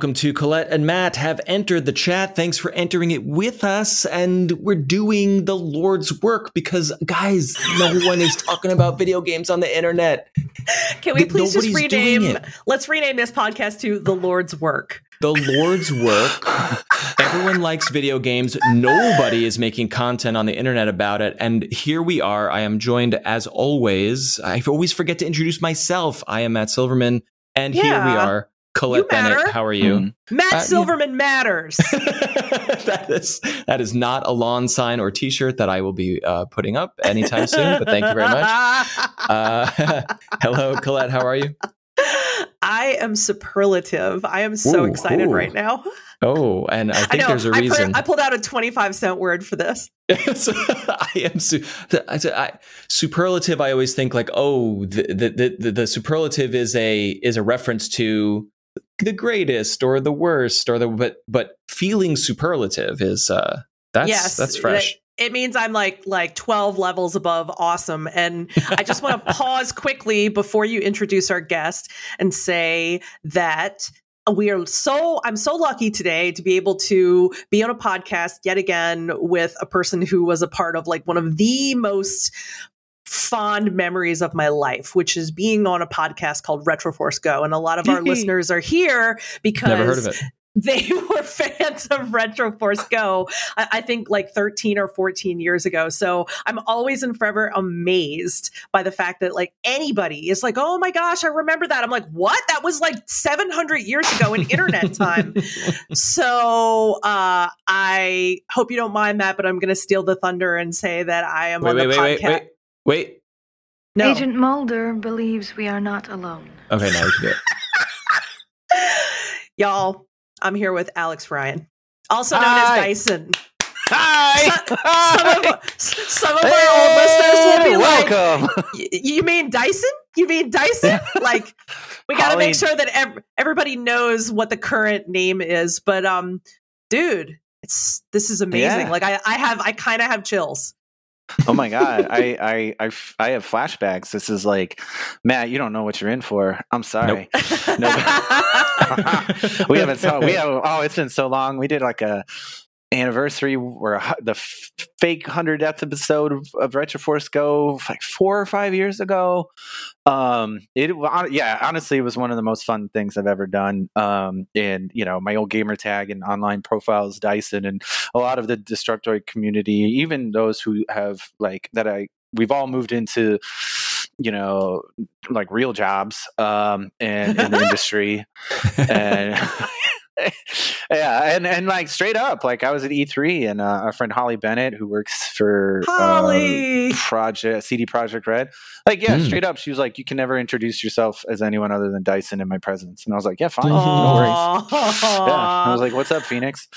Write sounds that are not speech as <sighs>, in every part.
Welcome to Colette and Matt have entered the chat. Thanks for entering it with us. And we're doing the Lord's work because, guys, no <laughs> one is talking about video games on the internet. Can we please just Nobody's doing rename? Let's rename this podcast to "The Lord's Work." The Lord's work. <laughs> Everyone likes video games. Nobody is making content on the internet about it. And here we are. I am joined, as always. I always forget to introduce myself. I am Matt Silverman. And here we are. Colette You matter. Bennett, how are you? Mm. Matt Uh, yeah. Silverman matters. <laughs> that is that is not a lawn sign or T-shirt that I will be uh, putting up anytime soon. But thank you very much. <laughs> Uh, <laughs> hello, Colette. How are you? I am superlative. I am so Ooh, excited ooh. right now. Oh, and I I think know. there's a I, put- reason. I pulled out a twenty-five cent word for this. So, I am su- I, I, superlative. I always think like, oh, the, the the the superlative is a is a reference to the greatest or the worst or the but but feeling superlative is uh that's yes, that's fresh. It, it means I'm like like twelve levels above awesome, and I just want to <laughs> pause quickly before you introduce our guest and say that we are so I'm so lucky today to be able to be on a podcast yet again with a person who was a part of like one of the most fond memories of my life, which is being on a podcast called Retroforce Go. And a lot of our listeners are here because Never heard of it. they <laughs> were fans of Retroforce Go, I, I think like 13 or 14 years ago. So I'm always and forever amazed by the fact that like anybody is like, oh my gosh, I remember that. I'm like, what? That was like 700 years ago in internet time. <laughs> so uh, I hope you don't mind that, but I'm going to steal the thunder and say that I am Wait, on wait, the podcast. wait, wait, wait. No. Agent Mulder believes we are not alone. Okay, now we can do it. <laughs> Y'all, I'm here with Alex Ryan, also known Hi. as Dyson. Hi. some of some of our old listeners will be like, welcome. "Y- "You mean Dyson? You mean Dyson?" <laughs> like, we got to make sure that ev- everybody knows what the current name is. But, um, dude, it's this is amazing. Yeah. Like, I I have I kind of have chills. Oh my god, I I I have flashbacks. This is like, Matt, you don't know what you're in for. I'm sorry. <laughs> <laughs> we haven't talked. We have. Oh, it's been so long. We did like a anniversary or the f- fake hundredth episode of, of Retroforce Go like four or five years ago. Um, it yeah, honestly, it was one of the most fun things I've ever done. Um, and you know, my old gamer tag and online profiles, Dyson, and a lot of the Destructoid community, even those who have like that I we've all moved into you know like real jobs um and in the <laughs> industry and <laughs> <laughs> yeah and and like straight up like i was at e3 and uh, our friend holly bennett who works for um, Holly. project CD Projekt Red like yeah Hmm. straight up she was like you can never introduce yourself as anyone other than dyson in my presence and i was like yeah fine <laughs> no worries yeah i was like what's up phoenix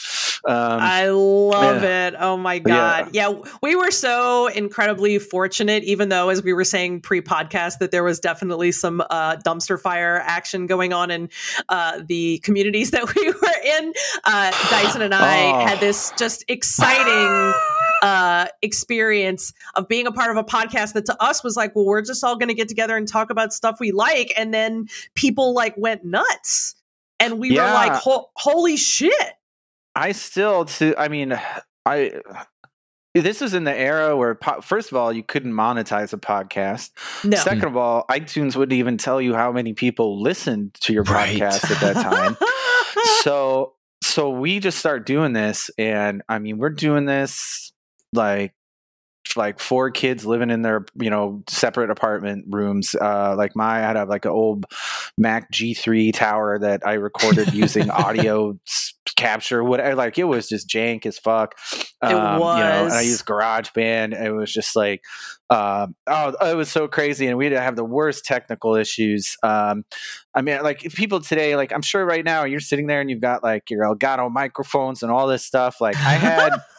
um I love it. Oh my Yeah. God. Yeah. we were so incredibly fortunate, even though, as we were saying pre podcast, that there was definitely some uh, dumpster fire action going on in uh, the communities <laughs> that we <laughs> were in. Uh, Dyson and I Oh. had this just exciting. Uh, experience of being a part of a podcast that to us was like, well, we're just all going to get together and talk about stuff we like, and then people like went nuts, and we were like, Ho- holy shit! I still to I mean I this was in the era where po- first of all you couldn't monetize a podcast. No, Second of all, iTunes wouldn't even tell you how many people listened to your Right. podcast at that time. <laughs> <laughs> so so we just start doing this and I mean we're doing this like like four kids living in their you know separate apartment rooms. Uh like my i had a, like an old mac g3 tower that i recorded <laughs> using audio capture whatever like it was just jank as fuck. It you know, and i was. used garageband. It was just like um oh it was so crazy and we'd have the worst technical issues. Um i mean like if people today like i'm sure right now you're sitting there and you've got like your elgato microphones and all this stuff. Like i had <laughs>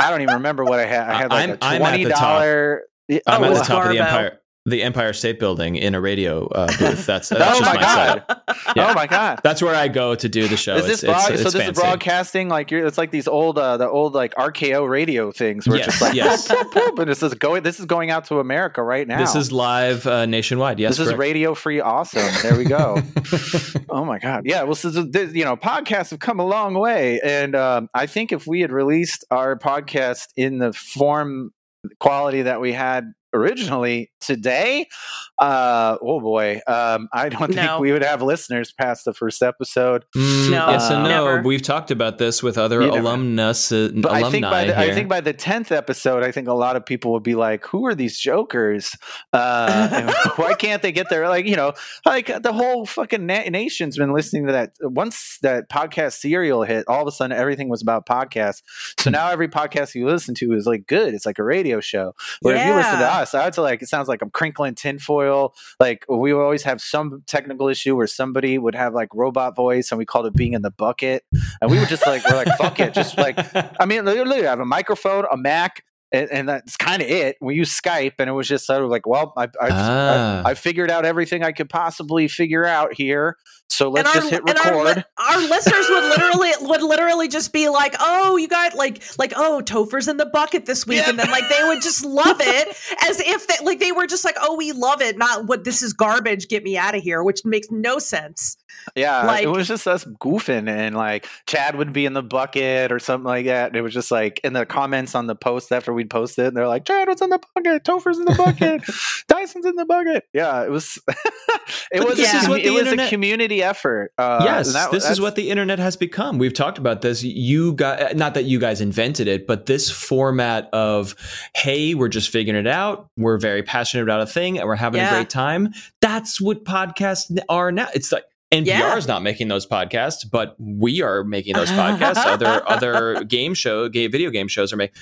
I don't even remember what I had. I had like I'm- a I'm at twenty the top. dollar. I'm Oh, at the was top of the empire. The Empire State Building in a radio uh, booth. That's, <laughs> that's oh just my god! setup. <laughs> Yeah. Oh my god! That's where I go to do the show. Is this It's- broad, it's- so? it's This is broadcasting like you're. It's like these old, uh, the old like RKO radio things where Yes, it's just like, yes. and this is going. This is going out to America right now. This is live uh, nationwide. Yes, this is radio free. Awesome. There we go. <laughs> oh my god. Yeah. Well, so this, you know, podcasts have come a long way, and um, I think if we had released our podcast in the form quality that we had originally today uh oh boy um i don't think No. we would have listeners past the first episode Mm, No, yes and no. never. We've talked about this with other You alumnus, uh, But alumni I think by the, I think by the tenth episode, I think a lot of people would be like, "Who are these jokers? Uh, <laughs> why can't they get there?" Like you know, like the whole fucking na- nation's been listening to that. Once that podcast serial hit, all of a sudden everything was about podcasts. So Hmm. now every podcast you listen to is like good. It's like a radio show. Where if you listen to us, I would say like it sounds like I'm crinkling tinfoil. Like we would always have some technical issue where somebody would have like robot voice, and we called it being in the bucket, and we would just like we're like fuck it, just like I mean, literally, I have a microphone, a Mac, and, and that's kind of it. We use Skype, and it was just sort of like, well, I, I, Ah. I, I figured out everything I could possibly figure out here. So let's our, just hit and our, record. our listeners would literally <laughs> would literally just be like, "Oh, you got like like oh, Topher's in the bucket this week," Yeah. and then like they would just love it <laughs> as if they like they were just like, "Oh, we love it," not what this is garbage. Get me out of here, which makes no sense. Yeah, like- it was just us goofing, and like Chad would be in the bucket or something like that. And it was just like in the comments on the post after we'd posted, and they're like, "Chad was in the bucket, Topher's in the bucket, <laughs> Dyson's in the bucket." Yeah, it was. <laughs> it was. this a, is commu- what the it was a community effort. Uh, yes, that- this is what the internet has become. We've talked about this. You got not that you guys invented it, but this format of hey, we're just figuring it out. We're very passionate about a thing, and we're having Yeah. a great time. That's what podcasts are now. It's like NPR Yeah. is not making those podcasts, but we are making those podcasts. <laughs> other other game show, gay video game shows are making.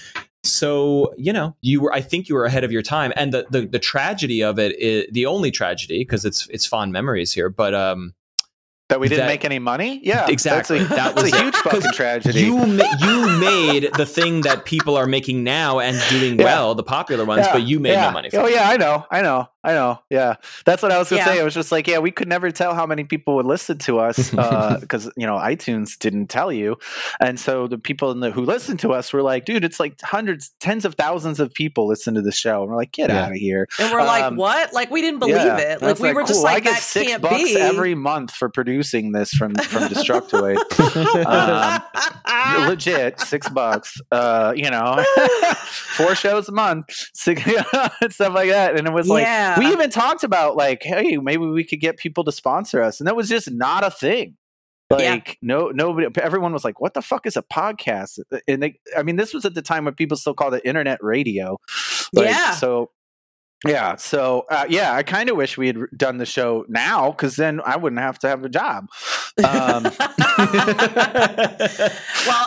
So you know, you were. I think you were ahead of your time, and the the, the tragedy of it is the only tragedy because it's it's fond memories here, but um. that we didn't that- make any money. Yeah, Exactly. That's a, That was a huge fucking tragedy. You ma- you made the thing that people are making now and doing Yeah. well, the popular ones, Yeah, but you made yeah. no money. From Oh it. yeah, I know, I know, I know. Yeah, that's what I was gonna Yeah. say. It was just like, yeah, we could never tell how many people would listen to us <laughs> because you know iTunes didn't tell you, and so the people in the, who listened to us were like, dude, it's like hundreds, tens of thousands of people listen to the show, and we're like, get Yeah. out of here. And we're like, Um, "What?" Like we didn't believe Yeah. it. And I Like was we were just like, I get "That six can't bucks be." every month for producing this from from <laughs> Destructoid. um, <laughs> <laughs> legit. Six bucks. Uh you know <laughs> four shows a month six, <laughs> stuff like that. And it was like Yeah. we even talked about like hey maybe we could get people to sponsor us. And that was just not a thing. Yeah. like no nobody everyone was like what the fuck is a podcast? And they i mean this was at the time when people still called it internet radio. Like, Yeah. so yeah so uh, yeah i kind of wish we had done the show now because then i wouldn't have to have a job um, <laughs> well,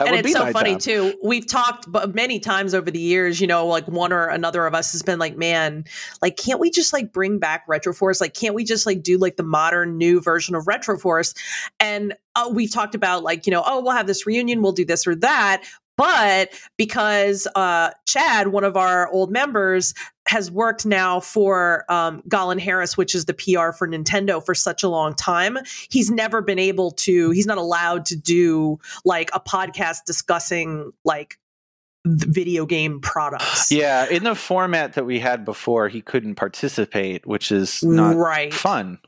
and it's so funny job. too. We've talked many times over the years, you know, like one or another of us has been like, man, like, can't we just like bring back Retroforce? Like, can't we just like do like the modern new version of Retroforce? And uh, we've talked about like, you know, oh, we'll have this reunion, we'll do this or that. But because uh, Chad, one of our old members, has worked now for um, Golin Harris, which is the PR for Nintendo, for such a long time, he's never been able to. He's not allowed to do like a podcast discussing like video game products. Yeah, in the format that we had before, he couldn't participate, which is not right, fun.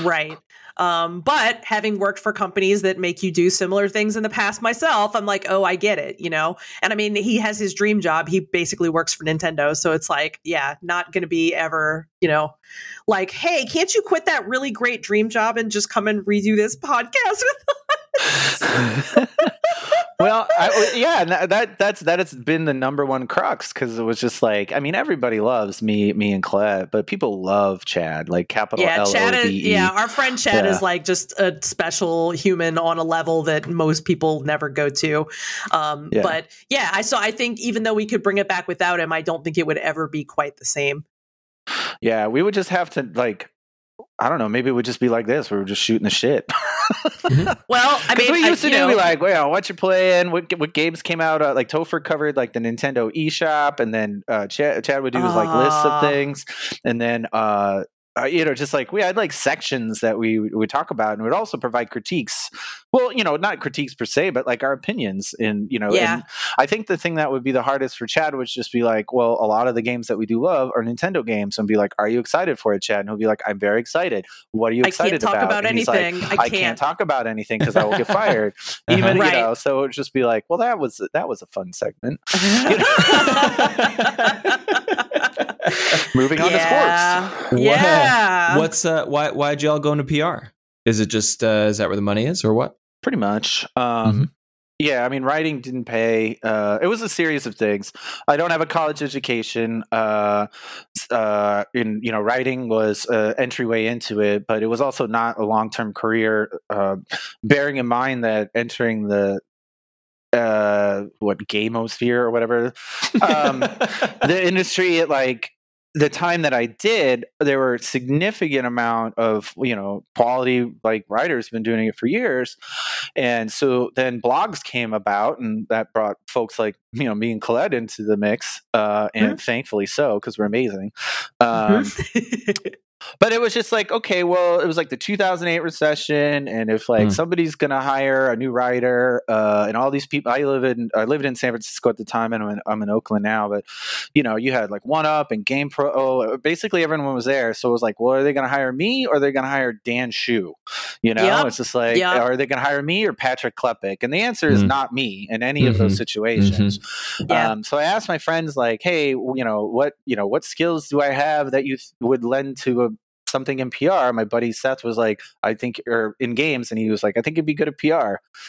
right. Um, but having worked for companies that make you do similar things in the past myself, I'm like, oh, I get it, you know? And I mean, he has his dream job. He basically works for Nintendo. So it's like, yeah, not going to be ever, you know, like, hey, can't you quit that really great dream job and just come and redo this <laughs> podcast with us? <laughs> well, I, yeah, that, that that's that has been the number one crux because it was just like, I mean, everybody loves me, me and Colette, but people love Chad, like capital yeah, L Chad is, yeah, our friend Chad Yeah. is like just a special human on a level that most people never go to. Um, Yeah. But yeah, I so I think even though we could bring it back without him, I don't think it would ever be quite the same. Yeah, we would just have to like, I don't know, maybe it would just be like this. We were just shooting the shit. <laughs> Well, I mean, we I- used to do know, be like, well, what you playing? What what games came out? Uh, like Topher covered like the Nintendo eShop, and then uh, Chad, Chad would do his like lists of things, and then uh, uh, you know, just like we had like sections that we would talk about, and would also provide critiques. Well, you know, not critiques per se, but like our opinions. And, you know, Yeah. and I think the thing that would be the hardest for Chad would just be like, well, a lot of the games that we do love are Nintendo games, and be like, are you excited for it, Chad? And he'll be like, I'm very excited. What are you I excited can't talk about And he's like. I I can't. can't talk about anything because I will get <laughs> fired. Even Right. you know, so it would just be like, well, that was that was a fun segment. <laughs> <laughs> <laughs> Moving on to sports. What- Yeah. What's uh why why'd y'all go into PR? Is it just uh is that where the money is or what? Pretty much. Um, Yeah, I mean, writing didn't pay. Uh, it was a series of things. I don't have a college education. Uh, uh, in you know, writing was uh, entryway into it, but it was also not a long term career. Uh, bearing in mind that entering the uh, what gamosphere or whatever um, <laughs> the industry at like the time that I did, there were a significant amount of you know quality like writers been doing it for years, and so then blogs came about, and that brought folks like you know me and Colette into the mix, uh, and thankfully so because we're amazing. Um, <laughs> but it was just like okay well it was like the 2008 recession and if like Hmm. somebody's gonna hire a new writer uh, and all these people i live in i lived in san francisco at the time and i'm in, I'm in oakland now but you know you had like one up and GamePro oh, basically everyone was there so it was like well are they gonna hire me or are they gonna hire dan Hsu? you know Yep. it's just like Yep. are they gonna hire me or patrick klepek and the answer is Hmm. not me in any of those Mhm. situations Yeah. um, so I asked my friends, like, "Hey, you know what? You know what skills do I have that you th- would lend to a, something in PR?" My buddy Seth was like, "I think," or in games, and he was like, "I think you'd be good at PR."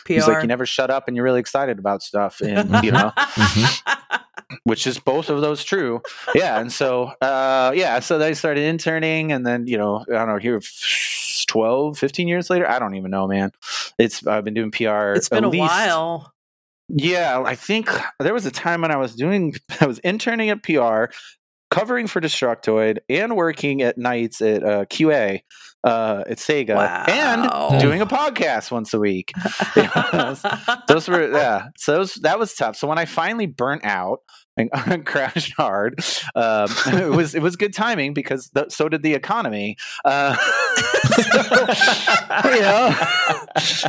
PR. He's like, "You never shut up, and you're really excited about stuff, <laughs> and you know." <laughs> which is both of those true. Yeah. And so, uh, yeah, so they started interning and then, you know, I don't know, here 12, 15 years later, I don't even know, man. It's, I've been doing PR. it's been at a least- while. Yeah. I think there was a time when I was doing, <laughs> I was interning at PR, covering for Destructoid and working at nights at uh, QA uh, at Sega Wow. and doing a podcast once a week. <laughs> Those were yeah so those, that was tough so when i finally burnt out <laughs> and crashed hard um, <laughs> it was it was good timing because so did the economy uh, <laughs> so, you know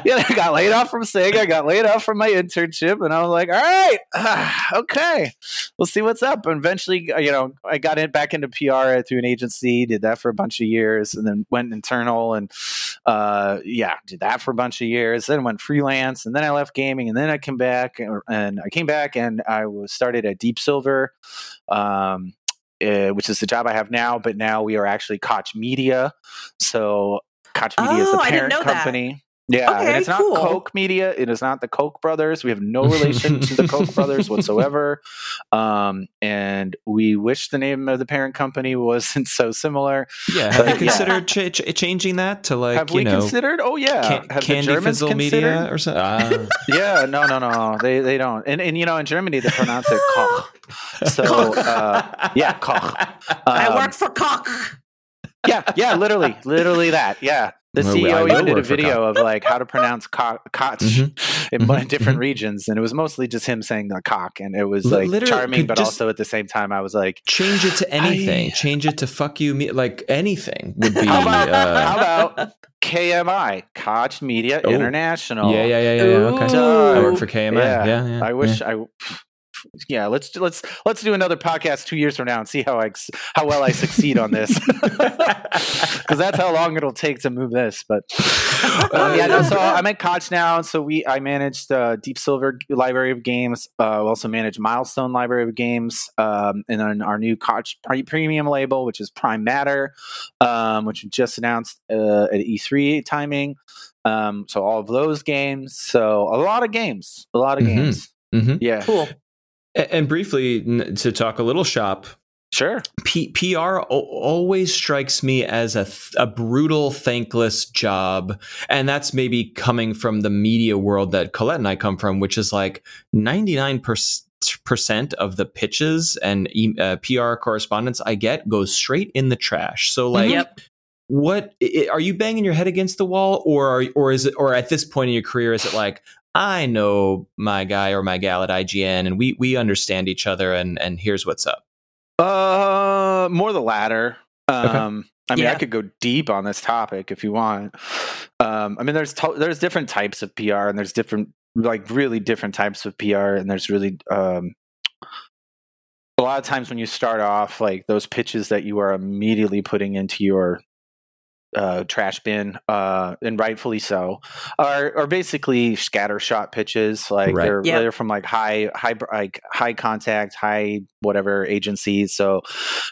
yeah i got laid off from sega i got laid off from my internship and i was like all right <sighs> okay we'll see what's up and eventually uh, you know i got in back into pr through an agency did that for a bunch of years and then went internal and uh, yeah, did that for a bunch of years. Then went freelance, and then I left gaming, and then I came back, and, and I came back, and I was started at Deep Silver, um, uh, which is the job I have now. But now we are actually Koch Media, so Koch Media is Oh, the I didn't parent company. that. Yeah, Okay, and it's not cool. Koch Media. It is not the Koch brothers. We have no <laughs> relation to the Koch brothers whatsoever. Um, and we wish the name of the parent company wasn't so similar. Yeah, have But, you considered ch- ch- changing that to like have you we know considered? Oh yeah, can- have the Candy Germans Fizzle? Media or something? Ah. <laughs> yeah, no, no, no. They they don't. And and you know, in Germany they pronounce it <laughs> Koch. So uh, yeah, Koch. I Um, work for Cock. Yeah, yeah, literally, literally that. Yeah. The Well, CEO even did a video of like how to pronounce co- Koch Mhm. in Mhm. different regions, and it was mostly just him saying the cock, and it was like literally, charming, but also at the same time, I was like, Change it to anything. I- <laughs> Change it to fuck you, me like anything would be. How about- uh, how about <laughs> KMI, Koch Media Oh. International? yeah, yeah, yeah, yeah, yeah. Okay. I work for KMI. Yeah, Yeah. yeah. I wish I. Yeah, let's let's let's do another podcast two years from now and see how I how well I succeed on this, <laughs> because that's how long it'll take to move this. But um, yeah, no, so I'm at Koch now. So we I managed uh, Deep Silver Library of Games. Uh, we also manage Milestone Library of Games, um, and then our new Koch pre- premium label, which is Prime Matter, um, which we just announced uh, at E3 timing. Um, so all of those games. So a lot of games, a lot of Mhm. games. Mhm. Yeah, Cool. A- And briefly to talk a little shop, sure. P- PR o- always strikes me as a, th- a brutal, thankless job. And that's maybe coming from the media world that Colette and I come from, which is like 99% of the pitches and uh, PR correspondence I get goes straight in the trash. So, like, Yep. what are you banging your head against the wall, or are, or is it, or at this point in your career, is it like I know my guy or my gal at IGN, and we we understand each other, and and here's what's up. Uh, more the latter. Um, I mean, I could go deep on this topic if you want. Um, I mean, there's to- there's different types of PR, and there's different like really different types of PR, and there's really um, a lot of times when you start off, like those pitches that you are immediately putting into your uh, trash bin, uh, and rightfully so, are are basically scatter shot pitches. Like Right. they're Yep. they're from like high high like high contact, high whatever agencies. So,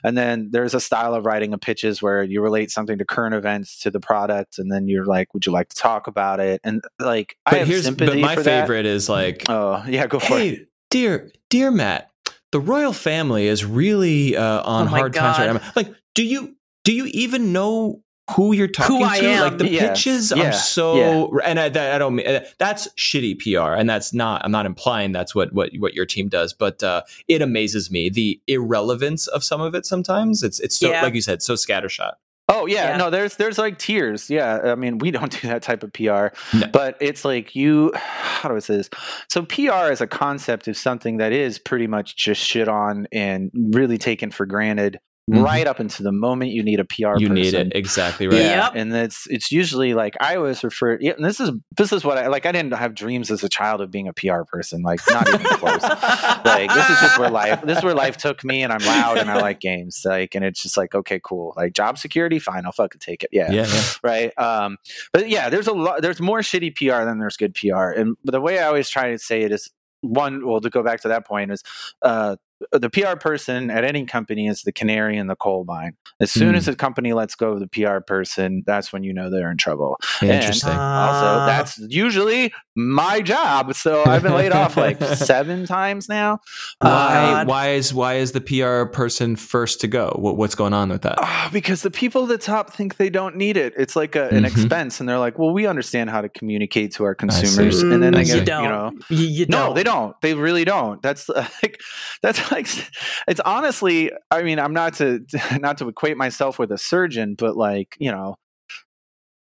and then there's a style of writing of pitches where you relate something to current events to the product, and then you're like, "Would you like to talk about it?" And like, I But have here's sympathy but my for favorite is like Oh yeah, go for it. dear, dear Matt, the royal family is really uh, on Oh my hard times right God. now. Like, do you do you even know who you're talking I to? am. Like the Yes. pitches Yeah. are so, and I, that, I don't mean uh, that's shitty PR, and that's not. I'm not implying that's what what what your team does, but uh, it amazes me the irrelevance of some of it. Sometimes it's it's so Yeah. like you said, so scattershot. Oh yeah, Yeah. no, there's there's like tears. Yeah, I mean we don't <laughs> do that type of PR, No. but it's like you. <sighs> How do I say this? So PR as a concept is something that is pretty much just shit on and really taken for granted Mhm. right up until the moment you need a PR. You need it exactly right. Yeah, Yep. and it's it's usually like I always refer. Yeah, and this is this is what I like. I didn't have dreams as a child of being a PR person. Like not even close. <laughs> Like this is just where life. This is where life took me, and I'm loud and I like games. Like, and it's just like okay, cool. Like job security, fine. I'll fucking take it. Yeah, Yeah, yeah. right. Um, but yeah, there's a lot. There's more shitty PR than there's good PR. And the way I always try to say it is one. Well, to go back to that point is. Uh, the PR person at any company is the canary in the coal mine. As soon Hmm. as a company lets go of the PR person, that's when you know they're in trouble. Interesting. And also, that's usually my job. So I've been laid off like <laughs> seven times now. Why God. why is why is the PR person first to go? What, what's going on with that? Ah, because the people at the top think they don't need it. It's like a, an Mhm. expense, and they're like, "Well, we understand how to communicate to our consumers." And then I they see. get, you don't. you know, You, you no, don't. they don't. They really don't. That's <laughs> like, that's like, it's honestly. I mean, I'm not to <laughs> not to equate myself with a surgeon, but like, you know,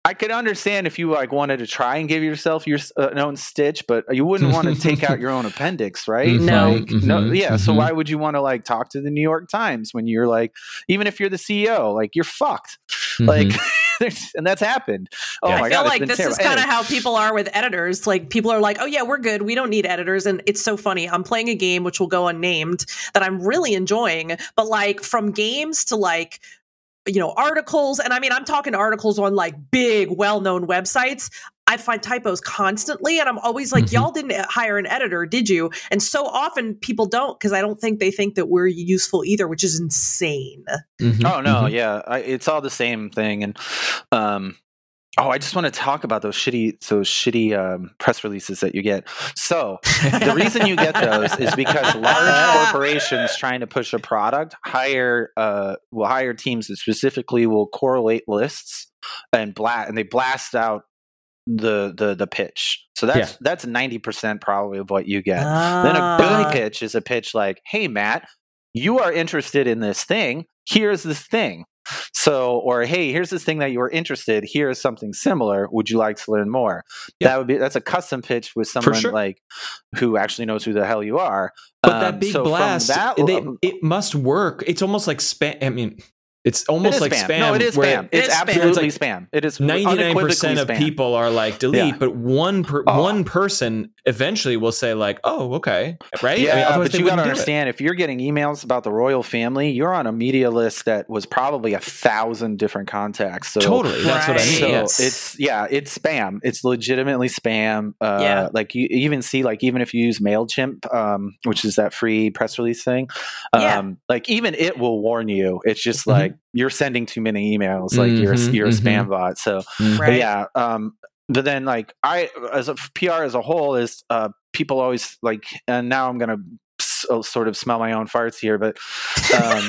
I could understand if you like wanted to try and give yourself your uh, own stitch, but you wouldn't want to <laughs> take out your own appendix, right? Mhm, No. Like, no, mhm, yeah. So mhm. why would you want to like talk to the New York Times when you're like, even if you're the CEO, like you're fucked. Like, Mhm. <laughs> there's- and that's happened. Oh Yeah. my I feel god, like this terrible. is kind of how people are with editors. Like people are like, "Oh yeah, we're good. We don't need editors." And it's so funny. I'm playing a game which will go unnamed that I'm really enjoying, but like from games to like you know articles and I mean I'm talking articles on like big well-known websites. I find typos constantly and I'm always like Mhm. y'all didn't hire an editor, did you? And so often people don't because I don't think they think that we're useful either, which is insane. Mhm, Oh no, mhm. yeah, I, it's all the same thing. And um, oh, I just want to talk about those shitty, those shitty um, press releases that you get. So the reason you get those is because large <laughs> corporations trying to push a product hire uh, will hire teams that specifically will correlate lists and blast, and they blast out the the the pitch. So that's that's ninety percent probably of what you get. Then a Ah. good pitch is a pitch like, "Hey, Matt, you are interested in this thing. Here's this thing." So, or hey, here's this thing that you were interested. Here's something similar. Would you like to learn more? Yeah. That would be that's a custom pitch with someone sure. like who actually knows who the hell you are. But Um, that big so blast, that, they- it must work. It's almost like spam. I mean, it's almost is like spam. spam. No, it is spam. It's is spam. absolutely It's spam. It is Ninety-nine percent of spam. people are like delete, Yeah. but one per, Oh. one person eventually will say like, "Oh, okay, right." Yeah, otherwise but you got to wouldn't it. understand if you're getting emails about the royal family, you're on a media list that was probably a thousand different contacts. So Totally, that's what I mean. So yes. it's yeah, it's spam. It's legitimately spam. Uh, Yeah. Like you even see, like even if you use Mailchimp, um, which is that free press release thing, um, Yeah. like even it will warn you. It's just Mhm. like you're sending too many emails. Like you're a, you're a mhm. spam bot. So but yeah. Um, but then like I as a PR as a whole is uh, people always like, and now I'm gonna s- uh, sort of smell my own farts here, but um,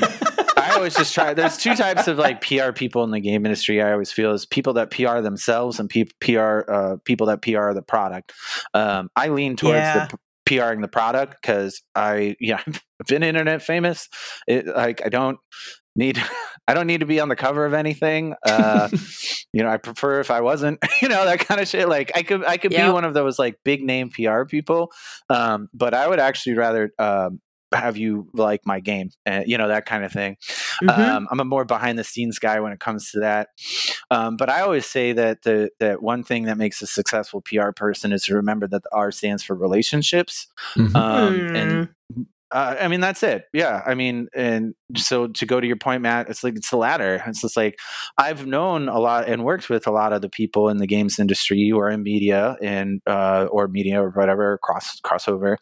I always just try. There's two types of like PR people in the game industry. I always feel is people that PR themselves and pe- PR uh, people that PR the product. Um, I lean towards Yeah. the p- PRing the product because I yeah I've <laughs> been internet famous. It, like I don't need <laughs> I don't need to be on the cover of anything. Uh, <laughs> you know, I prefer if I wasn't. You know that kind of shit. Like I could I could be one of those like big name PR people, um, but I would actually rather. Um, have you like my game uh, you know that kind of thing Mhm. um, i'm a more behind the scenes guy when it comes to that um, but i always say that the that one thing that makes a successful pr person is to remember that the r stands for relationships Mhm. um, and uh, I mean, that's it. Yeah. I mean, and so to go to your point, Matt, it's like it's the latter. It's just like I've known a lot and worked with a lot of the people in the games industry or in media and uh, or media or whatever cross crossover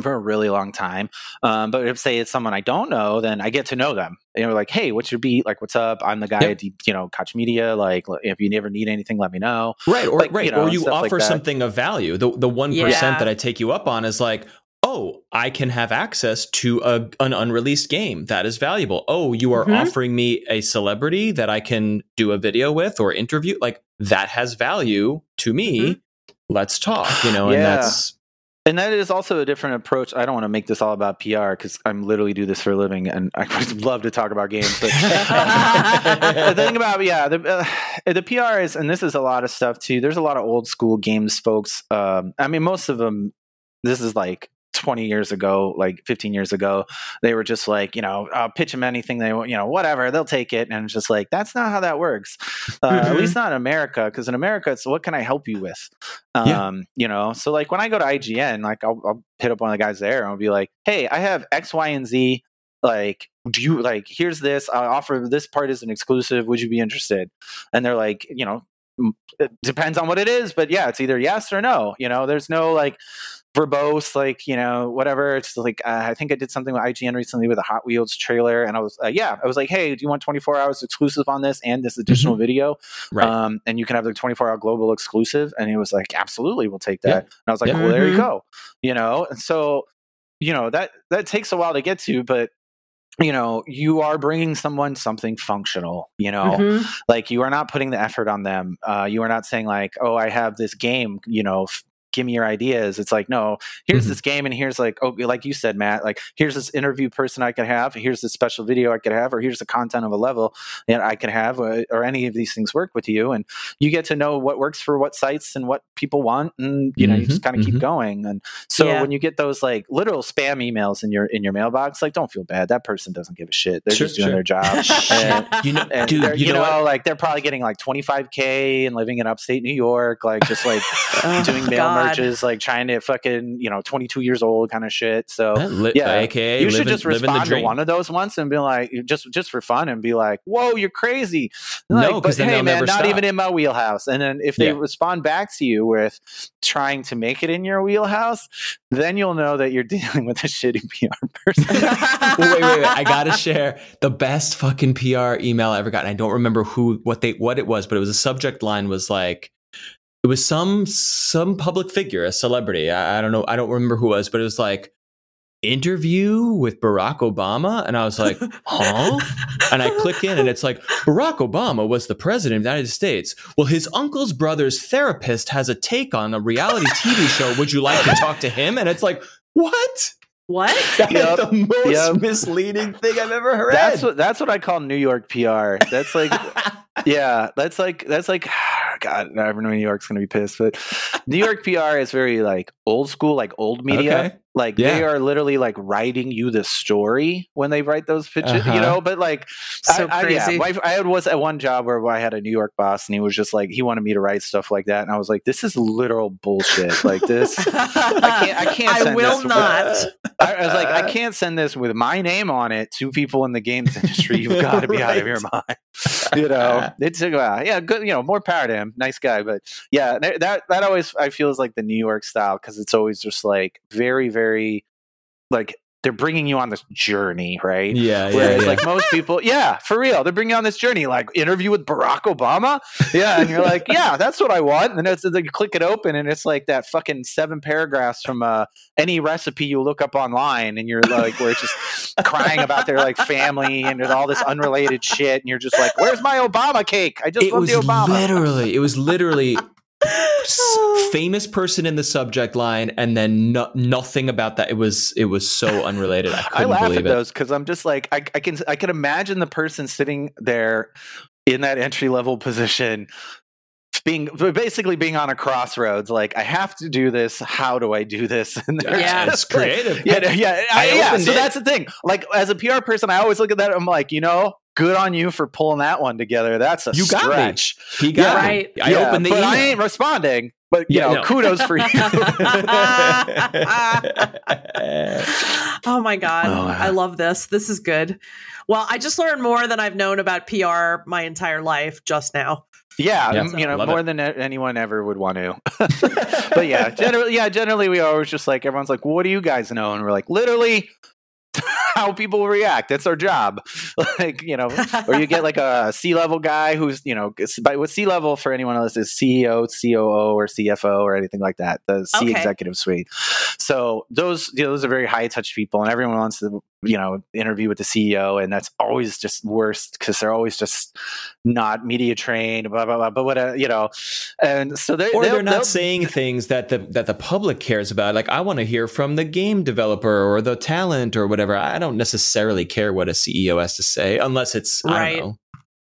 for a really long time. Um, but if say it's someone I don't know, then I get to know them. You know, like, hey, what's your beat? Like, what's up? I'm the guy Yep. at you know Koch Media. Like, if you never need anything, let me know. right or like, right you know, or you stuff like offer something of value the the 1% Yeah. that i take you up on is like oh i can have access to a, an unreleased game that is valuable oh you are Mhm. offering me a celebrity that i can do a video with or interview like that has value to me let's talk you know and that's And that is also a different approach. I don't want to make this all about PR because I'm literally do this for a living, and I would <laughs> love to talk about games. But <laughs> the thing about yeah, the uh, the PR is, and this is a lot of stuff too. There's a lot of old school games folks. Um, I mean, most of them. This is like 20 years ago, like 15 years ago. They were just like, you know, uh, pitch them anything they want, you know, whatever, they'll take it. And it's just like, that's not how that works. Uh, At Mhm. least not in America, because in America, it's what can I help you with? Yeah. Um, you know, so like when I go to IGN, like I'll, I'll hit up one of the guys there and I'll be like, hey, I have X, Y, and Z. Like, do you like, here's this, I offer this part as an exclusive. Would you be interested? And they're like, you know, it depends on what it is, but yeah, it's either yes or no. You know, there's no like verbose, like, you know, whatever. It's like, uh, I think I did something with IGN recently with a Hot Wheels trailer. And I was, uh, yeah, I was like, hey, do you want 24 hours exclusive on this and this additional video? right um, and you can have the 24 hour global exclusive. And he was like, absolutely, we'll take that. Yeah. And I was like, Yeah. well, there you Mhm. go. You know, and so, you know, that, that takes a while to get to, but you know, you are bringing someone something functional, you know, Mhm. like you are not putting the effort on them. Uh, you are not saying like, oh, I have this game, you know, f- give me your ideas. It's like, no, here's Mhm. this game, and here's like, oh, like you said, Matt, like here's this interview person I could have, here's this special video I could have, or here's the content of a level that I could have, or, or any of these things work with you, and you get to know what works for what sites and what people want, and you know, you just kind of mhm. keep going. And so Yeah. when you get those like literal spam emails in your in your mailbox, like don't feel bad. That person doesn't give a shit. They're Sure, just doing sure. their job. <laughs> and, you know and dude they're- you, you, know, know, what? like they're probably getting like 25k and living in upstate New York, like just like <laughs> Oh, doing mail God. Merges, like trying to fucking you know 22 years old kind of shit. So li- yeah, aka you should living, just respond to one of those once and be like, just just for fun, and be like, "Whoa, you're crazy!" No, Like, 'cause but hey, man, never not stop. even in my wheelhouse. And then if they Yeah. respond back to you with trying to make it in your wheelhouse, then you'll know that you're <laughs> dealing with a shitty PR person. Well, <laughs> wait, wait, wait. I gotta share the best fucking PR email I ever got. And I don't remember who, what they, what it was, but it was a subject line was like, it was some some public figure, a celebrity. I, I don't know, I don't remember who it was, but it was like interview with Barack Obama, and I was like, <laughs> huh? And I click in, and it's like Barack Obama was the president of the United States. Well, his uncle's brother's therapist has a take on a reality <laughs> TV show. Would you like to talk to him? And it's like, what? what? <laughs> That is Yep. the most Yep. misleading thing I've ever heard. That's what that's what I call New York PR. That's like yeah, that's like that's like God, everyone in New York's gonna be pissed, but New York PR is very like old school, like old media. Okay. Like Yeah. they are literally like writing you the story when they write those pitches, Uh-huh. you know. But like, So I, I, yeah, crazy. my- I had was at one job where I had a New York boss, and he was just like, he wanted me to write stuff like that, and I was like, this is literal bullshit. Like this, <laughs> I can't, I can't. I will this not. I, I was like, I <laughs> can't send this with my name on it to people in the games industry. You've <laughs> got to be out of your mind. You know, it's uh, yeah, good. You know, more power to him. Nice guy, but yeah, that that, that always I feel is like the New York style because it's always just like very, very like they're bringing you on this journey, right? Yeah, yeah, Whereas, yeah. like most people, <laughs> yeah, for real, they're bringing you on this journey, like interview with Barack Obama, yeah, and you're like, yeah, that's what I want, and then it's like you click it open, and it's like that fucking seven paragraphs from uh, any recipe you look up online, and you're like, we're just crying about their like family and all this unrelated shit, and you're just like, where's my Obama cake? I just it want was the Obama. literally, it was literally famous person in the subject line, and then no, nothing about that. It was it was so <laughs> unrelated. I I laugh at it. those because I'm just like I, I can I can imagine the person sitting there in that entry level position being basically being on a crossroads like I have to do this how do I do this <laughs> and Yeah. it's like- creative. yeah yeah I, I yeah so it. that's the thing like as a PR person I always look at that I'm like you know good on you for pulling that one together that's a You got me. stretch He got Yeah. me. Right. I Yeah, opened the but email. I ain't responding but you Yeah, know no. kudos for you <laughs> oh my god Oh, i love this this is good well i just learned more than i've known about pr my entire life just now Yeah, Yeah. um, you know, Love more it. than anyone ever would want to. <laughs> but yeah, generally, yeah, generally, we always just like everyone's like, "What do you guys know?" And we're like, literally. <laughs> How people react. That's our job. <laughs> Like, you know, or you get like a <laughs> C level guy who's, you know, by with C level for anyone else is CEO, COO, or CFO, or anything like that. The C Okay. executive suite. So those, you know, those are very high touch people, and everyone wants to, you know, interview with the CEO, and that's always just worst because they're always just not media trained, blah blah blah. But what, uh, you know, and so they or they'll- they're not they'll- saying things that the that the public cares about. Like I want to hear from the game developer or the talent or whatever. I don't necessarily care what a CEO has to say unless it's I Right. don't know.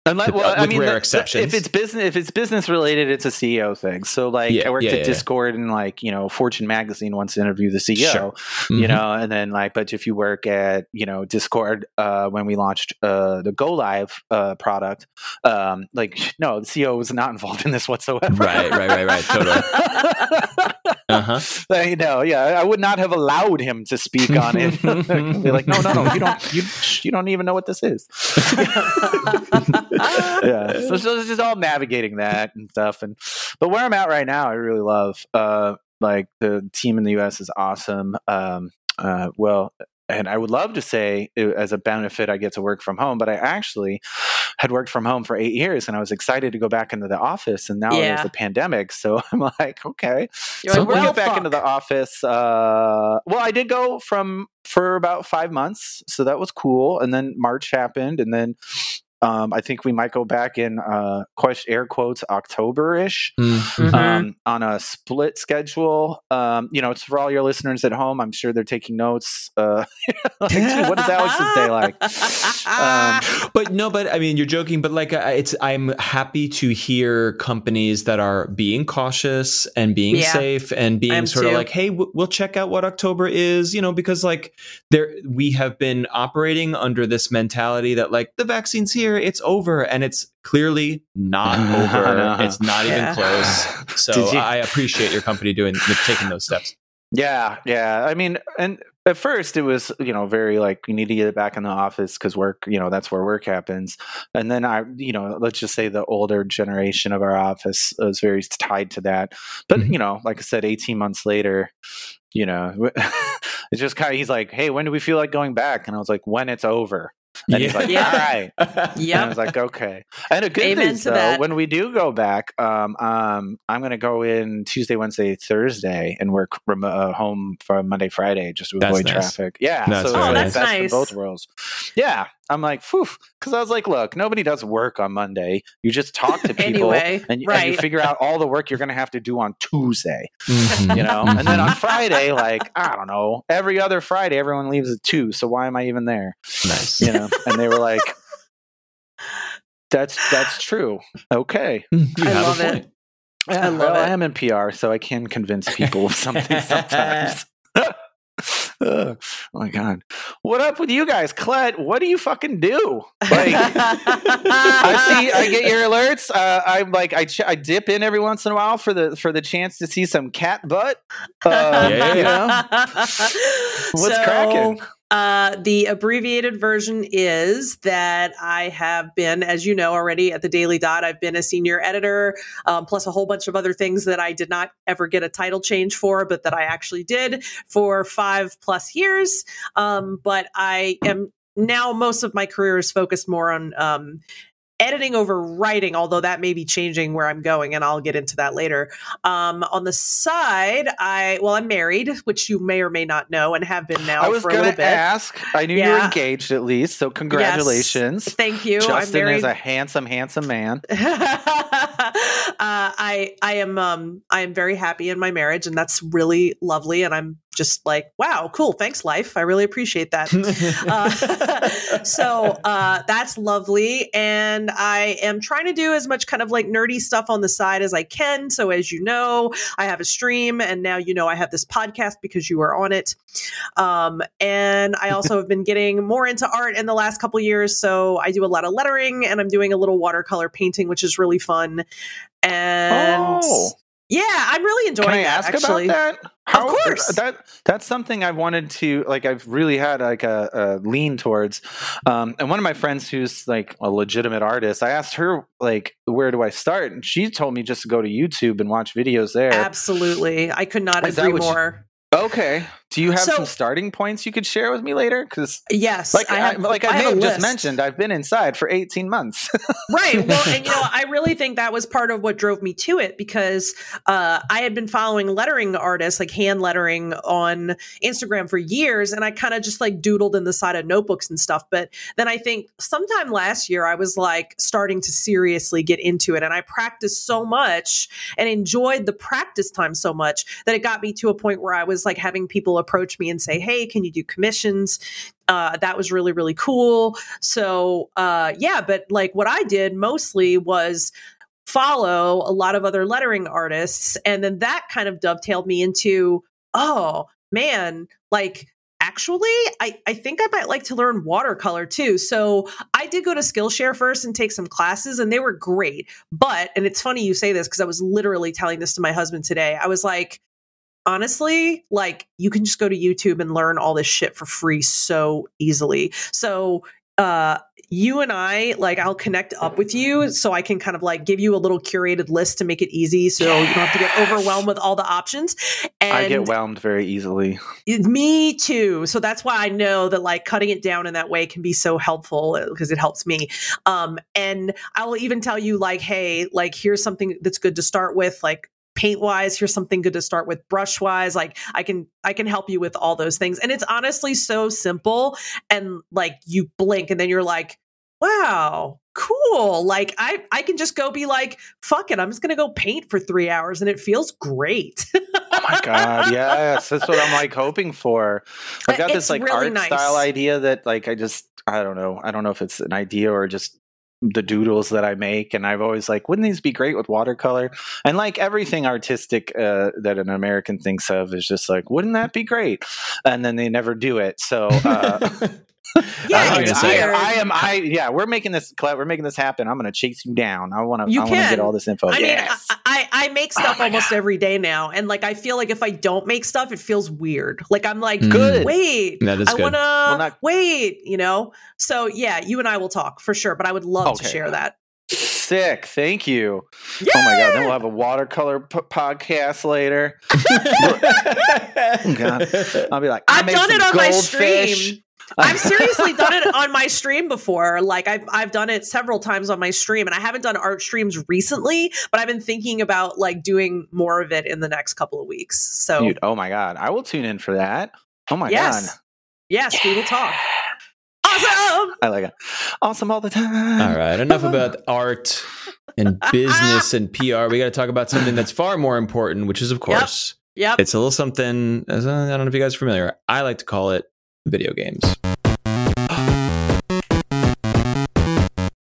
Unless, With- I mean, rare the- exceptions. If it's business, if it's business related, it's a CEO thing. So, like, Yeah, I worked yeah, at yeah. Discord, and like, you know, Fortune magazine wants to interview the CEO. Sure. You Mhm. know, and then like, but if you work at you know Discord, uh, when we launched uh, the Go Live uh, product, um, like, <laughs> no, the CEO was not involved in this whatsoever. Right, right, right, right, totally. <laughs> <laughs> Uh huh. you know, yeah, I would not have allowed him to speak on it. <laughs> Be like, no, no, no, you don't, you, you don't even know what this is. <laughs> yeah, so, so it's just all navigating that and stuff. And but where I'm at right now, I really love. Uh, like the team in the U.S. is awesome. Um, uh, well, and I would love to say uh, as a benefit, I get to work from home, but I actually had worked from home for eight years, and I was excited to go back into the office. And now Yeah. there's a pandemic, so <laughs> I'm like, okay, You're so like, we'll well, get back fuck. into the office. Uh, well, I did go from for about five months, so that was cool. And then March happened, and then um, I think we might go back in uh, question air quotes October ish Mhm. um, on a split schedule. Um, you know, it's for all your listeners at home. I'm sure they're taking notes. Uh, <laughs> like, gee, what is Alex's day like? Um, <laughs> but no, but I mean, you're joking. But like, I- it's I'm happy to hear companies that are being cautious and being Yeah. safe and being am sort of like, hey, w- we'll check out what October is, you know, because like there we have been operating under this mentality that like the vaccine's here, it's over, and it's clearly not <laughs> over. It's not even close. <laughs> So you- I appreciate your company doing <laughs> taking those steps. Yeah, yeah. I mean, and at first it was, you know, very like you need to get it back in the office because work, you know, that's where work happens. And then I, you know, let's just say the older generation of our office was very tied to that. But Mhm. you know, like I said, eighteen months later, you know, it's just kind of he's like, hey, when do we feel like going back? And I was like, when it's over. And he's like, Yeah. all <laughs> right. And I was like, okay. And a good Amen news though, that. when we do go back, um, um, I'm going to go in Tuesday, Wednesday, Thursday, and work from uh, home from Monday, Friday, just to That's avoid nice. traffic. Yeah, That's so very it's like nice. best Nice. of both worlds. Yeah, I'm like, phew, because I was like, look, nobody does work on Monday. You just talk to <laughs> people. Anyway, and, and you figure out all the work you're going to have to do on Tuesday, Mhm. you know. and then on Friday, like I don't know, every other Friday, everyone leaves at two. So why am I even there? nice. you know and they were like that's that's true okay You I have a love it. point. yeah, love well, it. i am in pr so i can convince people of something <laughs> sometimes oh my god what up with you guys Clet, what do you fucking do like I see. I get your alerts. Uh, I'm like, I, ch- I dip in every once in a while for the for the chance to see some cat butt. <laughs> Uh, Yeah. You know, what's So, cracking? Uh, the abbreviated version is that I have been, as you know already, at the Daily Dot. I've been a senior editor, um, plus a whole bunch of other things that I did not ever get a title change for, but that I actually did for five plus years. Um, but I am now most of my career is focused more on um, editing over writing, although that may be changing where I'm going, and I'll get into that later. Um, on the side, I well, I'm married, which you may or may not know, and have been now I was going to ask. I knew you were engaged at least, so congratulations. Thank you. Justin is a handsome, handsome man. <laughs> uh, I I am um I am very happy in my marriage, and that's really lovely. And I'm just like, wow, cool. Thanks, life. I really appreciate that. <laughs> uh, <laughs> so uh, that's lovely, and I am trying to do as much kind of like nerdy stuff on the side as I can. So as you know, I have a stream, and now you know I have this podcast because you are on it. Um, and I also <laughs> have been getting more into art in the last couple years. So I do a lot of lettering, and I'm doing a little watercolor painting, which is really fun. And Oh. yeah, I'm really enjoying Can I that, ask actually. about that? Of course. That that's something I've wanted to like. I've really had like a, a lean towards. Um, and one of my friends who's like a legitimate artist, I asked her like, where do I start? And she told me just to go to YouTube and watch videos there. Absolutely. I could not Is agree what you- more. Okay. Do you have So- some starting points you could share with me later? Because Yes. like I, have- like I, may have just mentioned, I've been inside for 18 months. <laughs> right well and you know i really think that was part of what drove me to it because uh, i had been following lettering artists like hand lettering on instagram for years and i kind of just like doodled in the side of notebooks and stuff but then i think sometime last year i was like starting to seriously get into it and i practiced so much and enjoyed the practice time so much that it got me to a point where i was like having people approach me and say hey can you do commissions? Uh, that was really really cool. So uh, yeah but like what i did mostly was follow a lot of other lettering artists and then that kind of dovetailed me into oh man like actually I, I think i might like to learn watercolor too. So i did go to skillshare first and take some classes and they were great but and it's funny you say this because i was literally telling this to my husband today i was like honestly, like you can just go to YouTube and learn all this shit for free so easily. So, uh, you and I, like, I'll connect up with you so I can kind of like give you a little curated list to make it easy so you don't have to get overwhelmed with all the options. And I get whelmed very easily. me too. So that's why I know that like cutting it down in that way can be so helpful because it helps me. Um, and I will even tell you like, hey, like here's something that's good to start with, like paint wise. Here's something good to start with brush wise. Like I can I can help you with all those things. And it's honestly so simple. And like you blink and then you're like, wow, cool. Like I I can just go be like, fuck it, I'm just gonna go paint for three hours and it feels great. Oh my god, yes, that's what I'm like hoping for. I've got It's this like really art nice. style idea that like I just I don't know. I don't know if it's an idea or just the doodles that I make and I've always like wouldn't these be great with watercolor? And like everything artistic uh, that an American thinks of is just like wouldn't that be great? And then they never do it. So uh <laughs> <laughs> Yeah, I, I. I am I yeah, we're making this we're making this happen. I'm going to chase you down. I want to I want to get all this info. I yes. mean, I, I I make Oh stuff my almost every day now, and like I feel like if I don't make stuff, it feels weird. Like I'm like, Mm. Good. Wait, that is I want to not- wait. You know, so yeah, you and I will talk for sure. But I would love to share that. Sick. Thank you. Oh my god! Then we'll have a watercolor p- podcast later. <laughs> <laughs> Oh god! I'll be like, I I've made done some it on my goldfish. stream. I've seriously done it on my stream before. Like I've I've done it several times on my stream, and I haven't done art streams recently. But I've been thinking about like doing more of it in the next couple of weeks. So Dude, oh my god! I will tune in for that. Oh my yes, god! yes, we will talk. Awesome. I like it. Awesome all the time. All right, enough about <laughs> art and business and PR. We got to talk about something that's far more important, which is, of course, Yep. it's a little something. I don't know if you guys are familiar. I like to call it video games.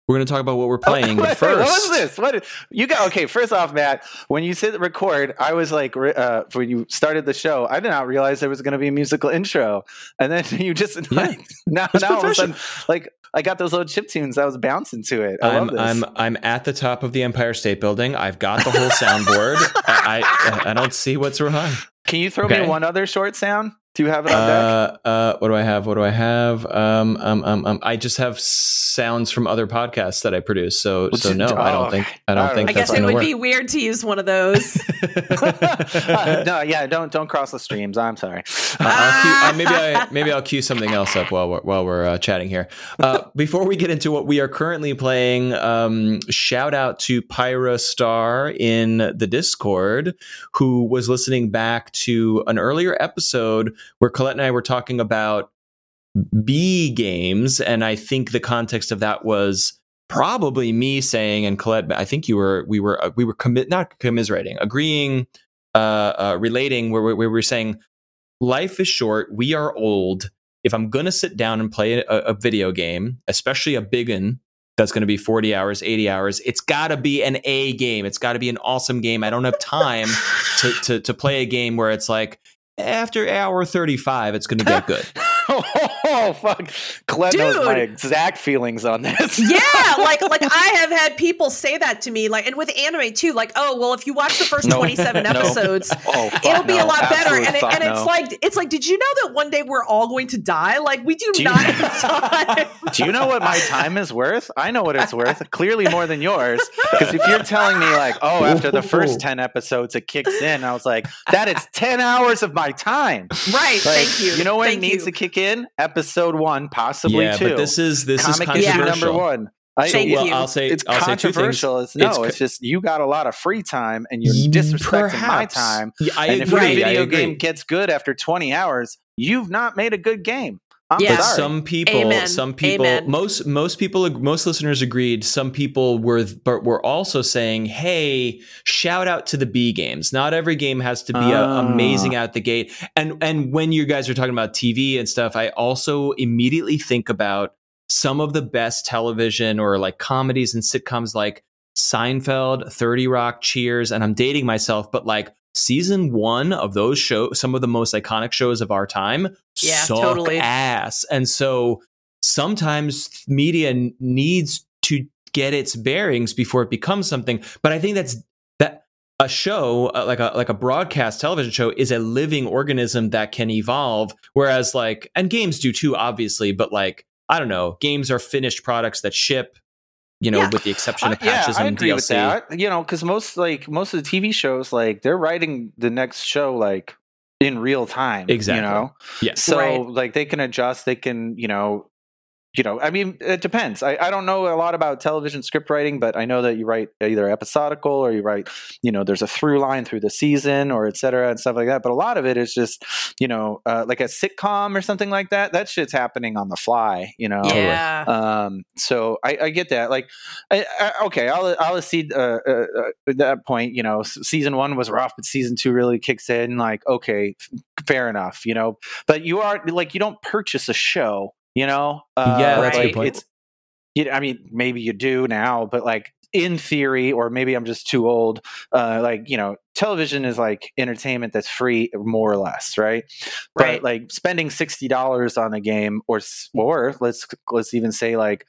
We're going to talk about what we're playing, <laughs> Wait, first, what was this? What you got? Okay, first off, Matt, when you said record, I was like, uh, when you started the show, I did not realize there was going to be a musical intro, and then <laughs> you just Yeah. now, It's now all of a sudden, like I got those little chip tunes. I was bouncing to it. I I'm love this. I'm I'm at the top of the Empire State Building. I've got the whole soundboard. <laughs> I, I I don't see what's wrong. Can you throw Okay. me one other short sound? Do you have it on deck? Uh, uh, what do I have? What do I have? Um, um, um, um, I just have sounds from other podcasts that I produce. So, Well, so no, just- I oh, don't think I don't okay. think I that's guess it would to be weird to use one of those. <laughs> Uh, no, yeah, don't don't cross the streams. I'm sorry. I'll cue, uh, maybe I maybe I'll cue something else up while we're, while we're uh, chatting here. Uh, before we get into what we are currently playing, um, shout out to Pyra Star in the Discord who was listening back to an earlier episode where Colette and I were talking about B games, and I think the context of that was probably me saying and Colette, I think you were we were uh, we were commit not commiserating, agreeing, uh, uh, relating where, where we were saying life is short, we are old. If I'm gonna sit down and play a, a video game, especially a big one that's going to be 40 hours, 80 hours. It's got to be an A game. It's got to be an awesome game. I don't have time to, to, to play a game where it's like, after hour 35, it's going to get good. <laughs> oh, fuck. Colette knows my exact feelings on this. yeah, <laughs> like like I have had people say that to me, like, and with anime too, like, oh, well, if you watch the first No. <laughs> 27 No. episodes, Oh, fuck it'll be no. a lot better. And, it, and it's like, it's like, did you know that one day we're all going to die? Like, we do, Do you- not <laughs> have time. Do you know what my time is worth? I know what it's worth. Clearly more than yours. Because if you're telling me like, oh, after the first ten episodes it kicks in, I was like, that is ten hours of my time. right. Like, thank you. You know when it needs you. to kick in? Episode one, possibly yeah, two. but this is this Comic is issue controversial. number one. I, Thank it- well, you. I'll say It's I'll say two things. controversial. It's no, It's it's, just you got a lot of free time and you're mm, disrespecting my time. Yeah, I and if your video game gets good after 20 hours, you've not made a good game. I'm Yeah. but sorry. some people Amen. some people Amen. most most people most listeners agreed some people were but were also saying hey shout out to the b games not every game has to be a, Ah. amazing out the gate and and when you guys are talking about tv and stuff i also immediately think about some of the best television or like comedies and sitcoms like seinfeld 30 rock cheers and i'm dating myself but like season one of those shows some of the most iconic shows of our time Yeah, suck totally. ass. And so sometimes media needs to get its bearings before it becomes something. But i think that's that a show uh, like a like a broadcast television show is a living organism that can evolve. Whereas like and games do too obviously but like i don't know games are finished products that ship you know Yeah. with the exception of I- yeah, patches I and agree DLC. with that. You know, because most like most of the TV shows, like they're writing the next show like in real time. Exactly. You know, Yes. so Right. like they can adjust. They can, you know, you know. I mean, it depends. I, I don't know a lot about television script writing, but I know that you write either episodical or you write, you know, there's a through line through the season or et cetera and stuff like that. But a lot of it is just, you know, uh, like a sitcom or something like that. That shit's happening on the fly. You know. Yeah. Um, so I, I get that. Like, I, I, okay, I'll I'll accede uh, uh, uh, that point. You know, season one was rough, but season two really kicks in. Like, okay, f- fair enough. You know, but you are like you don't purchase a show. You know, uh, Yeah, that's a good point. It's, you, know, I mean, maybe you do now, but like in theory, or maybe I'm just too old. Uh, like you know, television is like entertainment that's free, more or less, right? Right. But like spending sixty dollars on a game, or s- or let's let's even say like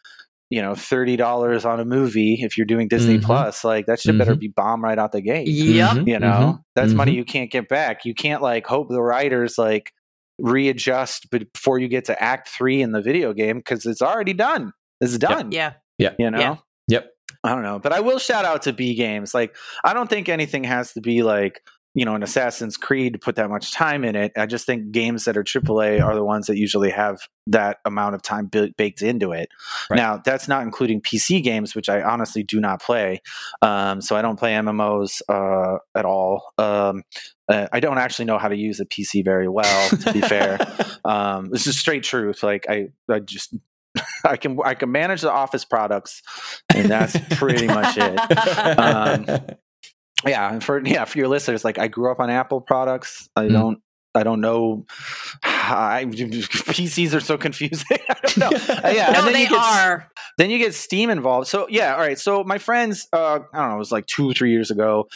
you know thirty dollars on a movie if you're doing Disney Mhm. Plus, like that shit better Mhm. be bomb right out the gate. Yep. Mhm, You know, mhm. that's money you can't get back. You can't like hope the writers like readjust before you get to Act Three in the video game because it's already done. It's done. Yeah. Yeah. You know. Yeah. Yep. I don't know, but I will shout out to B games. Like, I don't think anything has to be like, you know, an Assassin's Creed to put that much time in it. I just think games that are AAA are the ones that usually have that amount of time bu- baked into it. Right. Now, that's not including PC games, which I honestly do not play. Um, so I don't play MMOs uh, at all. Um, uh, I don't actually know how to use a PC very well, to be fair. <laughs> Um, this is straight truth. Like, I, I just. <laughs> I can I can manage the office products, and that's pretty much it. <laughs> Um, yeah and for yeah for your listeners like i grew up on apple products i Mm. don't i don't know I, <laughs> pcs are so confusing <laughs> i don't know Uh, <laughs> yeah no, and then they you get, are. then you get steam involved so yeah all right so my friends uh i don't know it was like two or three years ago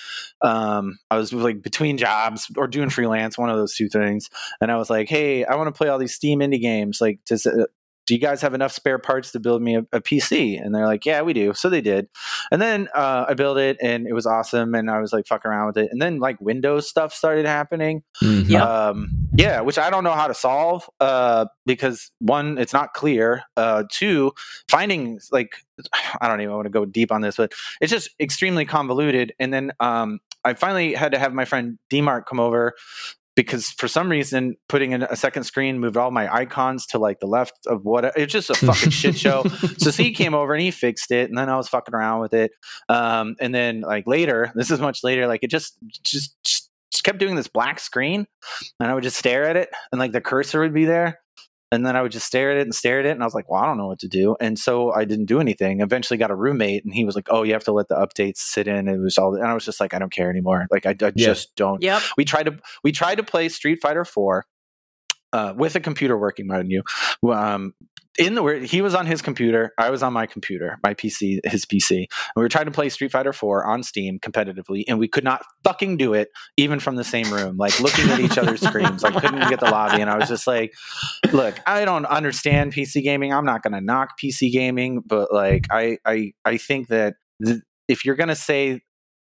um i was like between jobs or doing freelance one of those two things and i was like hey i want to play all these steam indie games like does uh, do you guys have enough spare parts to build me a, a PC? And they're like, yeah, we do. So they did. And then uh, I built it and it was awesome. And I was like fucking around with it. And then like Windows stuff started happening. Mhm. Yep. Um, yeah, which I don't know how to solve uh, because one, it's not clear. Uh, two, finding like, <sighs> I don't even want to go deep on this, but it's just extremely convoluted. And then um, I finally had to have my friend DMart come over because for some reason putting in a second screen moved all my icons to like the left of what it's just a fucking shit show. <laughs> So he came over and he fixed it and then i was fucking around with it. Um, and then like later <laughs> this is much later like it just just just just kept doing this black screen and i would just stare at it and like the cursor would be there and then I would just stare at it and stare at it, and I was like, "Well, I don't know what to do," and so I didn't do anything. Eventually, got a roommate, and he was like, "Oh, you have to let the updates sit in." It was all, and I was just like, "I don't care anymore. Like, I, I Yeah. just don't." Yep. We tried to we tried to play Street Fighter Four uh, with a computer working, mind you. Um, in the where he was on his computer, I was on my computer, my PC, his PC. And we were trying to play Street Fighter 4 on Steam competitively, and we could not fucking do it, even from the same room, like looking at each other's screens. Like couldn't even get the lobby. And I was just like, look, I don't understand PC gaming. I'm not gonna knock PC gaming, but like I I I think that th- if you're gonna say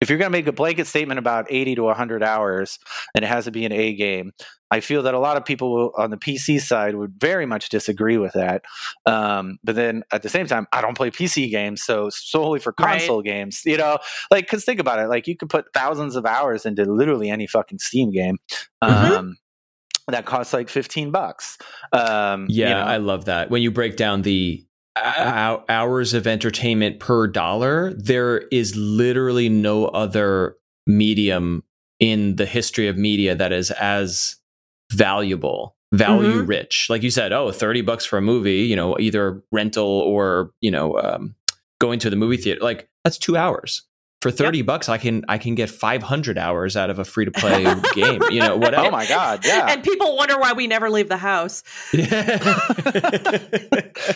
if you're going to make a blanket statement about 80 to 100 hours and it has to be an A game, I feel that a lot of people will, on the PC side would very much disagree with that. Um, but then at the same time, I don't play PC games, so solely for Right. console games, you know, like because think about it, like you could put thousands of hours into literally any fucking Steam game. Mhm. Um, That costs like 15 bucks. Um, Yeah, you know. I love that. When you break down the hours of entertainment per dollar, there is literally no other medium in the history of media that is as valuable, value rich. Like you said, oh, 30 bucks for a movie, you know, either rental or, you know, um, going to the movie theater. Like that's 2 hours. For 30 bucks I can I can get 500 hours out of a free to play <laughs> game, you know, whatever. oh my god, yeah. And people wonder why we never leave the house. <laughs>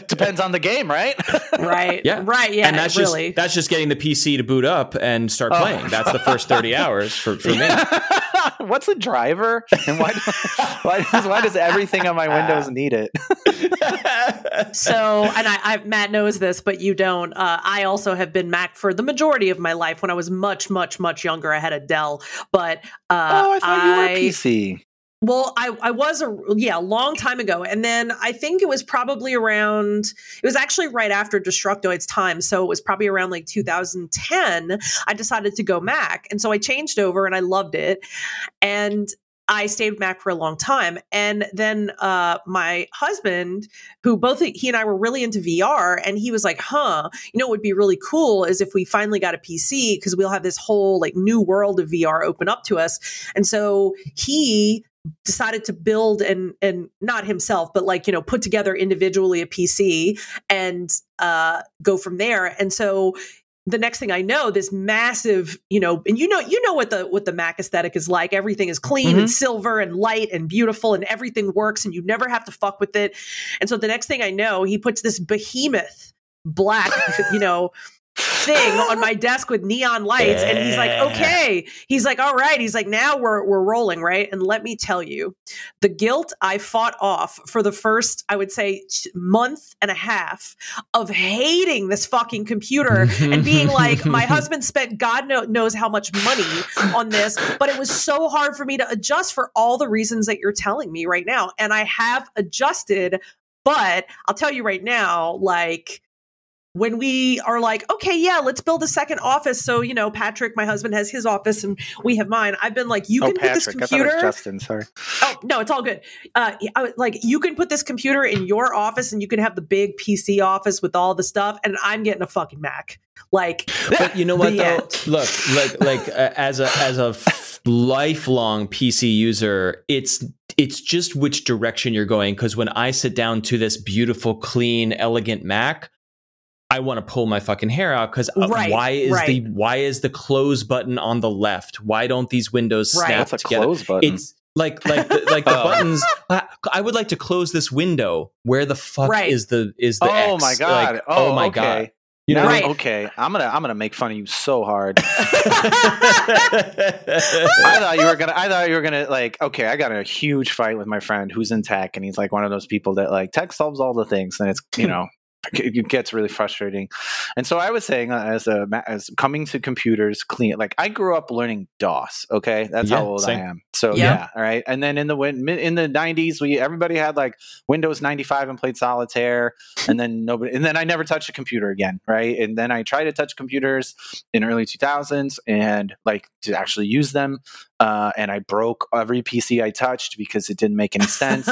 Depends on the game, right? Right. Yeah. Right. Yeah. and that's really. just that's just getting the PC to boot up and start Oh. playing. That's the first thirty hours for, for <laughs> me. What's a driver? And why, <laughs> why, does, why does everything on my Windows need it? <laughs> so, and I, I, Matt knows this, but you don't. Uh, I also have been Mac for the majority of my life. When I was much, much, much younger, I had a Dell. But uh, oh, I thought you were I- PC. Well, I, I was a yeah a long time ago, and then I think it was probably around. It was actually right after Destructoid's time, so it was probably around like 2010. I decided to go Mac, and so I changed over, and I loved it, and I stayed with Mac for a long time, and then uh, my husband, who both he and I were really into VR, and he was like, "Huh, you know, what would be really cool is if we finally got a PC because we'll have this whole like new world of VR open up to us." And so he decided to build and and not himself but like you know put together individually a pc and uh go from there. And so the next thing i know this massive you know and you know you know what the what the mac aesthetic is like. Everything is clean and silver and light and beautiful and everything works and you never have to fuck with it. And so the next thing i know he puts this behemoth black you know thing <laughs> on my desk with neon lights and he's like okay. He's like all right. He's like now we're we're rolling right? And let me tell you the guilt i fought off for the first i would say month and a half of hating this fucking computer and being like my <laughs> husband spent god kno- knows how much money on this but it was so hard for me to adjust for all the reasons that you're telling me right now and i have adjusted but i'll tell you right now like when we are like, okay, yeah, let's build a second office. So, you know, Patrick, my husband, has his office and we have mine. I've been like, you oh, can put this Patrick. I thought it was computer. Justin. Sorry. Oh, no, it's all good. Uh, I like, you can put this computer in your office and you can have the big PC office with all the stuff. And I'm getting a fucking Mac. Like, But <laughs> you know what though? end. Look, like like uh, as a as a f- lifelong PC user, it's it's just which direction you're going. Because when I sit down to this beautiful, clean, elegant Mac, I want to pull my fucking hair out because uh, Right, why is right. the why is the close button on the left? Why don't these windows Right. snap That's a together? close button. It's like like the, like <laughs> the Oh. buttons. I, I would like to close this window. Where the fuck Right. is the is the oh X? my god. Like, oh, my okay. god. You know, Now- Right. Okay, I'm gonna I'm gonna make fun of you so hard. I <laughs> I thought you were gonna. I thought you were gonna like. Okay, I got in a huge fight with my friend who's in tech, and he's like one of those people that like tech solves all the things, and it's you <laughs> know. <laughs> It gets really frustrating, and so I was saying, uh, as a as coming to computers clean, like I grew up learning DOS. Okay, that's Yeah, how old same. I am. So Yeah. yeah, all right. And then in the in the nineties, we everybody had like Windows ninety five and played solitaire, and then nobody, and then I never touched a computer again, right? And then I tried to touch computers in early two thousands, and like to actually use them, uh, and I broke every PC I touched because it didn't make any sense.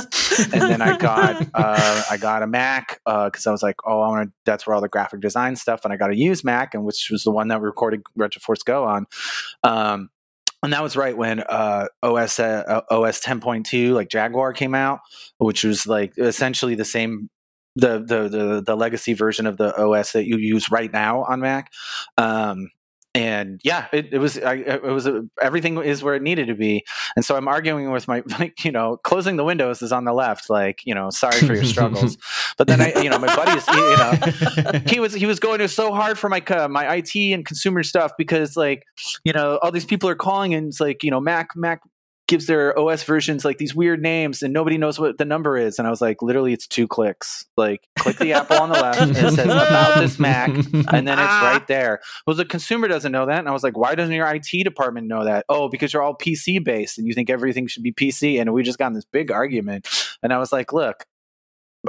and then I got <laughs> uh, I got a Mac because I was like, oh, I want to. That's where all the graphic design stuff, and I got to use Mac, and which was the one that we recorded Retroforce Go on. Um, and that was right when uh, OS uh, OS 10.2 like Jaguar came out, which was like essentially the same the the the, the legacy version of the OS that you use right now on Mac. Um, and yeah, it, it was I, it was a, everything is where it needed to be, and so I'm arguing with my <laughs> like you know closing the windows is on the left, like you know sorry for your struggles, <laughs> but then I you know my buddies you know <laughs> he was he was going so hard for my uh, my IT and consumer stuff because like you know all these people are calling and it's like you know Mac Mac gives their OS versions like these weird names and nobody knows what the number is. And I was like, literally, it's two clicks. Like, click the Apple on the left and it says about this Mac, and then it's right there. Well, the consumer doesn't know that. And I was like, why doesn't your IT department know that? Oh, because you're all PC based and you think everything should be PC. And we just got in this big argument. And I was like, look,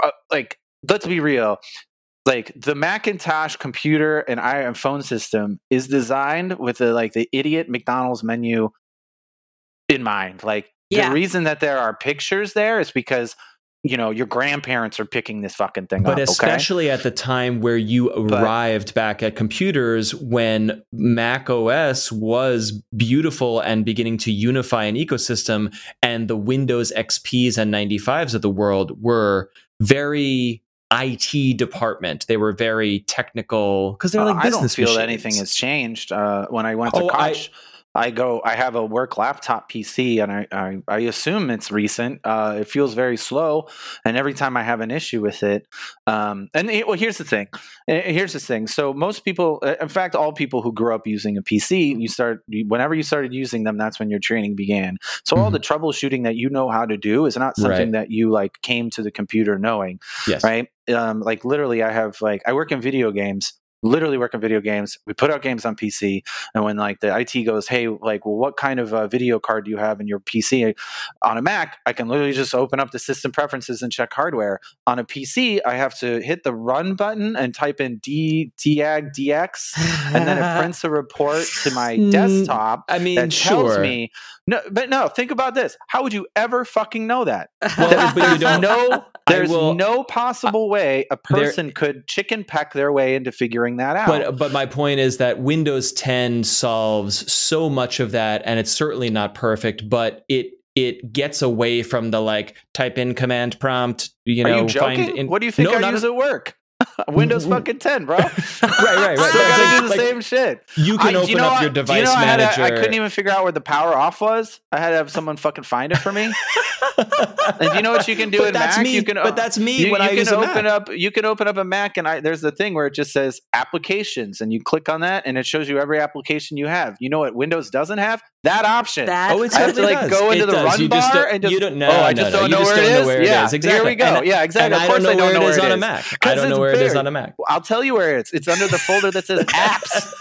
uh, like, let's be real like the Macintosh computer and iPhone phone system is designed with the like the idiot McDonald's menu in mind. Like Yeah. the reason that there are pictures there is because you know your grandparents are picking this fucking thing but up. Okay, especially at the time where you arrived back at computers when mac os was beautiful and beginning to unify an ecosystem and the windows xps and 95s of the world were very IT department. They were very technical because they're like Uh, I don't business feel machines. anything has changed. Uh, when I went to Oh, I- Koch, I, go. I have a work laptop PC, and I I, I assume it's recent. Uh, it feels very slow, and every time I have an issue with it, um, and it, well, here's the thing. Uh, Here's the thing. So most people, uh, in fact, all people who grew up using a PC, you start whenever you started using them. That's when your training began. So all the troubleshooting that you know how to do is not something Mm-hmm. Right. that you like came to the computer knowing Yes. right? Um, like literally, I have like I work in video games. Literally work in video games. We put out games on PC, and when like the IT goes, "Hey, like, well, what kind of uh, video card do you have in your PC?" On a Mac, I can literally just open up the system preferences and check hardware. On a PC, I have to hit the run button and type in D diag dx, and then it prints a report to my <laughs> Mm, desktop I mean, that tells sure. me no. But no, think about this. How would you ever fucking know that? <laughs> Well, There's, but you don't- <laughs> no there's will- no possible way a There- person could chicken peck their way into figuring that out. But but my point is that Windows 10 solves so much of that, and it's certainly not perfect, but it it gets away from the like type in command prompt. You Are know, you joking? find in, what do you think No, I use at work? <laughs> Windows fucking 10, bro. <laughs> right, right, right. <laughs> Still But gotta like- do the like, same shit. You can I- open do you know up what- your device you know I had manager. to- I couldn't even figure out where the power off was. I had to have someone fucking find it for me. and you know what you can do But in that's Mac? me- You can, but that's me you, when you I can use a open Mac. up. You can open up a Mac, and I, there's the thing where it just says applications, and you click on that, and it shows you every application you have. You know what Windows doesn't have? That option. That Oh, it I have to like does. go into It the does. run You bar don't- and just you don't- no, oh, I no, just no. don't You know where don't know where it yeah, is. Exactly. Here we go. Yeah, exactly. and of I don't know where it is on a. Mac. I 'Cause don't know where it is buried. on a Mac. I'll tell you where it is. It's under the folder that says <laughs> apps.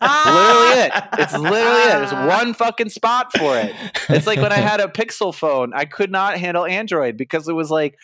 literally it. It's literally it. There's one fucking spot for it. It's like when I had a Pixel phone, I could not handle Android because it was like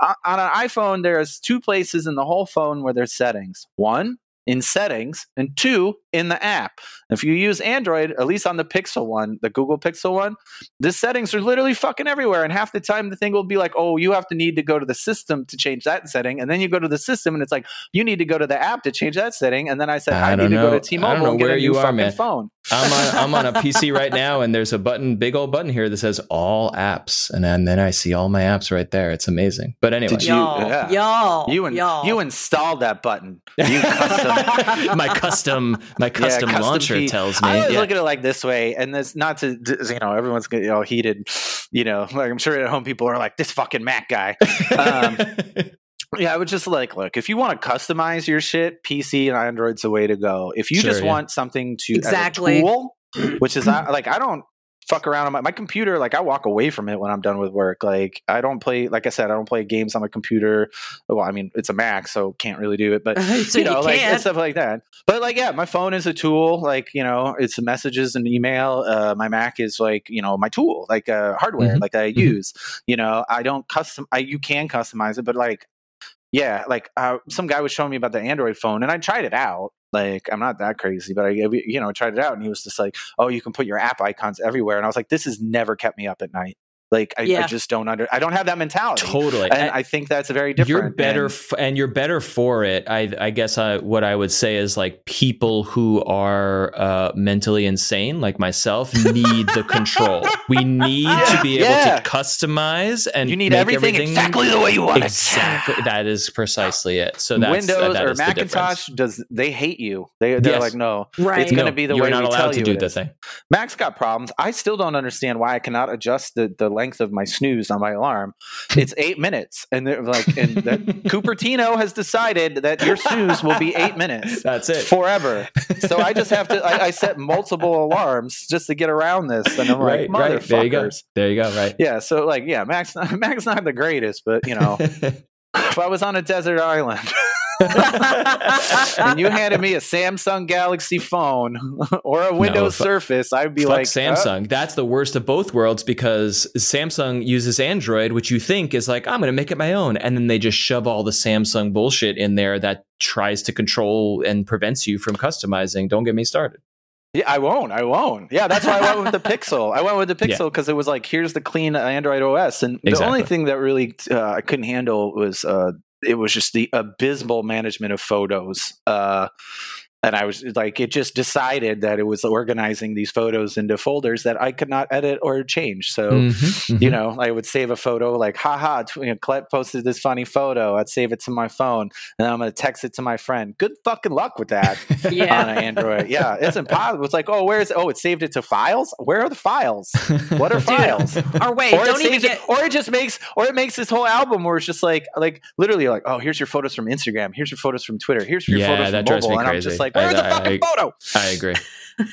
on an iPhone, there's two places in the whole phone where there's settings. One in settings, and two in the app. If you use Android, at least on the Pixel one, the Google Pixel one, the settings are literally fucking everywhere. And half the time, the thing will be like, "Oh, you have to need to go to the system to change that setting," and then you go to the system, and it's like, "You need to go to the app to change that setting." And then I said, I "I, don't to know. go to I T-Mobile don't know and get where a new you are, fucking man. phone." I'm on I'm on a <laughs> PC right now, and there's a button, big old button here that says all apps, and then, then I see all my apps right there. It's amazing. But anyway, Did you- y'all, yeah. y'all, You and y'all. you installed that button. You <laughs> custom. <laughs> my custom my custom, custom launcher P- tells me. I always yeah. look at it like this way, and it's not to you know everyone's getting all heated. You know, like I'm sure at home people are like this fucking Mac guy. Um, <laughs> yeah, I would just like look if you want to customize your shit, PC and Android's the way to go. If you Sure, just yeah. want something to Exactly. as a tool, which is like I don't fuck around on my, my computer like i walk away from it when i'm done with work like i don't play like i said i don't play games on my computer well i mean it's a mac so can't really do it but <laughs> so you know, like and stuff like that. But like, yeah, my phone is a tool. Like, you know, it's messages and email. Uh, my Mac is like, you know, my tool, like uh, hardware, Mhm. like I Mhm. use. You know, I don't custom. I you can customize it, but like, yeah, like uh, some guy was showing me about the Android phone, and I tried it out. Like, I'm not that crazy, but I, you know, tried it out, and he was just like, "Oh, you can put your app icons everywhere," and I was like, "This has never kept me up at night." Like I, I just don't under. I don't have that mentality, totally. and I think that's very different. You're better, And- f- and you're better for it. I, I guess I, what I would say is like people who are uh, mentally insane, like myself, need the control. <laughs> We need to be able Yeah. to customize and you need make everything, exactly the way you want it. Exactly, that is precisely it. So that's Windows that or is the. Macintosh does they hate you? They they're Yes. like no, Right. it's going to No, be the you're way not we allowed tell to you do it the thing. Mac's got problems. I still don't understand why I cannot adjust the, the length of my snooze on my alarm. It's <laughs> eight minutes, and they're like, and that <laughs> Cupertino has decided that your snooze will be eight minutes That's it. forever. So I just have to. I, I set <laughs> multiple alarms just to get around this, and I'm right, like, right. There you go. There you go. Right. Yeah, so like, yeah, Macs, Macs not the greatest, but you know, if I was on a desert island <laughs> and you handed me a Samsung Galaxy phone <laughs> or a Windows fu- Surface, I'd be like, uh, Samsung. That's the worst of both worlds because Samsung uses Android, which you think is like, I'm going to make it my own. And then they just shove all the Samsung bullshit in there that tries to control and prevents you from customizing. Don't get me started. Yeah, I won't. I won't. Yeah, that's why I went with the Pixel. I went with the <laughs> Pixel because it was like, here's the clean Android OS, and the only thing that really uh, I couldn't handle was uh, it was just the abysmal management of photos. Uh, and I was like, it just decided that it was organizing these photos into folders that I could not edit or change. So. Mhm, You mhm. know, I would save a photo like, haha, you know, Colette posted this funny photo. I'd save it to my phone and I'm going to text it to my friend. Good fucking luck with that <laughs> on an Android. Yeah, it's impossible. It's like, oh, where's oh, it saved it to files? Where are the files? What are <laughs> files? Or wait, or it don't even saves it- or it just makes or it makes this whole album where it's just like like literally like, oh, here's your photos from Instagram, here's your photos from Twitter, here's your Yeah, photos from that mobile. me And I'm just like, where's the I- fucking I- photo? I agree. <laughs>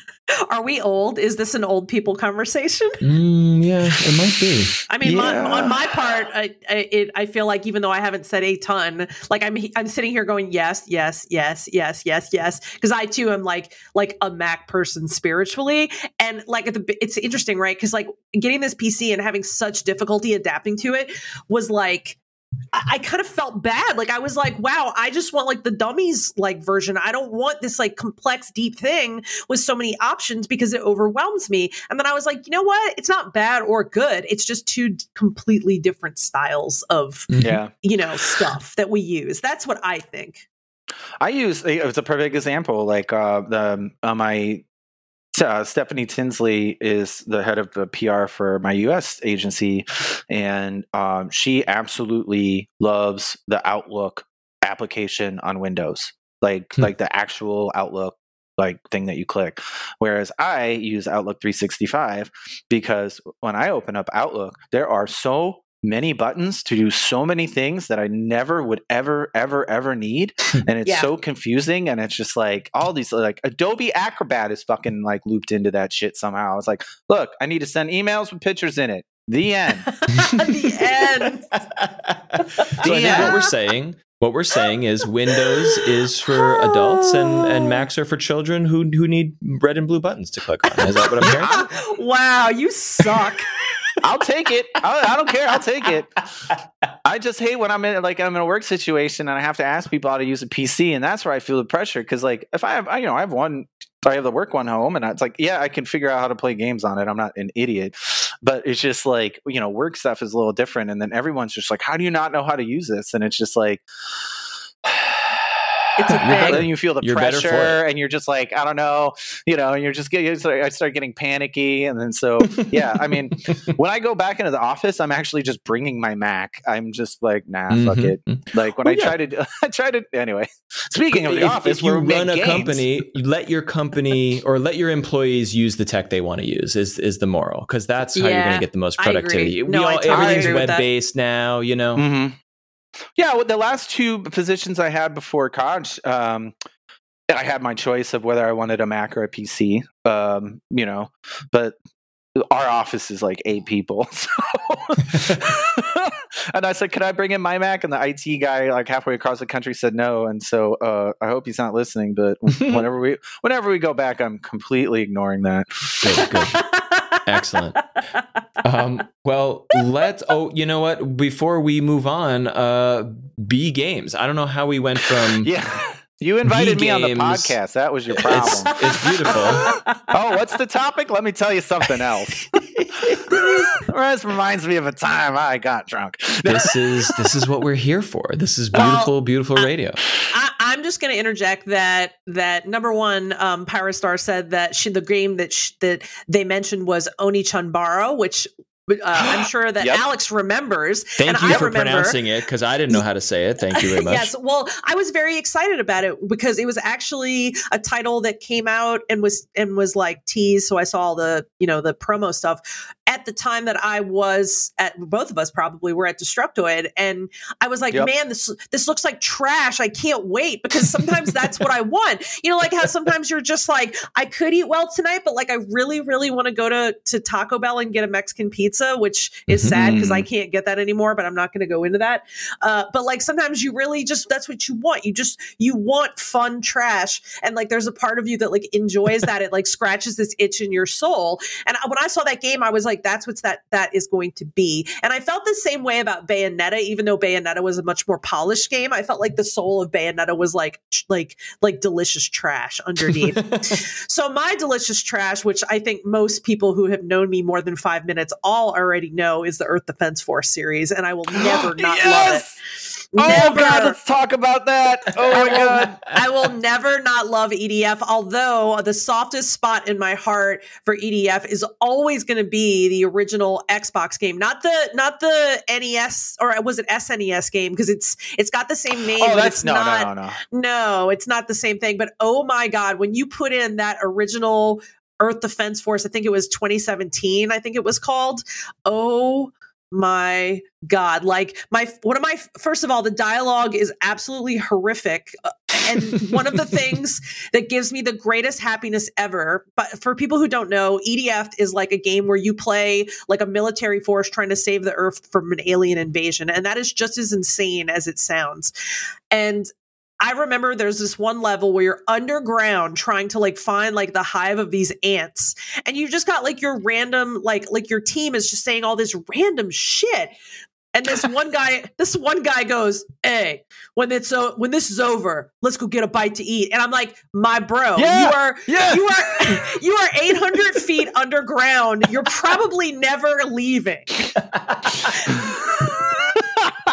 Are we old? Is this an old people conversation? Mm, yeah, it might be. I mean, my, on my part, I, I, it, I feel like even though I haven't said a ton, like I'm, I'm sitting here going yes, yes, yes, yes, yes, yes, because I too am like, like a Mac person spiritually, and like at the, it's interesting, right? Because like getting this PC and having such difficulty adapting to it was like. I, I kind of felt bad. Like I was like, wow, I just want like the dummies like version. I don't want this like complex, deep thing with so many options because it overwhelms me. And then I was like, you know what? It's not bad or good. It's just two d- completely different styles of, Mhm. Yeah. you know, stuff that we use. That's what I think. I use it's a perfect example. Like uh, the uh, my uh, Stephanie Tinsley is the head of the PR for my U.S. agency, and um, she absolutely loves the Outlook application on Windows, like Hmm. like the actual Outlook like thing that you click. Whereas I use Outlook 365 because when I open up Outlook, there are so many buttons to do so many things that I never would ever ever ever need <laughs> and it's Yeah. so confusing and it's just like all these like Adobe Acrobat is fucking like looped into that shit somehow. It's like, look, I need to send emails with pictures in it. The end. <laughs> the end. <laughs> so I think Yeah. what we're saying, what we're saying is Windows is for adults and and oh. Macs are for children who who need red and blue buttons to click on. Is that what I'm hearing? wow, you suck. I'll take it. I, I don't care. I'll take it. <laughs> I just hate when I'm in like I'm in a work situation and I have to ask people how to use a PC, and that's where I feel the pressure. Because like if I have, I, you know, I have one, I have the work one home, and it's like, yeah, I can figure out how to play games on it. I'm not an idiot, but it's just like you know, work stuff is a little different, and then everyone's just like, how do you not know how to use this? And it's just like. It's a <laughs> You're thing. better- then you feel the you're better for pressure, and you're just like, I don't know, you know, and you're just getting. I start getting panicky, and then so <laughs> yeah. I mean, when I go back into the office, I'm actually just bringing my Mac. I'm just like, nah, fuck Mhm. it. Like when Well, I yeah. try to, <laughs> I try to anyway. Speaking of the if, office, if you run a games- company, let your company or let your employees use the tech they want to use is is the moral because that's how you're going to get the most I agree. productivity. No, we I all, totally everything's agree web based now, you know. Mhm. Yeah, well, the last two positions I had before college, um, I had my choice of whether I wanted a Mac or a PC. Um, you know, but our office is like eight people, <laughs> so. <laughs> and I said, "Could I bring in my Mac?" And the IT guy, like halfway across the country, said no. And so uh, I hope he's not listening. But <laughs> whenever we whenever we go back, I'm completely ignoring that. Good, good. Excellent. Um, well, let's. Oh, you know what? Before we move on, uh, B games. I don't know how we went from. <laughs> Yeah. You invited me on the podcast. That was your problem. It's it's beautiful. <laughs> oh, what's the topic? Let me tell you something else. <laughs> this reminds me of a time I got drunk. this is this is what we're here for. This is beautiful, Well, beautiful radio. I, I'm just going to interject that that number one, um, Pyrostar said that she, the game that sh- that they mentioned was Onechanbara, which uh, I'm sure that <gasps> Yep. Alex remembers. Thank and you I for remember, pronouncing it because I didn't know how to say it. Thank you very <laughs> much. yes, well, I was very excited about it because it was actually a title that came out and was and was like teased. So I saw all the you know the promo stuff at the time that I was at. Both of us probably were at Destructoid, and I was like, Yep. man, this this looks like trash. I can't wait because sometimes that's what I want. You know, like how sometimes you're just like, I could eat well tonight, but like I really, really want to go to to Taco Bell and get a Mexican pizza, which is sad because I can't get that anymore. But I'm not going to go into that. Uh, but like sometimes you really just that's what you want. You just you want fun trash, and like there's a part of you that like enjoys that. It like scratches this itch in your soul. And when I saw that game, I was like, that's what's that that is going to be. And I felt the same way about Bayonetta, even though Bayonetta was a much more polished game. I felt like the soul of Bayonetta was like like like delicious trash underneath. <laughs> So my delicious trash, which I think most people who have known me more than five minutes all already know, is the Earth Defense Force series, and I will <gasps> never not love it. Oh Never. god, let's talk about that. Oh my god. I will never not love EDF, although the softest spot in my heart for EDF is always going to be the original Xbox game, not the not the NES or was it SNES game because it's it's got the same name. Oh, but that's it's no, not, no, no, no. no, it's not the same thing. But oh my God, when you put in that original Earth Defense Force, I think it was 2017, I think it was called. Oh my God. Like, my one of my first of all, the dialogue is absolutely horrific. Uh, And one of the <laughs> things that gives me the greatest happiness ever, but for people who don't know, EDF is like a game where you play like a military force trying to save the earth from an alien invasion. And that is just as insane as it sounds. And I remember there's this one level where you're underground trying to like find like the hive of these ants and you just got like your random like like your team is just saying all this random shit and this one <laughs> guy this one guy goes hey when it's so when this is over let's go get a bite to eat and i'm like my bro Yeah, you are yeah. you are <laughs> <laughs> you are 800 feet underground you're probably never leaving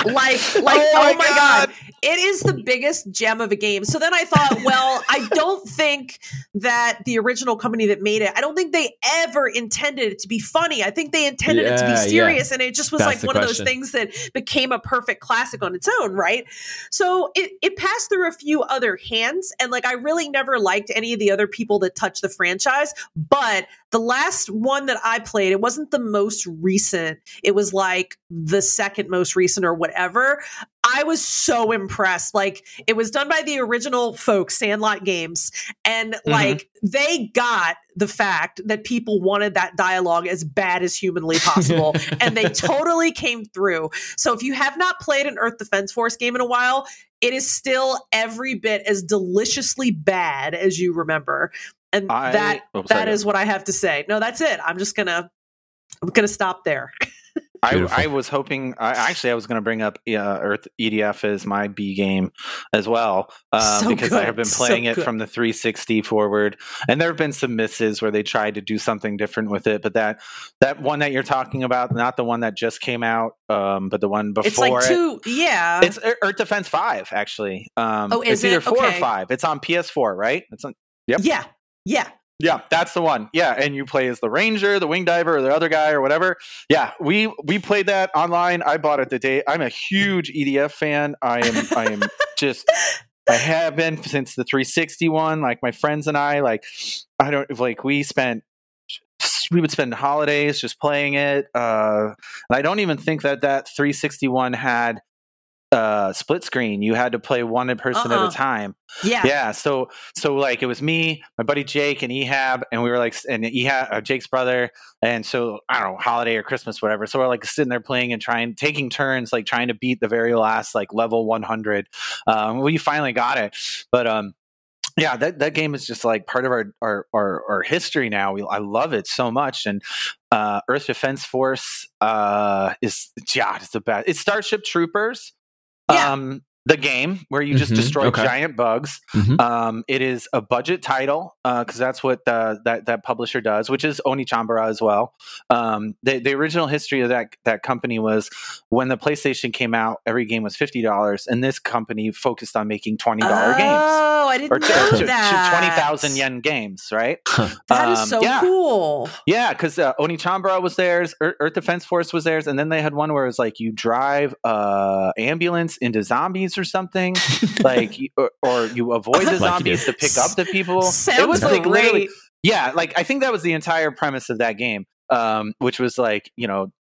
like <laughs> like Oh oh my my, god. God. it is the biggest gem of a game so then i thought well i don't think that the original company that made it i don't think they ever intended it to be funny i think they intended it to Yeah, be yeah. serious and it just was That's like one of those things that became a perfect classic on its own right so it, it passed through a few other hands and like i really never liked any of the other people that touched the franchise but the last one that I played, it wasn't the most recent. It was like the second most recent or whatever. I was so impressed. Like it was done by the original folks, Sandlot Games, and like they got the fact that people wanted that dialogue as bad as humanly <laughs> possible, and they totally came through. So if you have not played an Earth Defense Force game in a while, it is still every bit as deliciously bad as you remember. And I- that oh, that is what I have to say. No, that's it. I'm just gonna I'm gonna stop there. I, I was hoping. I, actually, I was going to bring up uh, Earth EDF as my B game as well uh, So because I have been so playing it good. from the 360 forward, and there have been some misses where they tried to do something different with it. But that that one that you're talking about, not the one that just came out, um, but the one before it's like it. two yeah. It's Earth Defense Five, actually. Um, Oh, is it's either it? four or five. It's on PS4, right? It's on. Yep. yeah. Yeah. Yeah, that's the one. Yeah, and you play as the ranger, the wing diver, or the other guy, or whatever. Yeah, we we played that online. I bought it the day. I'm a huge EDF fan. I am. I am <laughs> just. I have been since the 360 one. Like my friends and I, like I don't like we spent. We would spend holidays just playing it, uh, and I don't even think that that 361 had uh, split screen. You had to play one person at Uh-uh. a time Yeah. yeah so so like it was me my buddy jake and ehab and we were like and ehab uh, jake's brother and so i don't know holiday or christmas whatever so we're like sitting there playing and trying taking turns like trying to beat the very last like level 100 um we finally got it but um yeah, that, that game is just like part of our our, our, our history now. We, I love it so much, and uh, Earth Defense Force uh, is yeah, it's the best. It's Starship Troopers, Yeah. um, the game where you just Mhm, destroy okay. giant bugs. Mhm. Um, it is a budget title because that's what the, that that publisher does, which is Onechanbara as well. Um, the, the original history of that that company was when the PlayStation came out, every game was fifty dollars, and this company focused on making twenty dollar games Oh, I didn't or know t- t- that. twenty thousand yen games, right? That is Um, so yeah. cool. Yeah, because uh, Onechanbara was theirs, Earth, Earth Defense Force was theirs, and then they had one where it was like you drive uh ambulance into zombies or something, <laughs> like or, or you avoid the <laughs> Like zombies do. to pick up the people. Sounds it was like great. literally, yeah, like I think that was the entire premise of that game, um, which was like you know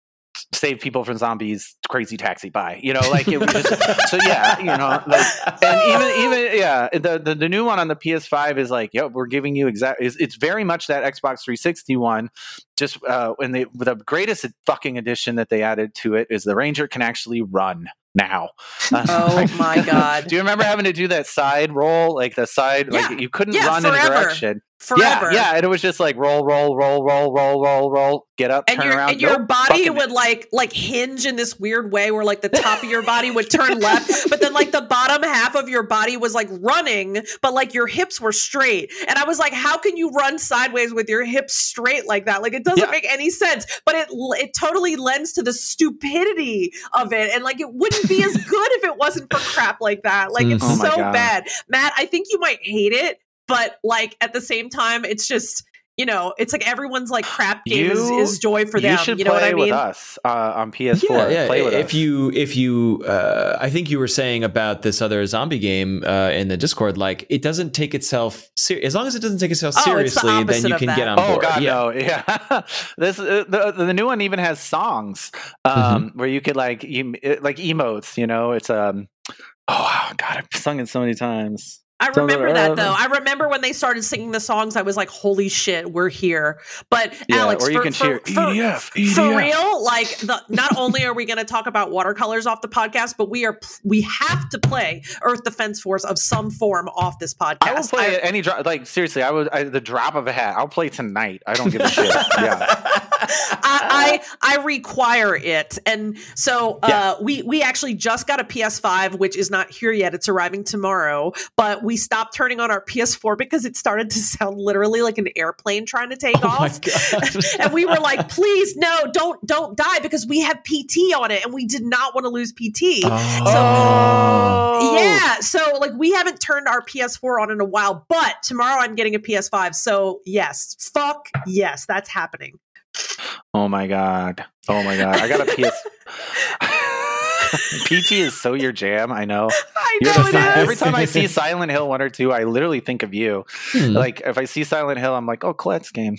save people from zombies, crazy taxi by, you know, like it was just so yeah, you know, like and even even yeah, the, the the new one on the PS5 is like, yep, we're giving you exact. It's, it's very much that Xbox 360 one. Just uh, when they the greatest fucking addition that they added to it is the Ranger can actually run now. <laughs> Uh, oh my <laughs> God. do you remember having to do that side roll, like the side, Yeah. like you couldn't Yeah, run in a direction? Forever. Yeah, yeah, and it was just like roll, roll, roll, roll, roll, roll, roll, get up, and turn your around. and your body fucking- would like like hinge in this weird way where like the top of your body would turn <laughs> left but then like the bottom half of your body was like running but like your hips were straight and i was like how can you run sideways with your hips straight like that like it doesn't Yeah. make any sense but it it totally lends to the stupidity of it and like it wouldn't be as good if it wasn't for crap like that like it's Mhm. Oh so God. bad matt i think you might hate it but like at the same time it's just you know, it's like everyone's like crap game is, You- is joy for them. you should know what play I mean? with us uh, on PS4. Yeah, yeah. Play with if us. you, if you, uh, I think you were saying about this other zombie game uh, in the Discord, like it doesn't take itself ser- as long as it doesn't take itself Oh, it's the seriously, then you can get on Oh board. god, yeah. no, yeah. <laughs> this uh, the the new one even has songs um, Mm-hmm. where you could like em- like emotes. You know, it's um. Oh god, I've sung it so many times. I remember that though. uh, I remember when they started singing the songs, I was like, "Holy shit, we're here!" But Yeah, Alex, or you for, can for, cheer for, EDF, for EDF. real, like the not only are we going to talk about watercolors off the podcast, but we are we have to play Earth Defense Force of some form off this podcast. I will play at any drop. Like seriously, I would I, the drop of a hat. I'll play tonight. I don't give a shit. <laughs> Yeah. I, I I require it, and so uh, Yeah. we we actually just got a PS5, which is not here yet. It's arriving tomorrow, but we stopped turning on our PS4 because it started to sound literally like an airplane trying to take <laughs> Oh off. <laughs> and we were like, please, no, don't don't die because we have PT on it, and we did not want to lose PT. Oh. Yeah, so like we haven't turned our PS4 on in a while, but tomorrow I'm getting a PS5. So yes, fuck yes, that's happening. Oh my god. Oh my god. I got a PS. <laughs> <laughs> PT is so your jam. I know. I know it si- is. every time I see <laughs> Silent Hill one or two, I literally think of you. Hmm. Like if I see Silent Hill, I'm like, oh, Colette's game.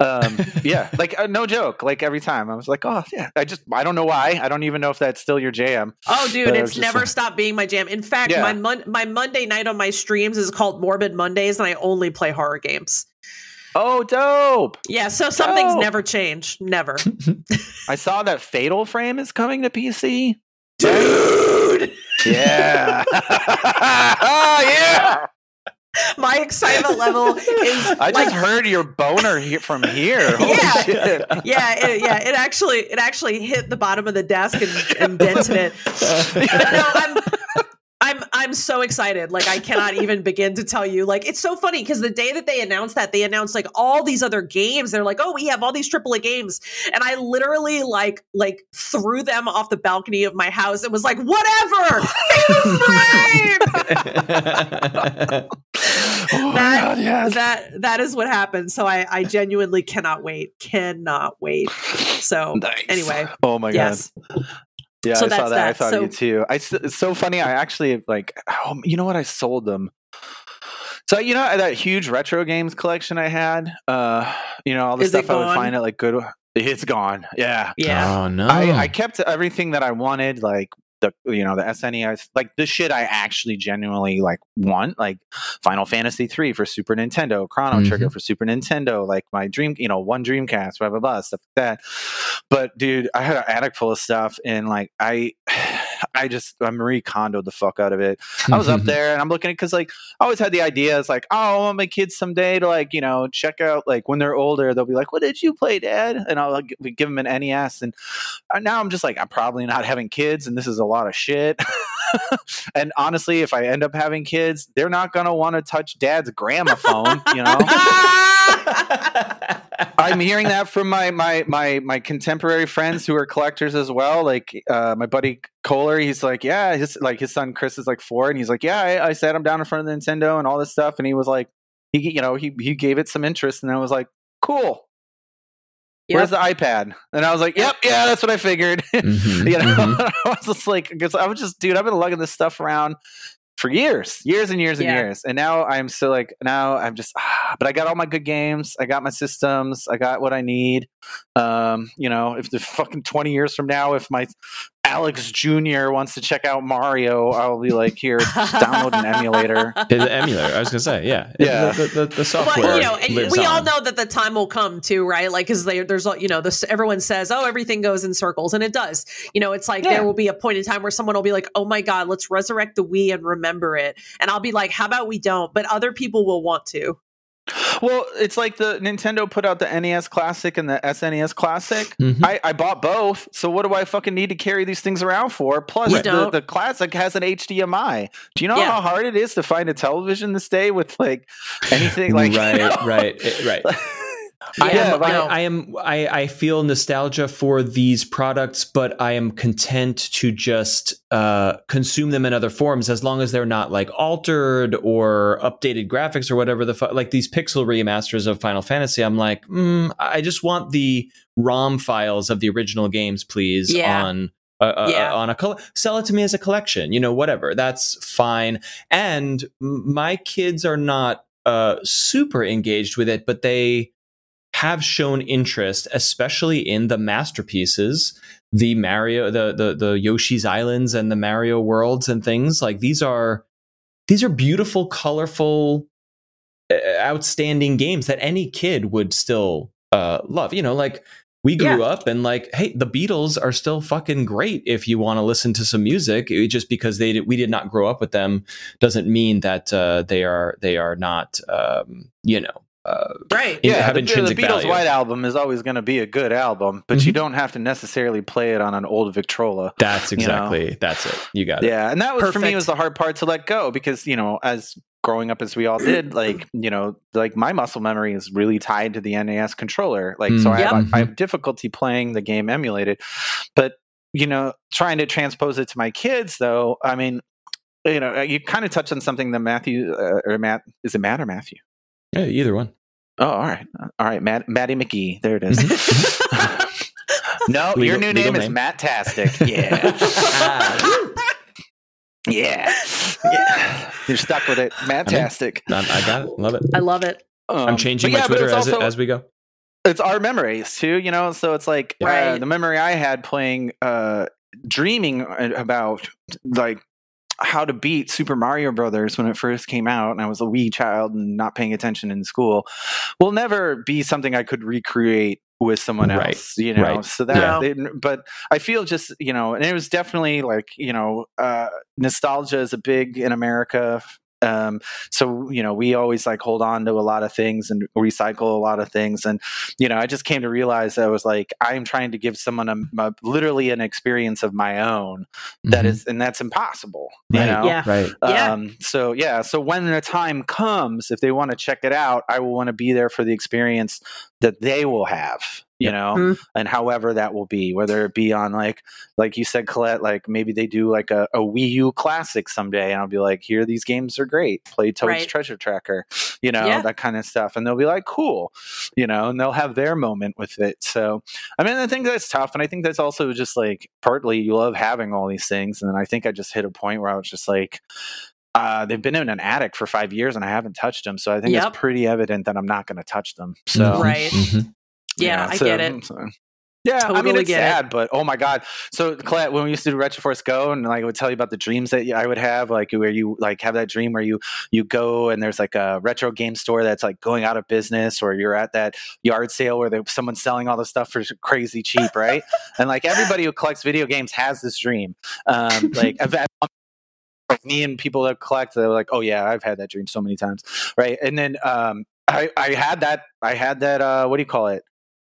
Um, <laughs> yeah, like uh, no joke. Like every time, I was like, oh yeah. I just I don't know why. I don't even know if that's still your jam. Oh, dude, But it's never like- stopped being my jam. In fact, Yeah. my mon- my Monday night on my streams is called Morbid Mondays, and I only play horror games. Oh, dope! Yeah, so some things Oh. never change. Never. I saw that Fatal Frame is coming to PC. Dude! Yeah. <laughs> oh yeah. My excitement level is I like just heard your boner he- from here. <laughs> Holy Yeah. shit. yeah, it, yeah. It actually, it actually hit the bottom of the desk and, and dented it. <laughs> No, I'm, I'm, I'm so excited. Like I cannot even <laughs> begin to tell you. Like it's so funny because the day that they announced that, they announced like all these other games. They're like, oh, we have all these AAA games, and I literally like, like threw them off the balcony of my house and was like, whatever, Fatal <laughs> Oh That- God, yes. that that is what happened. So I, I genuinely cannot wait. Cannot wait. So Nice. anyway, Oh my yes. god. Yeah, So I saw that's that. I that. thought So- of you too. I, s- it's so funny. I actually like. Oh, you know what? I sold them. So you know that huge retro games collection I had. Uh, you know all the Is stuff I would find at like good. It's gone. Yeah. Yeah. Oh no. I, I kept everything that I wanted, like the you know the SNES, like the shit I actually genuinely like want, like Final Fantasy three for Super Nintendo, Chrono Mhm. Trigger for Super Nintendo, like my dream, you know, one Dreamcast, blah blah blah, stuff like that. But dude, I had an attic full of stuff, and like I, I just I Marie Kondoed the fuck out of it. I was up <laughs> there and I'm looking at because like I always had the idea it's like oh I want my kids someday to like you know check out like when they're older they'll be like what did you play dad and I'll like, give them an NES and uh, now I'm just like I'm probably not having kids and this is a lot of shit <laughs> and honestly, if I end up having kids, they're not gonna want to touch dad's gramophone. You know, <laughs> I'm hearing that from my my my my contemporary friends who are collectors as well. Like uh, my buddy Kohler, he's like, yeah, his like his son Chris is like four, and he's like, yeah, I, I sat him down in front of the Nintendo and all this stuff, and he was like, he you know he he gave it some interest, and I was like, cool. Where's the iPad? And I was like, "Yep, yeah, that's what I figured." <laughs> Mhm, you know, mhm. <laughs> I was just like, because I was just, dude, I've been lugging this stuff around for years, years and years and Yeah. years, and now I'm still like, now I'm just, ah, <sighs> but I got all my good games, I got my systems, I got what I need. Um, you know, if the fucking twenty years from now, if my Alex Jr. wants to check out Mario, I'll be like, here, download an emulator. <laughs> the emulator. I was gonna say, yeah, Yeah. The, the, the software. But you know, and lives we all know that the time will come too, right? Like, because there's, you know, this everyone says, "Oh, everything goes in circles," and it does. You know, it's like Yeah. there will be a point in time where someone will be like, "Oh my god, let's resurrect the Wii and remember it," and I'll be like, "How about we don't?" But other people will want to. Well, it's like the Nintendo put out the NES Classic and the SNES Classic. Mhm. I, I bought both, so what do I fucking need to carry these things around for? Plus, the, the classic has an HDMI. Do you know Yeah. how hard it is to find a television this day with like anything <laughs> like right, <laughs> right, it- right. <laughs> I Yeah, am, I, I am I, I feel nostalgia for these products, but I am content to just uh, consume them in other forms as long as they're not like altered or updated graphics or whatever the fu- like these pixel remasters of Final Fantasy. I'm like, mm, I just want the ROM files of the original games, please, Yeah. on. Uh, uh, Yeah. on a col- sell it to me as a collection, you know, whatever. That's fine. And my kids are not uh, super engaged with it, but they have shown interest, especially in the masterpieces, the Mario, the the the Yoshi's Islands and the Mario worlds and things like these are these are beautiful, colorful, uh, outstanding games that any kid would still uh, love. You know, like we grew up and like, hey, the Beatles are still fucking great if you want to listen to some music. It- just because they did, we did not grow up with them doesn't mean that uh, they are they are not um, you know. Uh, Right. in- yeah, have the, the Beatles value. White Album is always going to be a good album, but you Mhm. don't have to necessarily play it on an old Victrola. That's You know? exactly that's it. You got it. Yeah, and that was for me was the hard part to let go because you know as growing up as we all did, <clears throat> like you know, like my muscle memory is really tied to the NES controller. Like, so Mm. I, have, Yep. I have difficulty playing the game emulated, but you know, trying to transpose it to my kids though. I mean, you know, you kind of touched on something that Matthew uh, or Matt is it Matt or Matthew? Yeah, either one. Oh, all right, all right, Matt, Matty McGee. There it is. <laughs> no, your new legal name, is name. Matt Tastic. <laughs> Yeah. Yeah. yeah. You're stuck with it. Fantastic. I I got it. Love it. I love it. I'm changing Um, but my yeah, Twitter it's as, it, as we go. it's our memories too, you know. So it's like uh, Right. the memory I had playing, uh, dreaming about like how to beat Super Mario Brothers when it first came out, and I was a wee child and not paying attention in school, will never be something I could recreate with someone Right. else, you know. Right. So that, Yeah. they- but I feel just you know, and it was definitely like you know, uh, nostalgia is a big in America. Um, so you know, we always like hold on to a lot of things and recycle a lot of things, and you know, I just came to realize that I was like, I'm trying to give someone a, a- literally an experience of my own that Mhm. is, and that's impossible. You know, Yeah. right. Yeah. um, so yeah, so when the time comes, if they want to check it out, I will want to be there for the experience that they will have, you Yep. know, Mhm. and however that will be, whether it be on like, like you said, Colette, like maybe they do like a, a Wii U classic someday, and I'll be like, here, these games are great. Play Toad's Right. Treasure Tracker, you know, Yeah. that kind of stuff, and they'll be like, cool, you know, and they'll have their moment with it. So, I mean, I think that's tough, and I think that's also just like partly you love having all these things, and then I think I just hit a point where I was just like uh, they've been in an attic for five years and I haven't touched them. So I think Yep. it's pretty evident that I'm not going to touch them. So, Mhm. Right. Mhm. Yeah, I so- get it. so- yeah, I mean it's get it. sad, but oh my god! So, Colette, when we used to do Retroforce Go, and like I would tell you about the dreams that I would have, like where you like have that dream where you you go and there's like a retro game store that's like going out of business, or you're at that yard sale where there- someone's selling all the stuff for crazy cheap, right? and like everybody who collects video games has this dream. Um, like <laughs> I've, like me and people that collect, they're like, oh yeah, I've had that dream so many times, right? And then um, I I had that I had that uh, what do you call it?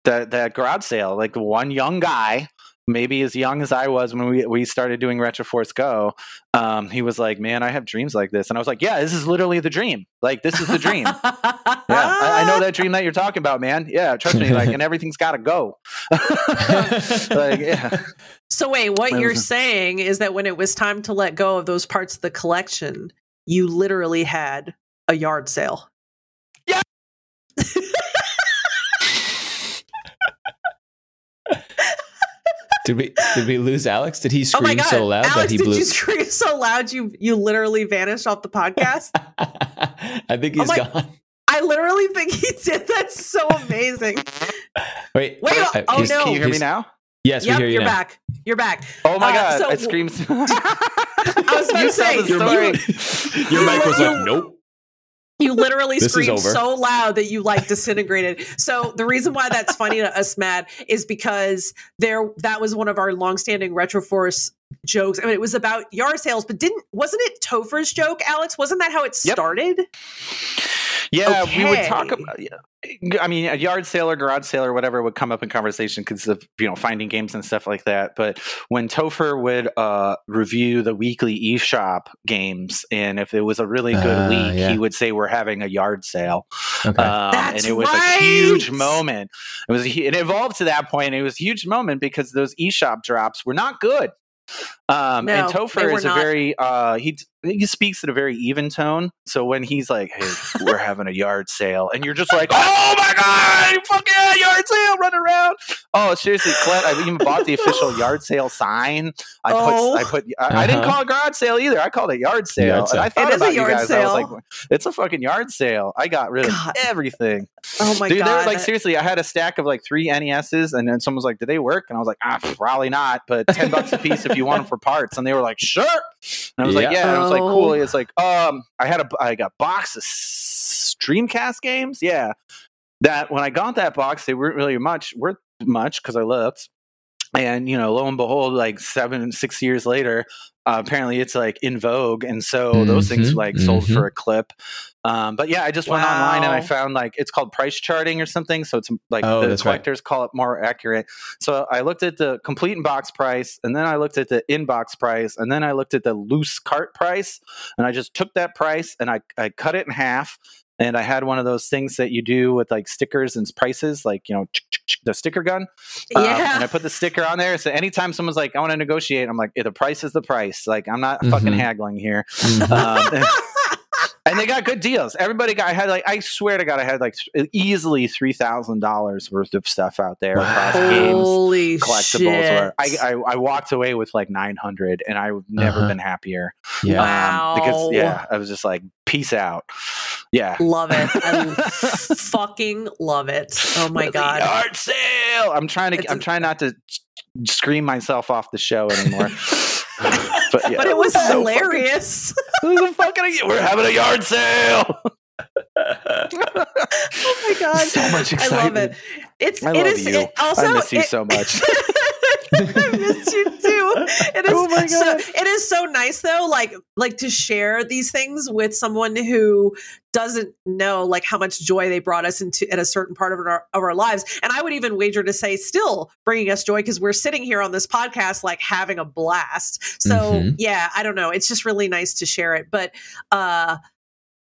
That that garage sale, like one young guy maybe as young as I was when we, we started doing Retroforce Go, um, he was like, "Man, I have dreams like this," and I was like, "Yeah, this is literally the dream. Like this is the dream. yeah, I, I know that dream that you're talking about, man. Yeah, trust me. Like, and <laughs> everything's got to go. <laughs> <laughs> like, yeah. So wait, what That you're saying is that when it was time to let go of those parts of the collection, you literally had a yard sale. Did we did we lose Alex? Did he oh my scream god, so loud Alex, that he blew? did blew? you scream so loud you you literally vanished off the podcast? <laughs> I think Oh he's my- gone. I literally think he did. That's so amazing. Wait, Wait, I- oh no. Can you hear me now? Yes, yep, we hear you you're now. back. You're back. Oh my Uh, god! so- it screams. <laughs> I was about you to say, Your story. mic, your mic was like, <laughs> nope. You literally screamed so loud that you like disintegrated. so the reason why that's funny to us, Matt, is because there that was one of our longstanding Retroforce jokes. I mean, it was about yard sales, but didn't wasn't it Topher's joke, Alex? Wasn't that how it Yep. started? Yeah, we would talk about. Yeah. I mean, a yard sale or garage sale or whatever would come up in conversation because of you know finding games and stuff like that. But when Topher would uh, review the weekly eShop games, and if it was a really good Ah, week, yeah. he would say we're having a yard sale, Okay. um, and it was right. a huge moment. It was a, it evolved to that point. And it was a huge moment because those eShop drops were not good. Um, No, and Topher were is a very uh, he he speaks at a very even tone. So when he's like, "Hey, we're <laughs> having a yard sale," and you're just like, <laughs> "Oh my god, fuck yeah, yard sale, run around!" Oh, seriously, Clint, I even bought the official yard <laughs> sale sign. I Oh. put, I put, I, I didn't Uh-huh. call it garage sale either. I called it yard sale, Yard sale. I thought It is a about you yard guys. I sale. was like, "It's a fucking yard sale." I got rid of God. everything. Oh my Dude, they god! were like seriously. I had a stack of like three NESs, and then someone was like, "Do they work?" And I was like, "Ah, probably not, but ten bucks a piece if you want them for parts." And they were like, "Sure." And I was like, Yeah. "Yeah." And I was like. "Cool." It's like, um, I had a I got box of s- Dreamcast games. Yeah, that when I got that box, they weren't really much worth much because I looked. And you know, lo and behold, like seven, six years later, uh, apparently it's like in vogue, and so those things Mhm, like sold mhm. for a clip. Um, but yeah, I just went online and I found like it's called price charting or something. So it's like Oh, the that's right. collectors call it more accurate. So I looked at the complete in box price, and then I looked at the inbox price, and then I looked at the loose cart price, and I just took that price and I I cut it in half. And I had one of those things that you do with like stickers and prices, like you know the sticker gun. Um, yeah. and I put the sticker on there. So anytime someone's like, "I want to negotiate," I'm like, "The price is the price." Like I'm not fucking Mhm. haggling here. Mhm. Um, and, <laughs> and they got good deals. Everybody got. I had like I swear to God, I had like easily three thousand dollars worth of stuff out there across Wow. games, Holy collectibles. shit! Or I, I I walked away with like nine hundred, and I've never Uh-huh. been happier. yeah. Wow. Um, because yeah, I was just like, peace out. Yeah. love it. <laughs> I fucking love it. Oh my god! Yard sale. I'm trying to. It's I'm trying not to scream myself off the show anymore. <laughs> but yeah, But it was <laughs> so fucking- hilarious. it was a fucking. We're having a yard sale. oh my god! So much I love it. It's I love is you. it also I miss you it- so much. <laughs> I miss you too. It is Oh my so God. it is so nice though, like like to share these things with someone who doesn't know like how much joy they brought us into at a certain part of our of our lives. And I would even wager to say still bringing us joy because we're sitting here on this podcast like having a blast. So Mhm. yeah, I don't know. It's just really nice to share it. But uh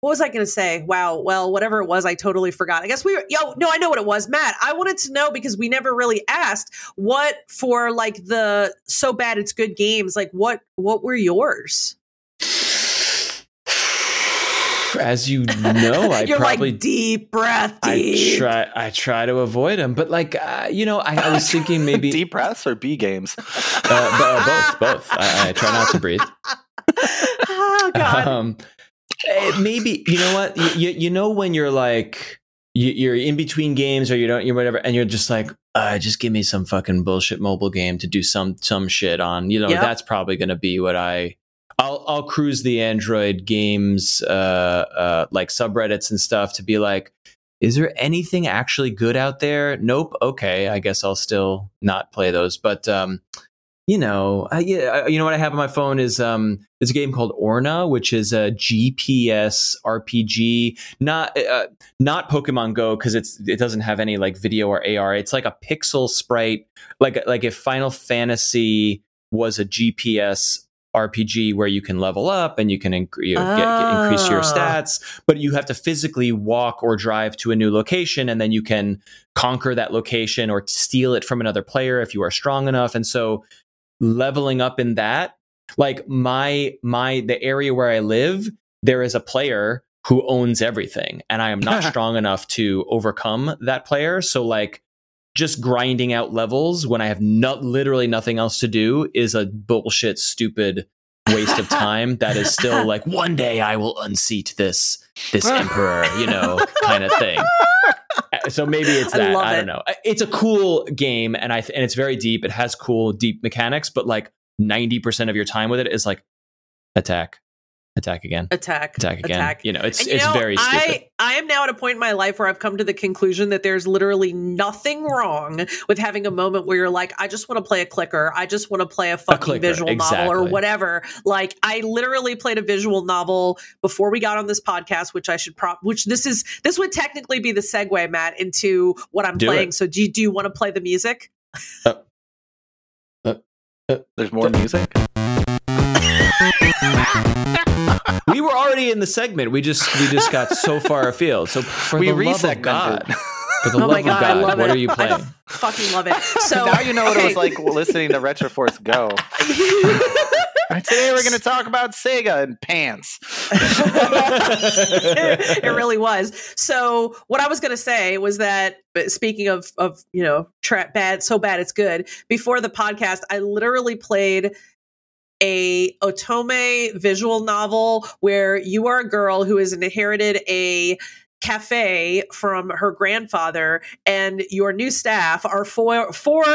what was I going to say? Wow. Well, whatever it was, I totally forgot. I guess we were, yo, no, I know what it was. Matt, I wanted to know because we never really asked what for like the so bad it's good games, like what, what were yours? As you know, I <laughs> You're probably like deep breath, I try I try to avoid them, but like uh, you know, I, I was thinking <laughs> maybe D press or B games. uh, bo- both both. <laughs> I, I try not to breathe. oh, God. Um, maybe you know what you, you, you know when you're like you, you're in between games or you don't you're whatever and you're just like uh, just give me some fucking bullshit mobile game to do some some shit on you know Yep. that's probably going to be what I I'll I'll cruise the Android games uh uh like subreddits and stuff to be like is there anything actually good out there nope okay I guess I'll still not play those but um you know, I, yeah, you know what I have on my phone is um, there's a game called Orna, which is a GPS RPG, not uh, not Pokemon Go because it's it doesn't have any like video or AR. It's like a pixel sprite, like like if Final Fantasy was a GPS RPG where you can level up and you can inc- you know, get, get, increase your Ah. stats, but you have to physically walk or drive to a new location, and then you can conquer that location or steal it from another player if you are strong enough. And so, leveling up in that, like my my the area where I live, there is a player who owns everything, and I am not <laughs> strong enough to overcome that player. So like. Just grinding out levels when I have not literally nothing else to do is a bullshit, stupid waste of time. that is still like <laughs> one day I will unseat this this <laughs> emperor, you know, kind of thing. So maybe it's I that. love I, don't know. Uh, It's a cool game, and I th- and it's very deep. It has cool, deep mechanics, but like ninety percent of your time with it is like attack, attack again, Attack. attack again. Attack. You know, it's And you it's know, very stupid. I, I am now at a point in my life where I've come to the conclusion that there's literally nothing wrong with having a moment where you're like, I just want to play a clicker. I just want to play a fucking clicker, visual novel or whatever. Like I literally played a visual novel before we got on this podcast, which I should prop which this is this would technically be the segue, Matt, into what I'm Do playing. it. So do you, do you want to play the music? Uh, uh, uh, there's more music. <laughs> we were already in the segment. We just we just got so far afield. So for we the love of. God, <laughs> for the Oh love my of God, I God, what it. are you I playing? fucking love it. <laughs> So now you know what it was like listening to Retroforce Go. <laughs> Today we're going to talk about Sega and pants. it really was. So what I was going to say was that speaking of of you know tra- bad so bad it's good. Before the podcast, I literally played a otome visual novel where you are a girl who has inherited a cafe from her grandfather and your new staff are four four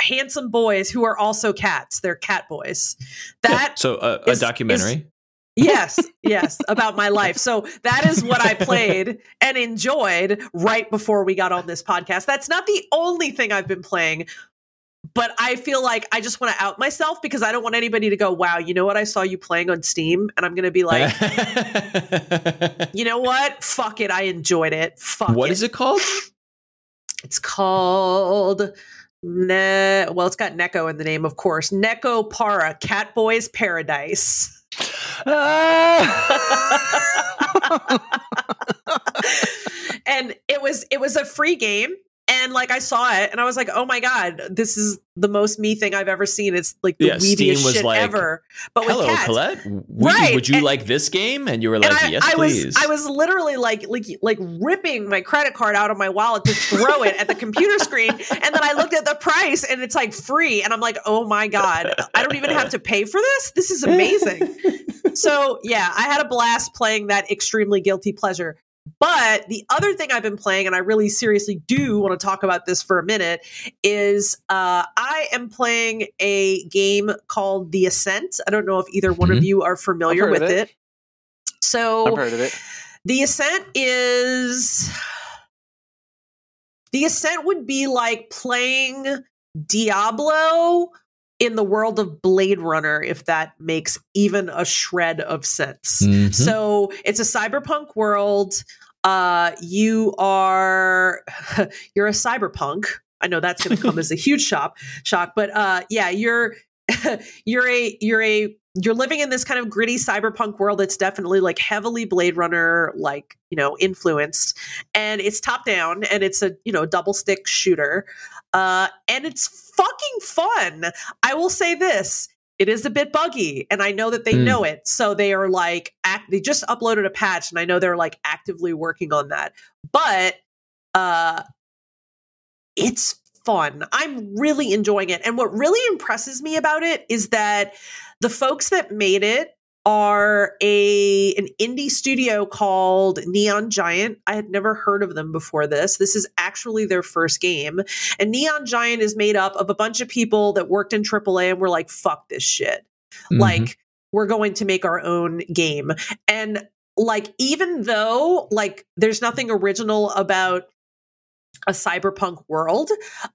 handsome boys who are also cats they're cat boys that so uh, a is- documentary. Yes, yes, about my life. So that is what I played and enjoyed right before we got on this podcast. That's not the only thing I've been playing, but I feel like I just want to out myself because I don't want anybody to go, wow, you know what I saw you playing on Steam? And I'm going to be like, <laughs> you know what? Fuck it. I enjoyed it. Fuck what it. is it called? It's called. Ne- well, it's got Neko in the name, of course. Neko Para, Catboy's Paradise. <laughs> <laughs> and it was it was a free game and like i saw it and i was like oh my god this is the most me thing i've ever seen it's like the Yeah, weediest shit like, ever but with Hello, cats Colette. Would, Right, you, would you and- like this game? And you were like, I, yes, I please. was I was literally like like like ripping my credit card out of my wallet to throw it at the computer screen, and then I looked at the price and it's like free, and I'm like, oh my god, I don't even have to pay for this. This is amazing. <laughs> so yeah, I had a blast playing that extremely guilty pleasure. But the other thing I've been playing, and I really seriously do want to talk about this for a minute, is uh, I am playing a game called The Ascent. I don't know if either one of Mhm. you are familiar with it. it. So I've heard of it. the Ascent is. The Ascent would be like playing Diablo in the world of Blade Runner, if that makes even a shred of sense. Mhm. So it's a cyberpunk world. Uh, you are <laughs> you're a cyberpunk. I know that's going to come as a <laughs> huge shock, shock, but uh, yeah, you're <laughs> you're a you're a you're living in this kind of gritty cyberpunk world that's definitely like heavily Blade Runner like you know influenced, and it's top down and it's a you know double stick shooter, uh, and it's fucking fun. I will say this. It is a bit buggy, and I know that they Hmm. know it. So they are like, act, they just uploaded a patch, and I know they're like actively working on that. But uh, it's fun. I'm really enjoying it. And what really impresses me about it is that the folks that made it are a an indie studio called Neon Giant. I had never heard of them before this. This is actually their first game. And Neon Giant is made up of a bunch of people that worked in AAA and were like, fuck this shit. Mhm. Like, we're going to make our own game. And like, even though like there's nothing original about a cyberpunk world.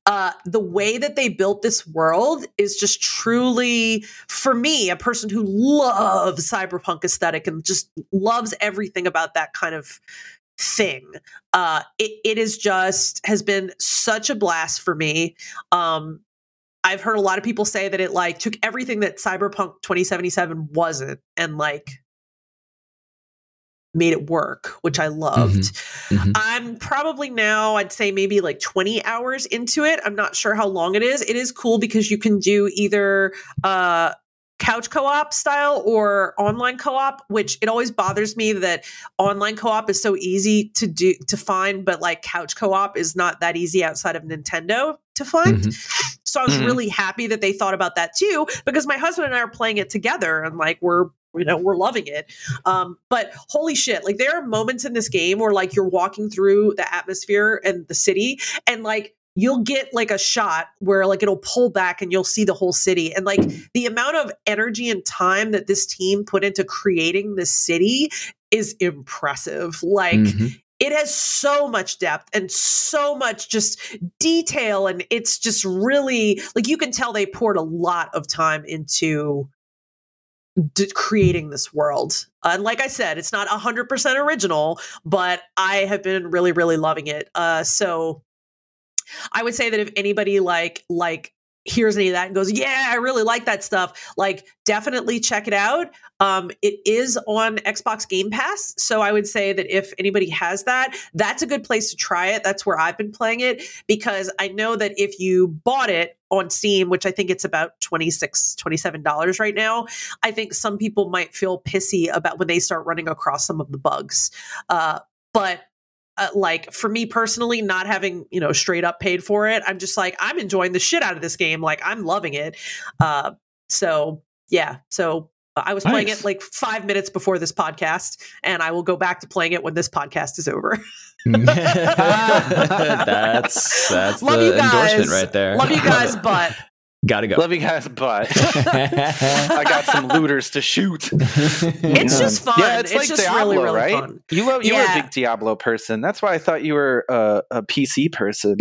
Uh, the way that they built this world is just truly, for me, a person who loves cyberpunk aesthetic and just loves everything about that kind of thing. Uh, it, it is just has been such a blast for me. Um, I've heard a lot of people say that it like took everything that Cyberpunk 2077 wasn't and like made it work, which I loved. Mm-hmm. Mm-hmm. I'm probably now, I'd say maybe like 20 hours into it. I'm not sure how long it is. It is cool because you can do either uh, couch co-op style or online co-op which it always bothers me that online co-op is so easy to do to find but like couch co-op is not that easy outside of nintendo to find Mhm. so i was Mhm. really happy that they thought about that too because my husband and i are playing it together and like we're you know we're loving it. Um but holy shit like there are moments in this game where like you're walking through the atmosphere and the city and like you'll get like a shot where like it'll pull back and you'll see the whole city. And like the amount of energy and time that this team put into creating this city is impressive. Like Mhm. it has so much depth and so much just detail and it's just really like you can tell they poured a lot of time into d- creating this world. And like i said it's not 100% original but i have been really really loving it. Uh so i would say that if anybody like like hears any of that and goes yeah i really like that stuff like definitely check it out um, it is on Xbox Game Pass. So I would say that if anybody has that, that's a good place to try it. That's where I've been playing it because I know that if you bought it on Steam, which I think it's about $26, $27 right now, I think some people might feel pissy about when they start running across some of the bugs. Uh, but uh, like for me personally, not having you know straight up paid for it, I'm just like I'm enjoying the shit out of this game. Like I'm loving it. Uh, so yeah, so uh, I was playing it like five minutes before this podcast, and I will go back to playing it when this podcast is over. <laughs> <laughs> that's that's Love the you guys. endorsement right there. Love you guys, <laughs> but Gotta go. Love you guys, but I got some <laughs> looters to shoot. it's just fun. Yeah, it's, it's like just Diablo, really, really right? fun. You love, you were Yeah. a big Diablo person. That's why I thought you were a, a PC person.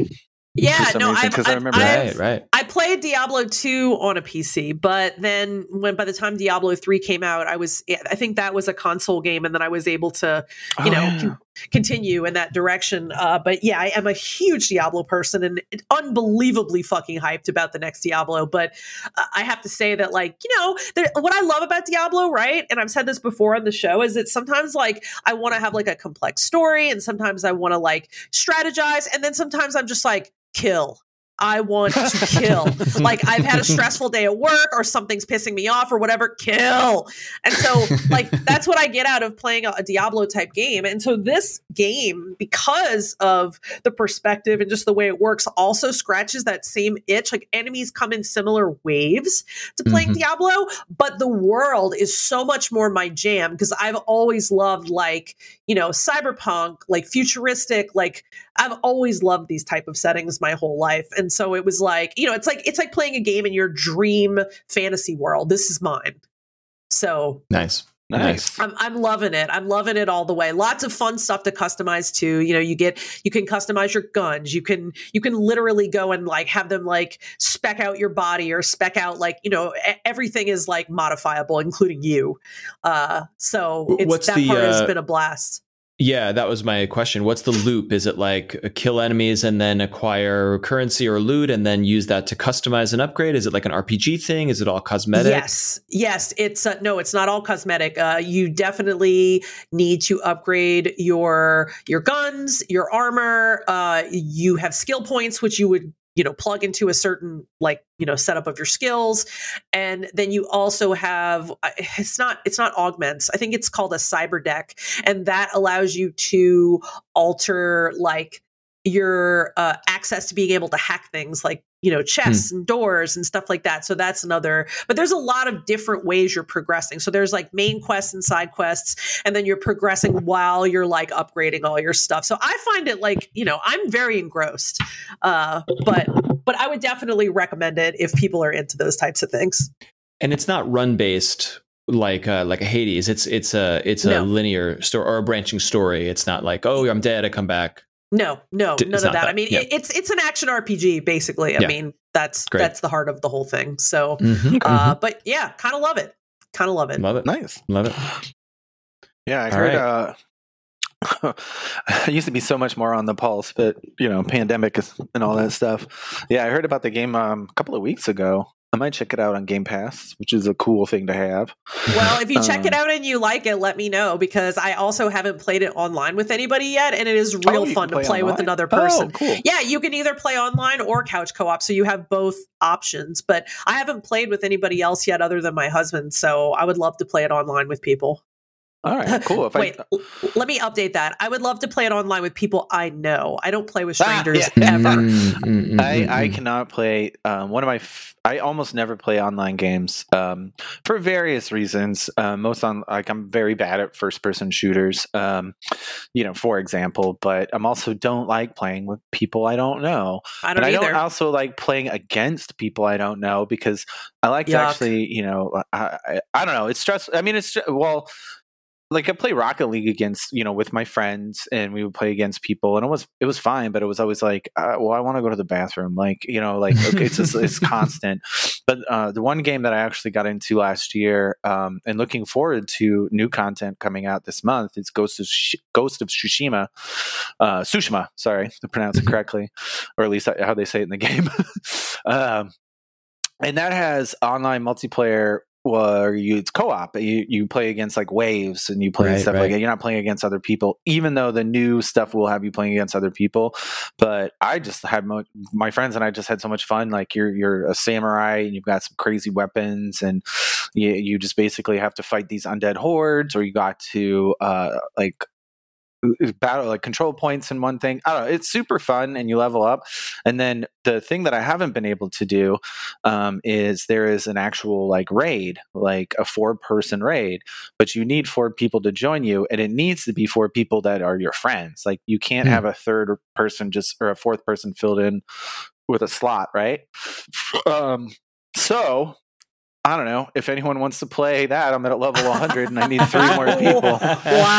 Yeah, no, reason, I've, 'cause I I've- remember I've- right, right. I played Diablo 2 on a PC, but then when by the time Diablo 3 came out, I was I think that was a console game and then I was able to you Oh, know, yeah. Con- continue in that direction. Uh, but yeah, I am a huge Diablo person and unbelievably fucking hyped about the next Diablo. But uh, I have to say that, like, you know, there, what I love about Diablo, right? And I've said this before on the show, is that sometimes, like, I want to have like a complex story, and sometimes I want to like strategize, and then sometimes I'm just like, kill. I want to <laughs> kill. like I've had a stressful day at work or something's pissing me off or whatever, kill. And so like <laughs> that's what I get out of playing a, a Diablo type game. And so this game because of the perspective and just the way it works also scratches that same itch. Like enemies come in similar waves to playing Mhm. Diablo, but the world is so much more my jam because I've always loved like, you know, cyberpunk, like futuristic, like I've always loved these type of settings my whole life. And so it was like, you know, it's like it's like playing a game in your dream fantasy world. This is mine. So Nice. Nice. I'm I'm loving it. I'm loving it all the way. Lots of fun stuff to customize too. You know, you get you can customize your guns. You can you can literally go and like have them like spec out your body or spec out like you know everything is like modifiable, including you. Uh, so it's what's that the, part has uh, been a blast. Yeah, that was my question. What's the loop? Is it like uh, kill enemies and then acquire currency or loot and then use that to customize and upgrade? Is it like an RPG thing? Is it all cosmetic? Yes, yes. It's uh, no, it's not all cosmetic. Uh, you definitely need to upgrade your your guns, your armor. Uh, you have skill points, which you would you know plug into a certain like you know setup of your skills, and then you also have it's not it's not augments. I think it's called a cyber deck, and that allows you to alter like your uh, access to being able to hack things like you know chests and doors and stuff like that so that's another but there's a lot of different ways you're progressing so there's like main quests and side quests and then you're progressing while you're like upgrading all your stuff so i find it like you know i'm very engrossed uh but but i would definitely recommend it if people are into those types of things And it's not run based like uh, like a Hades. It's it's a it's a No. linear story or a branching story. It's not like oh I'm dead, I come back. No, no, none it's of that. that, I mean, yeah. it, it's it's an action RPG basically. I Yeah. mean, that's Great. that's the heart of the whole thing. So, Mhm. uh, but yeah, kind of love it. Kind of love it. Love it. Nice. Love it. Yeah, I All heard. right. Uh, <laughs> I used to be so much more on the pulse, but you know, pandemic and all that stuff. Yeah, I heard about the game um, a couple of weeks ago. I might check it out on Game Pass, which is a cool thing to have. Well, if you check it Um, out and you like it, let me know because I also haven't played it online with anybody yet, and it is Oh, real you fun can to play with another person. Oh, cool. Yeah, you can either play online or couch co-op, so you have both options. But I haven't played with anybody else yet, other than my husband. So I would love to play it online with people. All right, <laughs> cool. If Wait, I, l- let me update that. I would love to play it online with people I know. I don't play with Ah, strangers yeah. ever. Mm, mm, mm, I, I mm. cannot play um, one of my f- I almost never play online games um, for various reasons. Uh, most on like I'm very bad at first person shooters, um, you know, for example. But I'm also don't like playing with people I don't know, I don't I either. I don't also like playing against people I don't know because I like to actually, you know, I, I, I don't know. It's stressful. I mean, it's ju- well. Like I play Rocket League against you know with my friends, and we would play against people, and it was it was fine, but it was always like, uh, well, I want to go to the bathroom, like you know, like okay, it's just, it's <laughs> constant. But uh, the one game that I actually got into last year, um, and looking forward to new content coming out this month, is Ghost of Sh- Ghost of Tsushima, uh, Tsushima. Sorry to pronounce it <laughs> correctly, or at least how they say it in the <laughs> game. um, and that has online multiplayer where you it's co-op you you play against like waves and you play Right, stuff right. like that. You're not playing against other people even though the new stuff will have you playing against other people. But i just had mo- my friends and i just had so much fun. Like you're you're a samurai and you've got some crazy weapons and you, you just basically have to fight these undead hordes or you got to uh like battle like control points and one thing. I don't know it's super fun and you level up. And then the thing that i haven't been able to do um, is there is an actual like raid like a four person raid but you need four people to join you and it needs to be four people that are your friends. Like you can't Hmm. have a third person just or a fourth person filled in with a slot right? Um, so I don't know. If anyone wants to play that, I'm at level 100 and I need three more <laughs> people.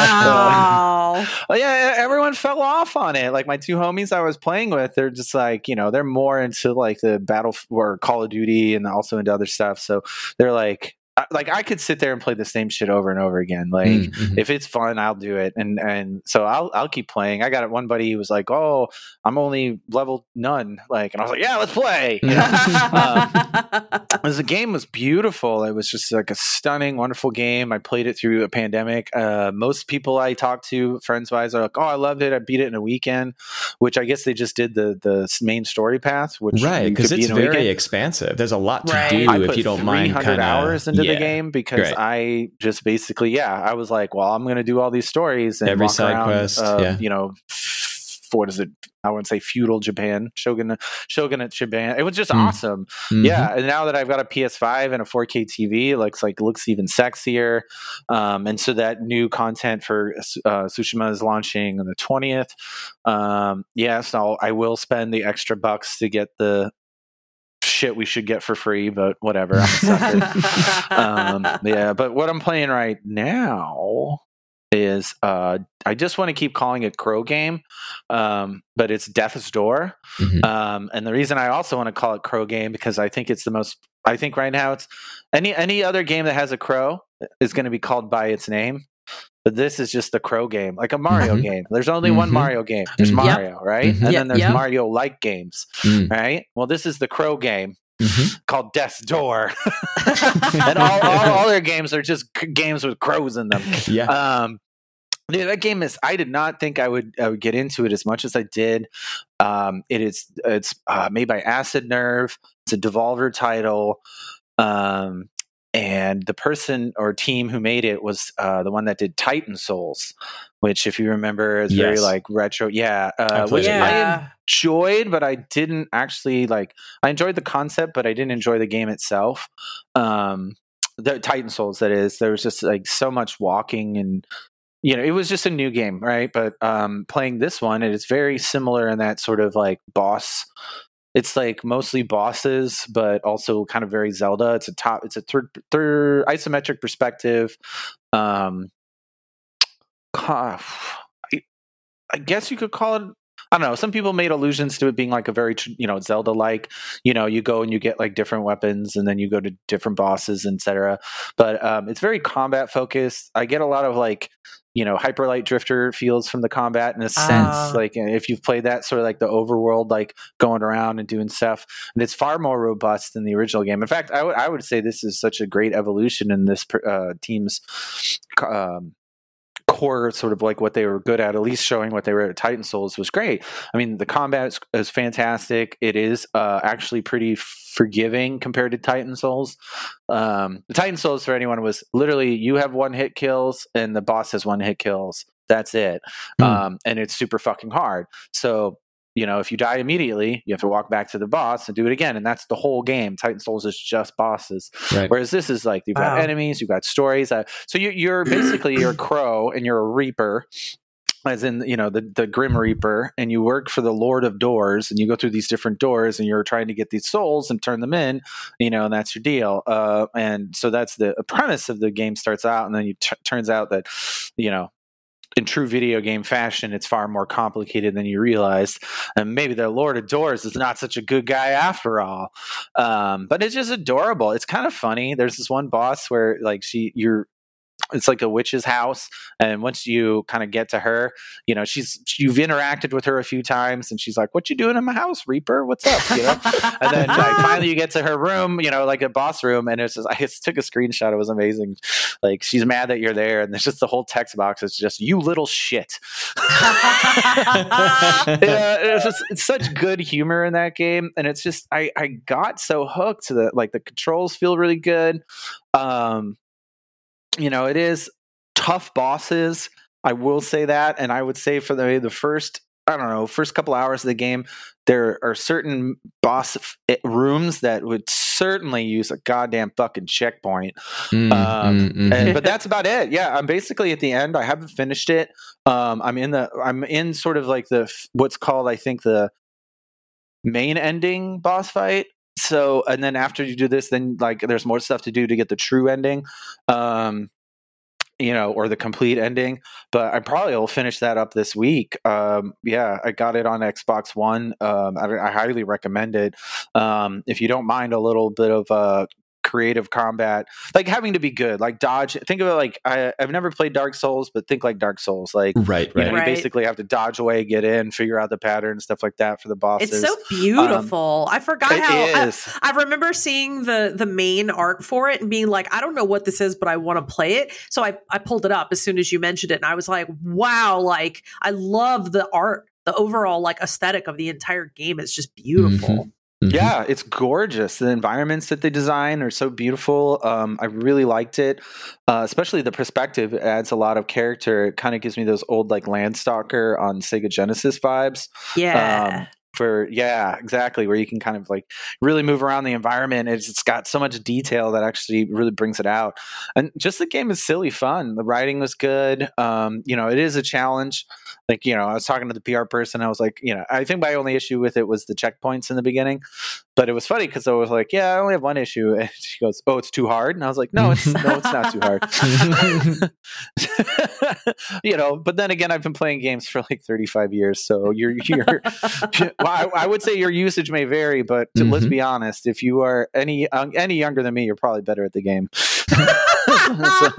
Wow. <laughs> Oh yeah, everyone fell off on it. Like my two homies I was playing with, they're just like, you know, they're more into like the battle or Call of Duty and also into other stuff. So they're like, I- like I could sit there and play the same shit over and over again. Like Mm, mhm. if it's fun, I'll do it. And and so I'll I'll keep playing. I got one buddy who was like, "Oh, I'm only level none." Like, and I was like, "Yeah, let's play." You know? As <laughs> the game was beautiful, it was just like a stunning, wonderful game. I played it through a pandemic. Uh, most people I talk to, friends wise, are like, "Oh, I loved it. I beat it in a weekend," which I guess they just did the the main story path, which right because it's very weekend. expansive there's a lot to Right. do I if you don't mind 300 kind of hours into yeah. the game because Great. I just basically, yeah, I was like, well, I'm going to do all these stories and Every walk side around, quest, uh, yeah. you know, f- what is it? I wouldn't say feudal Japan, shogun shogunate Japan. It was just Mm. awesome. Mhm. Yeah, and now that I've got a PS5 and a 4K TV, it looks like it looks even sexier. Um, and so that new content for uh, Tsushima is launching on the 20th. Um, yes, I'll, I will spend the extra bucks to get the shit we should get for free, but whatever. <laughs> Um, yeah, but what I'm playing right now is uh, I just want to keep calling it Crow Game, um, but it's Death's Door. Mhm. Um, and the reason I also want to call it Crow Game because I think it's the most. I think right now it's any any other game that has a crow is going to be called by its name. But this is just the crow game, like a Mario Mhm. game. There's only one Mhm. Mario game. There's Mhm. Yep. Mario, right? And Yep, then there's yep. Mario like games, Mm, right? Well, this is the crow game mhm. called Death's Door. <laughs> and all, all <laughs> other games are just c- games with crows in them. yeah Um, dude, that game is. I did not think I would, I would get into it as much as I did. Um, it is. It's uh, made by Acid Nerve. It's a Devolver title. Um, and the person or team who made it was uh, the one that did Titan Souls, which, if you remember, is very like retro. Yeah, uh, which it, I enjoyed, but I didn't actually like. I enjoyed the concept, but I didn't enjoy the game itself. Um, the Titan Souls, that is, there was just like so much walking and you know, it was just a new game, right? But um, playing this one, it is very similar in that sort of like boss. It's like mostly bosses, but also kind of very Zelda. It's a top. It's a third, third isometric perspective. Um, <sighs> I, I guess you could call it I don't know. Some people made allusions to it being like a very, you know, Zelda like. You know, you go and you get like different weapons, and then you go to different bosses, etc. But um, it's very combat focused. I get a lot of like, you know, hyper light drifter feels from the combat in a sense. Ah. Like if you've played that sort of like the overworld, like going around and doing stuff, and it's far more robust than the original game. In fact, I would say this is such a great evolution in this uh, team's. Um, core sort of like what they were good at at least showing what they were at titan souls was great. I mean the combat is, is fantastic. It is uh, actually pretty forgiving compared to titan souls. Um, the titan souls for anyone was literally you have one hit kills and the boss has one hit kills. That's it. Hmm. um, and it's super fucking hard. So you know if you die immediately you have to walk back to the boss and do it again and that's the whole game titan souls is just bosses Right. Whereas this is like you've got Wow. enemies, you've got stories. Uh, so you, you're basically you're a <clears throat> crow and you're a reaper, as in you know the the grim reaper, and you work for the Lord of Doors, and you go through these different doors, and you're trying to get these souls and turn them in, you know, and that's your deal. Uh, and so that's the premise of the game starts out, and then you t- turns out that you know in true video game fashion, it's far more complicated than you realized. And maybe the Lord of Doors is not such a good guy after all. Um, but it's just adorable. It's kind of funny. There's this one boss where like she you're it's like a witch's house and once you kind of get to her you know she's you've interacted with her a few times and she's like what you doing in my house reaper? What's up? You know? And then like, finally you get to her room you know like a boss room and it's just i just took a screenshot it was amazing. Like she's mad that you're there and there's just the whole text box it's just you little shit. <laughs> Yeah, it's, just, it's such good humor in that game, and it's just I I got so hooked the like the controls feel really good. Um, you know, it is tough bosses. I will say that, and I would say for the the first I don't know first couple hours of the game, there are certain boss eh, rooms that would certainly use a goddamn fucking checkpoint. Mm, Um, mm, mm. And, but that's about it. Yeah, I'm basically at the end. I haven't finished it. Um, I'm in the. I'm in sort of like the what's called I think the main ending boss fight. So and then after you do this, then like there's more stuff to do to get the true ending. Um, you know, or the complete ending. But I probably will finish that up this week. Um, yeah, I got it on Xbox One. Um, I, I highly recommend it. Um, if you don't mind a little bit of uh, creative combat, like having to be good, like dodge. Think of it like I, I've never played Dark Souls, but think like Dark Souls. Like right, you, right. know, you basically have to dodge away, get in, figure out the pattern, stuff like that for the bosses. it's so um, beautiful. I forgot It how I. I remember seeing the the main art for it and being like, I don't know what this is, but I want to play it. So I I pulled it up as soon as you mentioned it, and I was like, wow, like I love the art. The overall like aesthetic of the entire game is just beautiful. Mm-hmm. Mhm. Yeah, it's gorgeous. The environments that they design are so beautiful. Um, I really liked it, uh, especially the perspective. It adds a lot of character. It kind of gives me those old like Landstalker on Sega Genesis vibes. Yeah. Um, for yeah, exactly, where you can kind of like really move around the environment. It's, it's got so much detail that actually really brings it out. And just the game is silly fun. The writing was good. Um, you know, it is a challenge. Like you know, I was talking to the PR person. I was like, you know, I think my only issue with it was the checkpoints in the beginning. But it was funny because I was like, yeah, I only have one issue, <laughs> and she goes, oh, it's too hard, and I was like, no, it's no, it's not too hard. <laughs> you know, but then again, I've been playing games for like 35 years, so you're you're. <laughs> well, I, I would say your usage may vary, but to- let's be honest. If you are any uh, any younger than me, you're probably better at the game. So-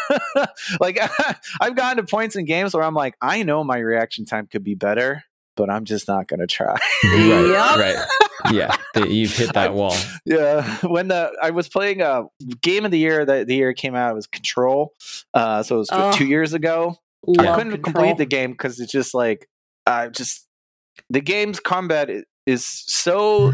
<laughs> like <laughs> I've gotten to points in games where I'm like, I know my reaction time could be better, but I'm just not going to try. right, Yep. right. Yeah, the- you've hit that <laughs> wall. yeah, when the I was playing a game of the year that the year it came out it was Control. Uh, so it was Oh. two years ago. I couldn't Control. complete the game because it's just like I just the game's combat i- is so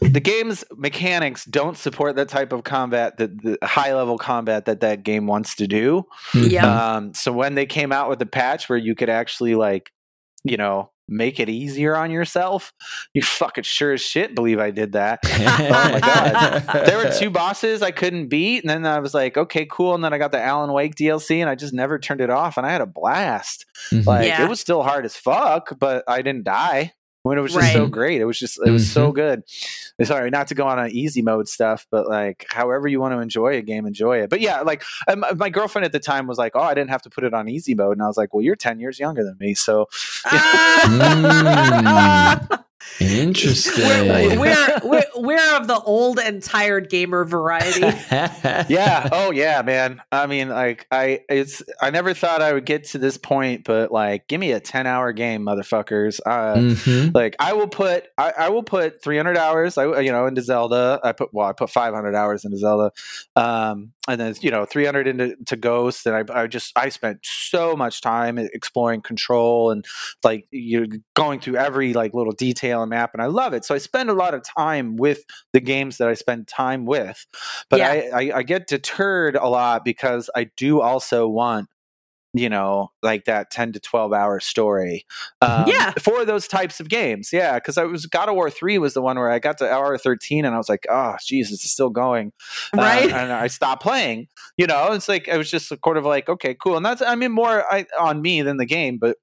the game's mechanics don't support that type of combat that the high level combat that that game wants to do Yeah. um so when they came out with the patch where you could actually like you know make it easier on yourself you fucking sure as shit believe i did that <laughs> oh my God. there were two <laughs> bosses I couldn't beat, and then I was like, okay, cool. And then I got the Alan Wake DLC, and I just never turned it off, and I had a blast. Mhm. Like Yeah. it was still hard as fuck, but I didn't die. When it was just so great, it was just it was so good. sorry, not to go on an easy mode stuff, but like however you want to enjoy a game, enjoy it. But yeah, like um, my girlfriend at the time was like, "Oh, I didn't have to put it on easy mode," and I was like, "Well, you're ten years younger than me, so." Mm. <laughs> Interesting. We're, we're, we're, we're of the old and tired gamer variety. <laughs> yeah. <laughs> Oh yeah, man. I mean, like I it's I never thought I would get to this point, but like give me a 10 hour game, motherfuckers. Uh Mhm. like I will put I, I will put 300 hours I you know into Zelda. I put well I put 500 hours into Zelda. Um and then you know 300 into to Ghost and I I just I spent so much time exploring control and like you going through every like little detail and map and I love it. So I spend a lot of time with the games that I spend time with. But Yeah. I, I I get deterred a lot because I do also want you know like that 10 to 12 hour story um, Yeah. for those types of games yeah because i was god of war 3 was the one where i got to hour 13 and i was like oh jesus it's still going Uh, Right. and i stopped playing you know it's like i was just sort of like okay cool and that's i mean more I, on me than the game but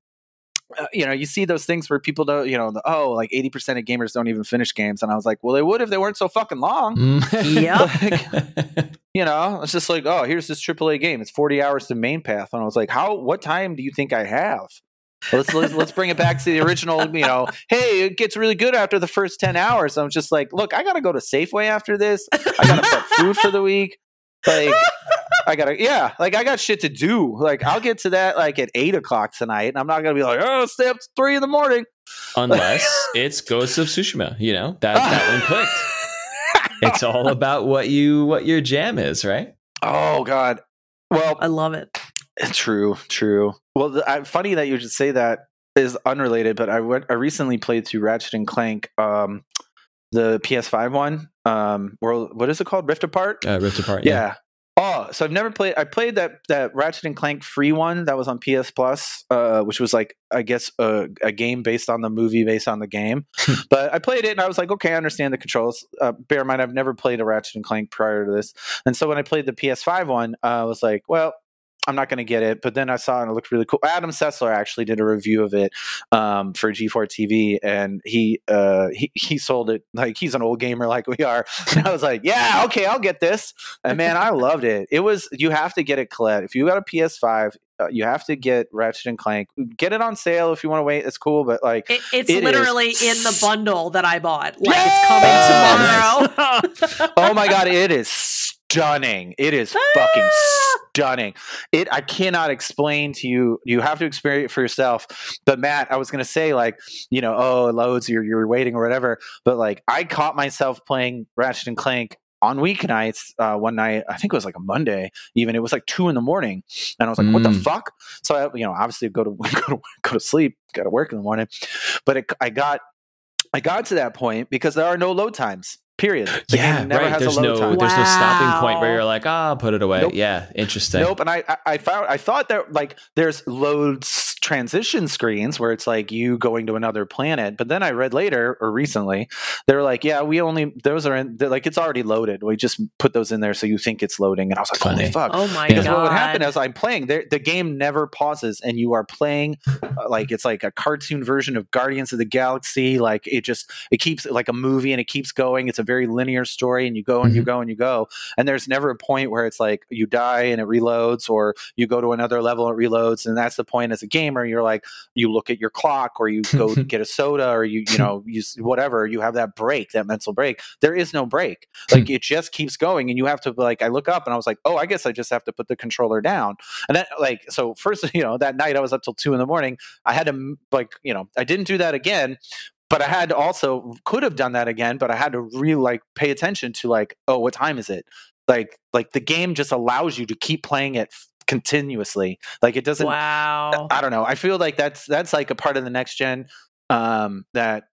uh, you know, you see those things where people don't, you know, the, oh, like 80% of gamers don't even finish games. And I was like, well, they would if they weren't so fucking long. Mm. <laughs> <laughs> You know, it's just like, oh, here's this AAA game. It's 40 hours to main path. And I was like, how, what time do you think I have? Let's, let's, let's bring it back to the original, you know, hey, it gets really good after the first 10 hours. I'm just like, look, I got to go to Safeway after this. I got to prep food for the week. Like, I gotta, yeah, like I got shit to do. Like I'll get to that like at eight o'clock tonight, and I'm not gonna be like, oh, stay up to three in the morning. Unless <laughs> it's Ghost of Tsushima, you know that that one clicked. <laughs> It's all about what you what your jam is, right? oh God. Well, I love it. true, true. Well, the, I, funny that you should say that is unrelated, but I went. I recently played through Ratchet and Clank, um, the PS5 one. Um, world, what is it called? Rift Apart. Uh, ripped apart. yeah. Oh, so I've never played. I played that that Ratchet and Clank free one that was on PS Plus, uh, which was like I guess a, a game based on the movie, based on the game. <laughs> but I played it and I was like, okay, I understand the controls. Uh, bear in mind, I've never played a Ratchet and Clank prior to this, and so when I played the PS5 one, uh, I was like, well. I'm not going to get it, but then I saw it and it looked really cool. Adam Sessler actually did a review of it um, for G4 TV, and he uh, he he sold it like he's an old gamer like we are. <laughs> And I was like, yeah, okay, I'll get this. And man, I loved it. It was you have to get it, Colette. If you got a PS5, uh, you have to get Ratchet and Clank. Get it on sale if you want to wait. It's cool, but like, It, it's It is literally in the bundle that I bought. Like it's coming tomorrow. <laughs> oh my god, it is stunning. It is fucking <laughs> stunning. It I cannot explain to you. You have to experience it for yourself. But Matt, I was gonna say like, you know, oh, loads, you're you're waiting or whatever. But like, I caught myself playing Ratchet and Clank on weeknights uh, one night. I think it was like a Monday. Even it was like two in the morning, and I was like, "What the Mm. fuck?" So I, you know, obviously go to <laughs> go to go to sleep, got to work in the morning. But it, I got I got to that point because there are no load times. Period. The yeah, game never right. has There's a load no time. there's no stopping point where you're like, ah, put it away. Nope. Yeah, interesting. Nope. And I, I, I found I thought that like there's loads transition screens where it's like you going to another planet. But then I read later or recently, they're like, yeah, we only those are in they're like it's already loaded. We just put those in there so you think it's loading. And I was like, Funny. holy fuck. oh my Because god! Because what would happen as I'm playing, the game never pauses, and you are playing uh, like it's like a cartoon version of Guardians of the Galaxy. Like it just it keeps like a movie, and it keeps going. It's a very linear story, and you go and you go and you go, and there's never a point where it's like you die and it reloads, or you go to another level and it reloads, and that's the point. As a gamer, you're like you look at your clock, or you go <laughs> get a soda, or you you know you whatever. You have that break, that mental break. There is no break. Like it just keeps going, and you have to like. I look up and I was like, oh, I guess I just have to put the controller down. And then like so first, <laughs> you know, that night I was up till two in the morning. I had to like you know I didn't do that again. But I had also could have done that again, but I had to really like pay attention to like, oh, what time is it? Like, like the game just allows you to keep playing it continuously. Like it doesn't wow. I don't know. I feel like that's that's like a part of the next gen um, that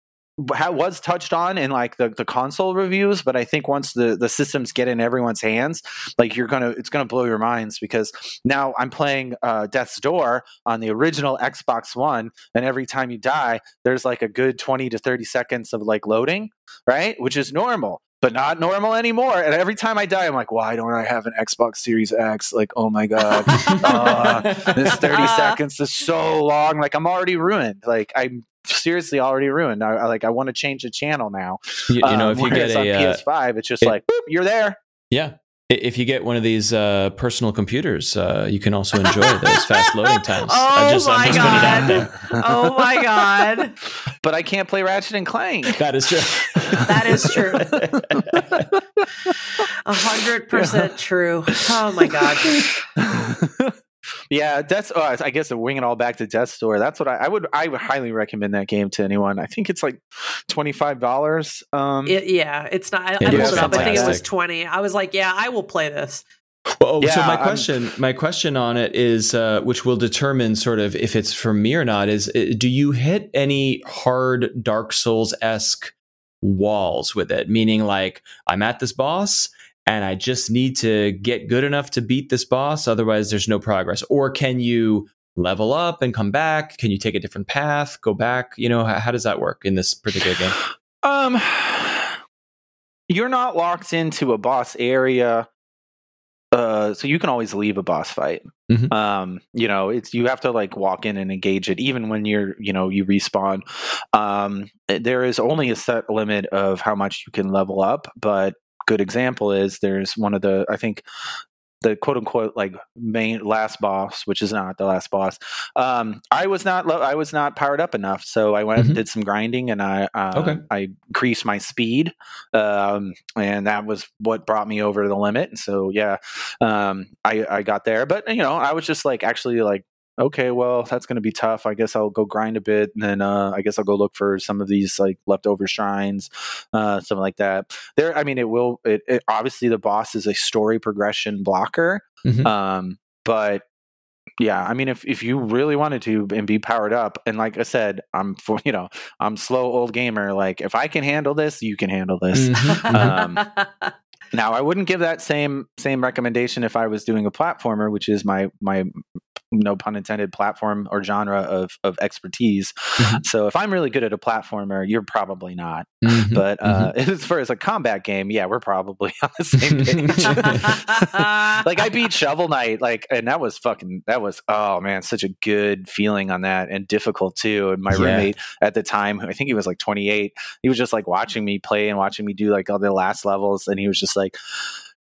ha- was touched on in like the, the console reviews, but I think once the the systems get in everyone's hands, like you're gonna it's gonna blow your minds because now I'm playing uh, Death's Door on the original Xbox One, and every time you die, there's like a good twenty to thirty seconds of like loading, right? Which is normal. But not normal anymore. And every time I die, I'm like, why don't I have an Xbox Series X? Like, oh my god, <laughs> uh, this 30 seconds is so long. Like, I'm already ruined. Like, I'm seriously already ruined. I, I like, I want to change the channel now. You, you know, Um, if you get whereas on a uh, PS5, it's just it- like, boop, you're there. yeah, I- if you get one of these uh, personal computers, uh, you can also enjoy those fast <laughs> loading times. Oh I just, I'm my just putting it God. <laughs> oh my god, <laughs> But I can't play Ratchet and Clank. That is true. that is true. A hundred percent true. Oh my god. Yeah, that's. Oh, I guess to wing it all back to Death's Door. That's what I, I would. I would highly recommend that game to anyone. I think it's like twenty five dollars. Um, It, yeah, it's not. I, I It pulled it up. I think it was twenty. I was like, yeah, I will play this. Well, oh, so Yeah, my I'm- question, my question on it is, uh, which will determine sort of if it's for me or not, is uh, do you hit any hard Dark Souls esque walls with it? Meaning, like I'm at this boss and I just need to get good enough to beat this boss, otherwise there's no progress. Or can you level up and come back? Can you take a different path, go back? You know, how, how does that work in this particular game? <sighs> Um, <sighs> you're not locked into a boss area. Uh, so you can always leave a boss fight. Mhm. Um, you know, it's you have to like walk in and engage it, even when you're, you know, you respawn. Um, there is only a set limit of how much you can level up, but good example is there's one of the I think the quote unquote like main last boss, which is not the last boss. Um, I was not lo- I was not powered up enough, so I went Mhm. and did some grinding, and I uh, Okay. I increased my speed, um, and that was what brought me over the limit. And so yeah, um, I I got there, but you know I was just like actually like. Okay, well, that's going to be tough. I guess I'll go grind a bit, and then uh, I guess I'll go look for some of these like leftover shrines, uh, something like that. There, I mean, it will. It, it obviously the boss is a story progression blocker, Mhm. um, but yeah, I mean, if if you really wanted to and be powered up, and like I said, I'm for <laughs> you know, I'm slow old gamer. Like if I can handle this, you can handle this. Mhm. Um, Now, I wouldn't give that same same recommendation if I was doing a platformer, which is my my no pun intended platform or genre of of expertise. Mhm. So if I'm really good at a platformer, you're probably not. Mhm. But uh, <laughs> as far as a combat game, yeah, we're probably <laughs> on the same <laughs> page. like I beat Shovel Knight, like, and that was fucking, that was, oh man, such a good feeling on that, and difficult too. And my Yeah. roommate at the time, I think he was like 28, he was just like watching me play and watching me do like all the last levels, and he was just like.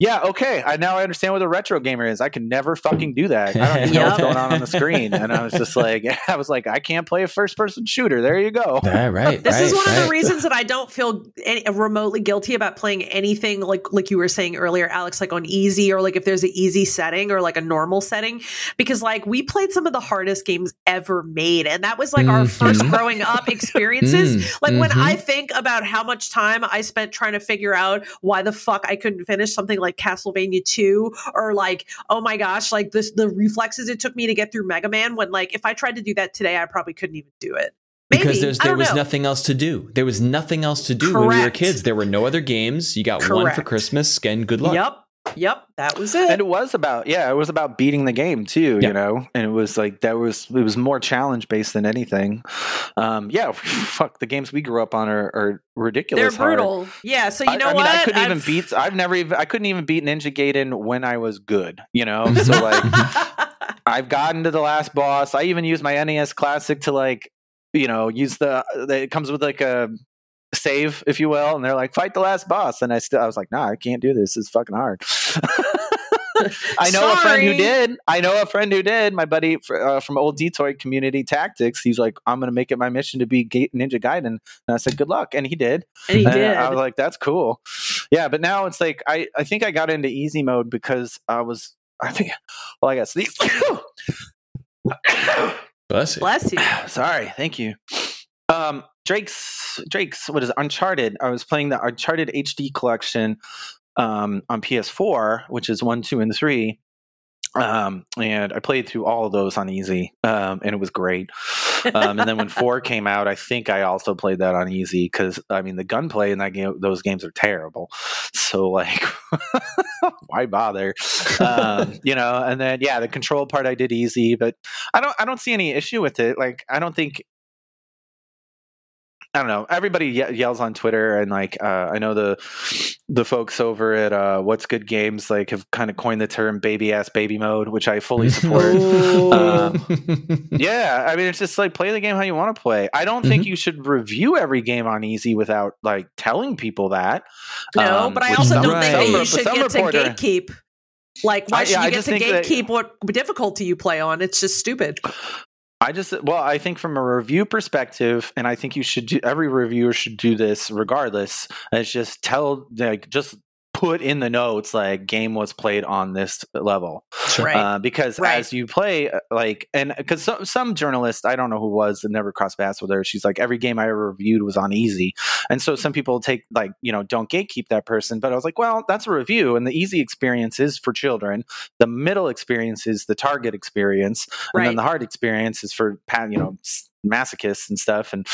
Yeah, okay. I now I understand what a retro gamer is. I can never fucking do that. I don't even know what's <laughs> going on on the screen. And I was just <laughs> like, <laughs> I was like, I can't play a first person shooter. There you go. Yeah, right. This is right, one of the reasons that I don't feel any, remotely guilty about playing anything like like you were saying earlier, Alex, like on easy or like if there's an easy setting or like a normal setting, because like we played some of the hardest games ever made, and that was like our first growing up experiences. Mm, Like when mhm. I think about how much time I spent trying to figure out why the fuck I couldn't finish something like Castlevania 2 or like, oh my gosh, like this the reflexes it took me to get through Mega Man when like if I tried to do that today, I probably couldn't even do it. Maybe. because there's, there was know. nothing else to do. There was nothing else to do when we were kids. There were no other games. You got one for Christmas. And good luck. Yep. Yep. That was it. and it was about yeah it was about beating the game too Yeah. you know and it was like that was it was more challenge based than anything um yeah <laughs> fuck the games we grew up on are, are ridiculous. They're ridiculous hard. brutal. Yeah. So you I, know I mean, what? I couldn't even I've- beat. I've never even. I couldn't even beat Ninja Gaiden when I was good. You know, <laughs> so like <laughs> I've gotten to the last boss. I even used my NES Classic to like, you know, use the. the it comes with like a save, if you will, and they're like, fight the last boss, and I still, I was like, nah, I can't do this. It's fucking hard. <laughs> I know a friend who did. I know a friend who did. My buddy uh, from old Detroit Community Tactics. He's like, I'm going to make it my mission to be Ninja Gaiden. And I said, good luck. And he did. and he And did. I was like, that's cool. Yeah, but now it's like I, I think I got into easy mode because I was I think well I got sneeze. Bless you. Bless <coughs> you. Sorry, thank you. Um Drake's Drake's what is it? Uncharted. I was playing the Uncharted HD collection um on PS4, which is one, two, and three. Um, and I played through all of those on easy, um, and it was great. Um, and then when four <laughs> came out, I think I also played that on easy because I mean the gunplay in that game, those games are terrible. So like, <laughs> why bother? Um, <laughs> you know. And then yeah, the control part I did easy, but I don't I don't see any issue with it. Like I don't think. I don't know. Everybody ye- yells on Twitter, and like uh, I know the the folks over at uh, What's Good Games like have kind of coined the term "baby ass baby mode," which I fully <laughs> support. Um, yeah, I mean, it's just like play the game how you want to play. I don't think Mhm. you should review every game on easy without like telling people that. No, Um, but I also some- don't think Right. that you some should get to gatekeep. Like, why I- should yeah, I you get to think that- gatekeep what difficulty you play on? It's just stupid. I just well, I think from a review perspective, and I think you should do every reviewer should do this regardless. It's just tell like just put in the notes like game was played on this level. Right. uh, because Right. as you play uh, like and because some, some journalist i don't know who was that never crossed paths with her she's like every game i ever reviewed was on easy. And so some people take like you know don't gatekeep that person but i was like well that's a review and the easy experience is for children. The middle experience is the target experience and then the hard experience is for you know masochists and stuff. And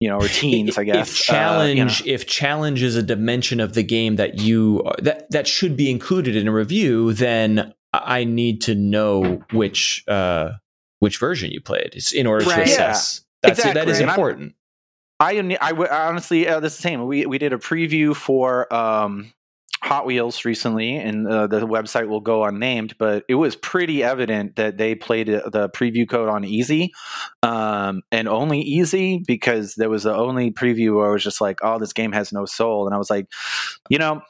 you know or teens i <laughs> guess If Uh, challenge, you know. if challenge is a dimension of the game that you that that should be included in a review, then I need to know which uh, which version you played in order to Right. assess. That's Exactly. that is And I'm- important. I uni- I w- honestly uh, this is the same. We we did a preview for um, Hot Wheels recently, and uh, the website will go unnamed, but it was pretty evident that they played uh, the preview code on easy, um, and only easy because there was the only preview where I was just like, "Oh, this game has no soul," and I was like, you know.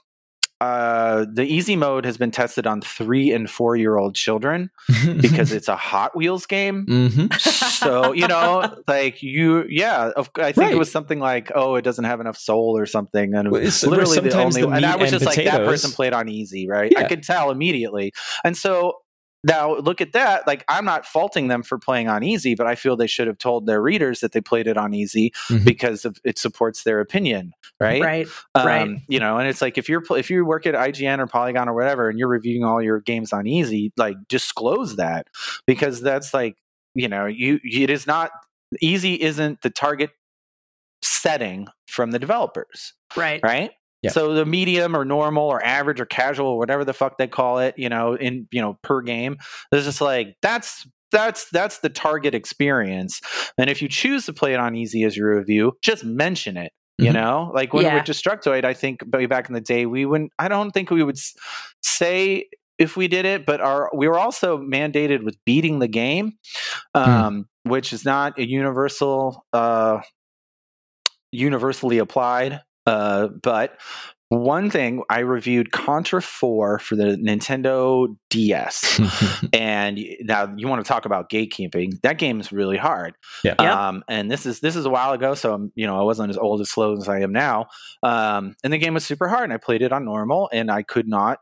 Uh, the easy mode has been tested on three and four year old children <laughs> because it's a Hot Wheels game. Mhm. so you know like you yeah of- i think Right. it was something like oh it doesn't have enough soul or something and Well, it's- literally the only the and i was just like that person played on easy right? I could tell immediately. And so now look at that like i'm not faulting them for playing on easy but i feel they should have told their readers that they played it on easy Mhm. because of, it supports their opinion right Right. um, Right. You know, and it's like if you're if you work at IGN or Polygon or whatever, and you're reviewing all your games on easy, like disclose that because that's like you know you it is not easy isn't the target setting from the developers, Right. right? Yeah. So the medium or normal or average or casual or whatever the fuck they call it, you know, in you know per game, it's just like that's that's that's the target experience. And if you choose to play it on easy as your review, just mention it. You Mhm. know, like when Yeah. with Destructoid, I think back in the day, we wouldn't. I don't think we would say if we did it, but our we were also mandated with beating the game, um, which is not a universal, uh, universally applied. Uh, but one thing I reviewed Contra 4 for the Nintendo DS. <laughs> and now you want to talk about gatekeeping. That game is really hard. Yeah. Um, and this is this is a while ago, so I'm, you know I wasn't as old as slow as I am now. Um, and the game was super hard, and I played it on normal, and I could not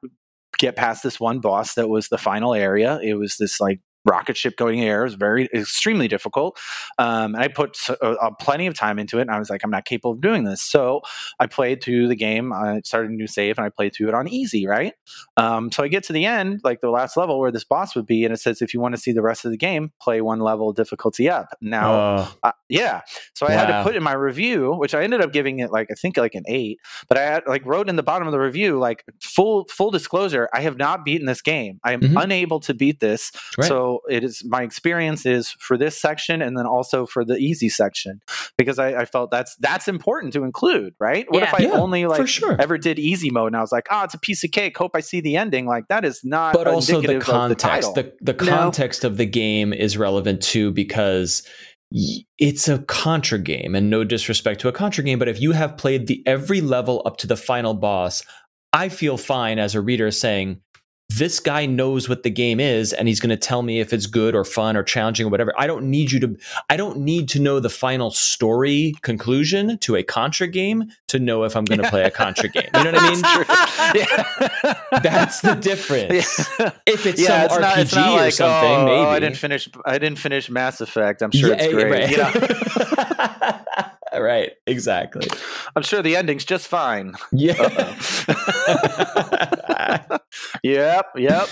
get past this one boss that was the final area. It was this like rocket ship going air. Was very extremely difficult. Um, and I put uh, uh, plenty of time into it, and I was like, I'm not capable of doing this. So I played through the game. I started a new save, and I played through it on easy. Right. Um, so I get to the end, like the last level where this boss would be, and it says if you want to see the rest of the game, play one level difficulty up. Now, uh, yeah. So I had to put in my review, which I ended up giving it like I think like an eight, but I had like wrote in the bottom of the review like full full disclosure, I have not beaten this game. I am Mhm. unable to beat this. right. So it is my experience is for this section and then also for the easy section because I, I felt that's that's important to include, right? What if I Yeah, only like for sure. ever did easy mode and I was like, oh, it's a piece of cake. Hope I see the ending. Like that is not but also the indicative of the context title. the, the No. context of the game is relevant too because it's a contra game and no disrespect to a contra game but if you have played the every level up to the final boss i feel fine as a reader saying this guy knows what the game is and he's going to tell me if it's good or fun or challenging or whatever i don't need you to i don't need to know the final story conclusion to a contra game to know if i'm going to play a contra game you know what i mean <laughs> Yeah. <laughs> that's the difference Yeah. if it's Yeah, some it's RPG not, it's not or like, something, oh, maybe oh, I didn't finish. I didn't finish Mass Effect. I'm sure it's great. Right. You know? <laughs> <laughs> right. Exactly. I'm sure the ending's just fine. Yeah. <laughs> Yep, yep.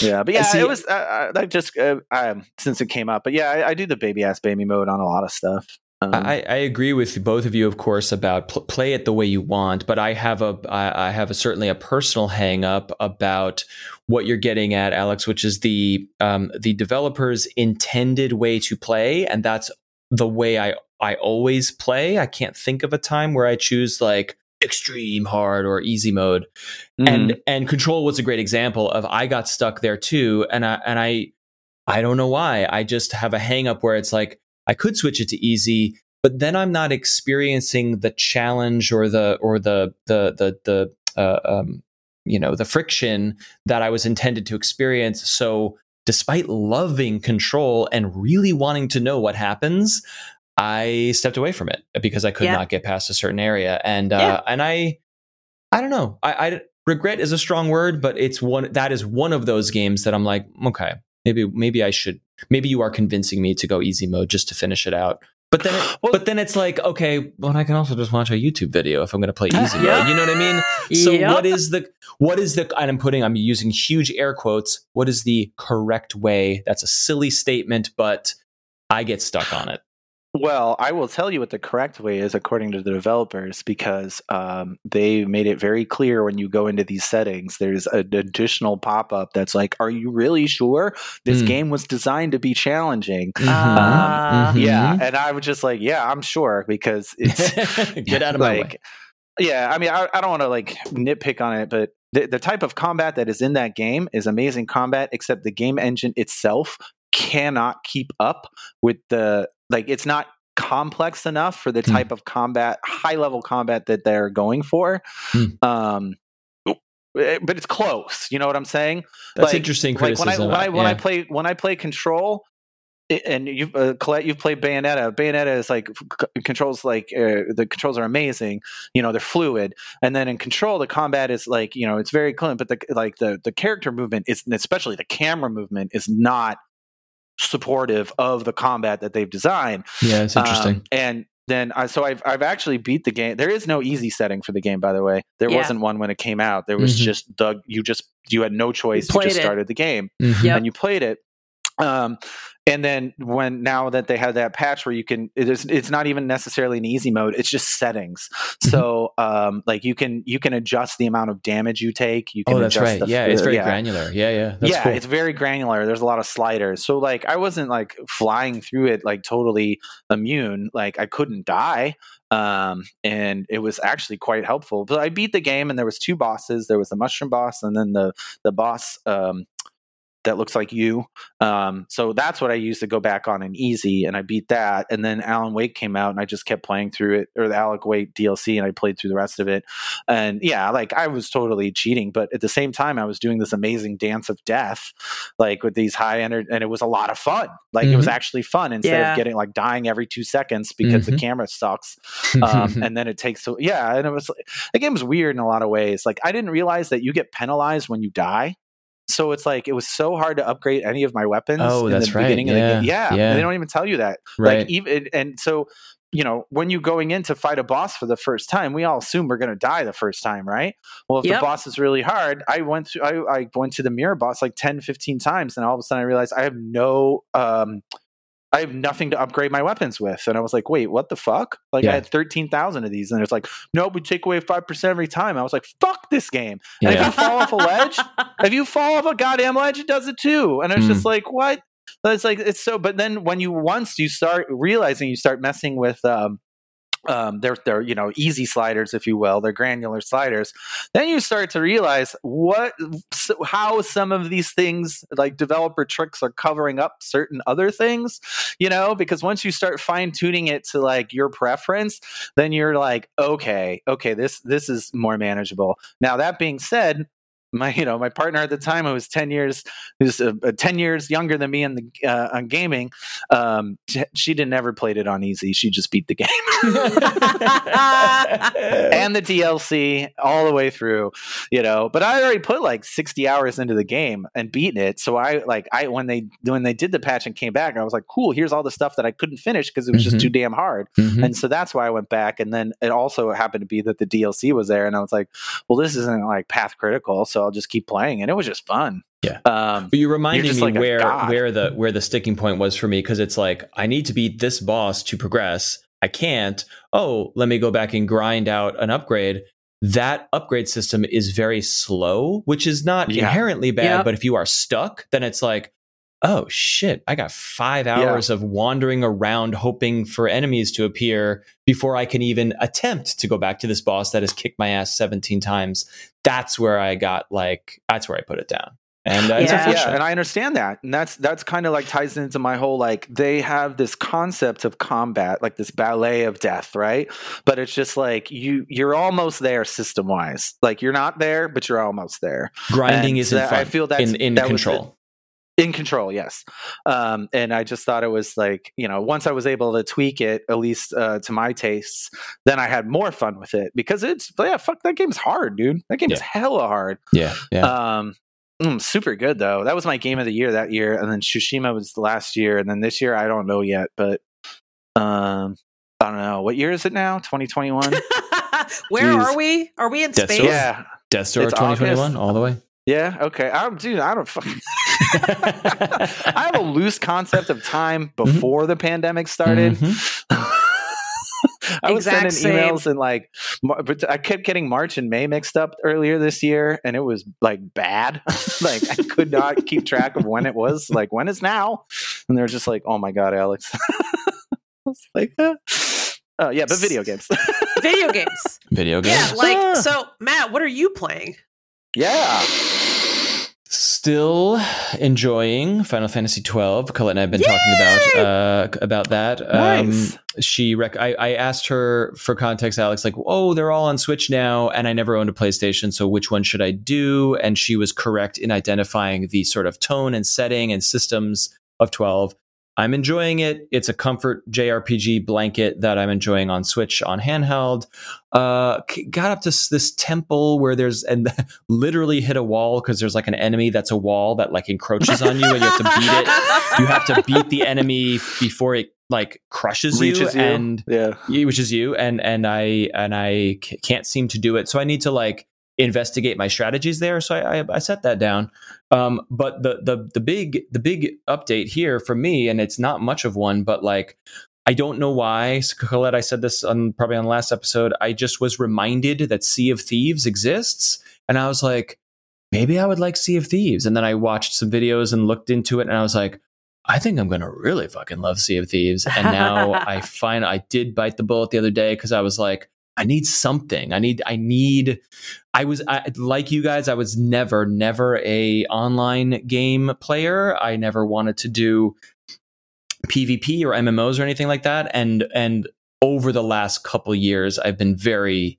Yeah, but yeah, See- it was. Uh, uh, that just uh, um, since it came up, but yeah, I, I do the baby ass baby mode on a lot of stuff. Um, I, I agree with both of you, of course, about pl- play it the way you want. But I have a I, I have a, certainly a personal hang up about what you're getting at, Alex, which is the um, the developer's intended way to play, and that's the way I I always play. I can't think of a time where I choose like extreme hard or easy mode. Mm. And and control was a great example of I got stuck there too. And I and I I don't know why. I just have a hang up where it's like I could switch it to easy, but then I'm not experiencing the challenge or the or the the the the uh, um, you know the friction that I was intended to experience. So despite loving control and really wanting to know what happens, I stepped away from it because I could Yeah. not get past a certain area. And uh, Yeah. and I I don't know. I, I regret is a strong word, but it's one that is one of those games that I'm like, okay, maybe maybe I should maybe you are convincing me to go easy mode just to finish it out. But then it, Well- but then it's like, okay, well I can also just watch a YouTube video if I'm going to play easy <laughs> Yeah. mode. You know what I mean? So Yep. what is the what is the and I'm putting I'm using huge air quotes. What is the correct way? That's a silly statement, but I get stuck on it. Well, I will tell you what the correct way is according to the developers because um, they made it very clear when you go into these settings, there's an additional pop up that's like, Are you really sure this Mm. game was designed to be challenging? Ah. Mhm. Yeah. And I was just like, Yeah, I'm sure because <laughs> it's Get out of my way. yeah, I mean, I, I don't want to like nitpick on it, but the, the type of combat that is in that game is amazing combat, except the game engine itself cannot keep up with the like it's not complex enough for the Hmm. type of combat high level combat that they're going for Hmm. um eh, but it's close you know what i'm saying That's like- interesting like when i when i when i play when i play control and you've uh, Colette, you've played Bayonetta. Bayonetta is like c- controls like uh, the controls are amazing. You know they're fluid, and then in Control the combat is like you know it's very clean, but the like the the character movement is especially the camera movement is not supportive of the combat that they've designed. yeah, it's interesting. Um, and then I so I've I've actually beat the game. There is no easy setting for the game, by the way. There Yeah. wasn't one when it came out. There was Mhm. just the you just you had no choice. You, played just it. started the game Mhm. Yep. and you played it. Um, and then when now that they have that patch where you can, it is, it's not even necessarily an easy mode. It's just settings. Mm-hmm. So um, like you can you can adjust the amount of damage you take. You can Oh, that's adjust right. the- yeah, it's uh, very yeah. granular. Yeah, yeah. That's yeah, cool. it's very granular. There's a lot of sliders. So like I wasn't like flying through it like totally immune. Like I couldn't die. Um and it was actually quite helpful. But I beat the game and there was two bosses. There was the mushroom boss and then the the boss um that looks like you. Um, so that's what I used to go back on in easy, and I beat that. And then Alan Wake came out, and I just kept playing through it, or the Alan Wake DLC, and I played through the rest of it. And yeah, like I was totally cheating, but at the same time, I was doing this amazing dance of death, like with these high energy, and it was a lot of fun. Like it was Mhm. actually fun instead Yeah. of getting like dying every two seconds because the Mhm. camera sucks um, <laughs> and then it takes so yeah and it was the game was weird in a lot of ways like i didn't realize that you get penalized when you die so it's like it was so hard to upgrade any of my weapons Oh, in that's the right. beginning of the game Yeah. yeah, Yeah. they don't even tell you that right. like even and so you know when you going in to fight a boss for the first time we all assume we're going to die the first time right well if Yep. the boss is really hard i went through I, I went to the mirror boss like 10 15 times and all of a sudden i realized i have no um I have nothing to upgrade my weapons with. And I was like, wait, what the fuck? Like Yeah. I had 13,000 of these. And it's like, no, we take away 5% every time. I was like, fuck this game. And if you fall off a ledge, <laughs> if you fall off a goddamn ledge, it does it too. And it's just Hmm. like, what? It's like, it's so, but then when you, once you start realizing you start messing with, um, um, they're they're you know easy sliders, if you will. They're granular sliders. Then you start to realize what how some of these things like developer tricks are covering up certain other things. You know, because once you start fine tuning it to like your preference, then you're like, okay, okay, this this is more manageable. Now that being said. My, you know, my partner at the time, who was ten years, who's uh, uh, ten years younger than me in the uh, on gaming, um, she, she didn't ever played it on easy. She just beat the game <laughs> and the DLC all the way through, you know. But I already put like 60 hours into the game and beaten it. So I like I when they when they did the patch and came back, I was like, cool, here's all the stuff that I couldn't finish because it was just Mhm. too damn hard. Mhm. And so that's why I went back. And then it also happened to be that the DLC was there, and I was like, well, this isn't like path critical, so I'll just keep playing. And it was just fun. Yeah. Um, But you reminded just me like where where the where the sticking point was for me because it's like I need to beat this boss to progress. I can't. Oh, let me go back and grind out an upgrade. That upgrade system is very slow, which is not Yeah. inherently bad. Yep. But if you are stuck, then it's like, oh shit, I got five hours of wandering around hoping for enemies to appear before I can even attempt to go back to this boss that has kicked my ass 17 times. That's where I got like, that's where I put it down. And uh, Yeah. yeah, and I understand that, and that's that's kind of like ties into my whole like they have this concept of combat, like this ballet of death, right? But it's just like you you're almost there system wise, like you're not there, but you're almost there. Grinding And isn't that- fun I feel that's- in, in that control. In control, yes. Um, and I just thought it was like you know once I was able to tweak it at least uh, to my tastes, then I had more fun with it because it's yeah fuck that game's hard, dude. That game is hella hard. Yeah, yeah. Um, mm, super good though. That was my game of the year that year, and then Tsushima was the last year, and then this year I don't know yet, but um, I don't know what year is it now? Twenty twenty one. <laughs> Where Jeez. are we? Are we in Death space? Door? Yeah, Death Star 2021 August. all the way. Yeah. Okay, I'm dude. I don't. fucking- <laughs> I have a loose concept of time before the pandemic started. Mhm. <laughs> I was Exact sending same. emails and like, but I kept getting March and May mixed up earlier this year, and it was like bad. <laughs> like I could not keep track of when it was. Like when is now? And they're just like, "Oh my god, Alex." I was like, uh, "Oh yeah," but video games. Video games. Video games. Yeah, like Ah. so Matt, what are you playing? Yeah. Still enjoying Final Fantasy twelve. Colette and I have been talking about uh, about that. Nice. Um, she rec- I, I asked her for context, Alex, like, oh, they're all on Switch now, and I never owned a PlayStation, so which one should I do? And she was correct in identifying the sort of tone and setting and systems of twelve. I'm enjoying it. It's a comfort JRPG blanket that I'm enjoying on Switch on handheld. Uh, got up to this temple where there's and <laughs> literally hit a wall because there's like an enemy that's a wall that like encroaches on you and you have to beat it. You have to beat the enemy before it like crushes Reaches you. and yeah. you- which is you and and I and I c- can't seem to do it. So I need to like investigate my strategies there. So I I, I set that down. Um, but the the the big the big update here for me, and it's not much of one, but like I don't know why. Colette, I said this on probably on the last episode. I just was reminded that Sea of Thieves exists, and I was like, maybe I would like Sea of Thieves. And then I watched some videos and looked into it, and I was like. I think I'm gonna really fucking love Sea of Thieves, and now <laughs> I find I did bite the bullet the other day because I was like, I need something. I need. I need. I was I, like you guys. I was never, never a online game player. I never wanted to do PvP or MMOs or anything like that. And and over the last couple years, I've been very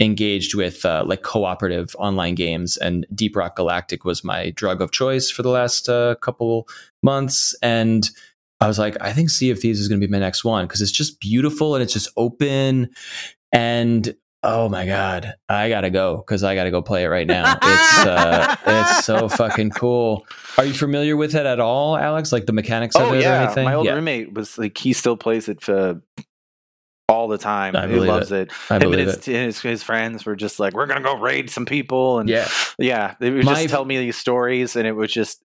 engaged with uh, like cooperative online games. And Deep Rock Galactic was my drug of choice for the last uh, couple months. And I was like, I think Sea of Thieves is going to be my next one because it's just beautiful and it's just open. And oh my god, I gotta go because I gotta go play it right now. It's uh, it's so fucking <laughs> cool. Are you familiar with it at all, Alex? Like the mechanics of Oh it or anything? My old yeah, roommate was like he still plays it for all the time. He loves it. I Him and his, it. his his friends were just like, we're gonna go raid some people, and Yeah, yeah, they would My- just tell me these stories, and it was just,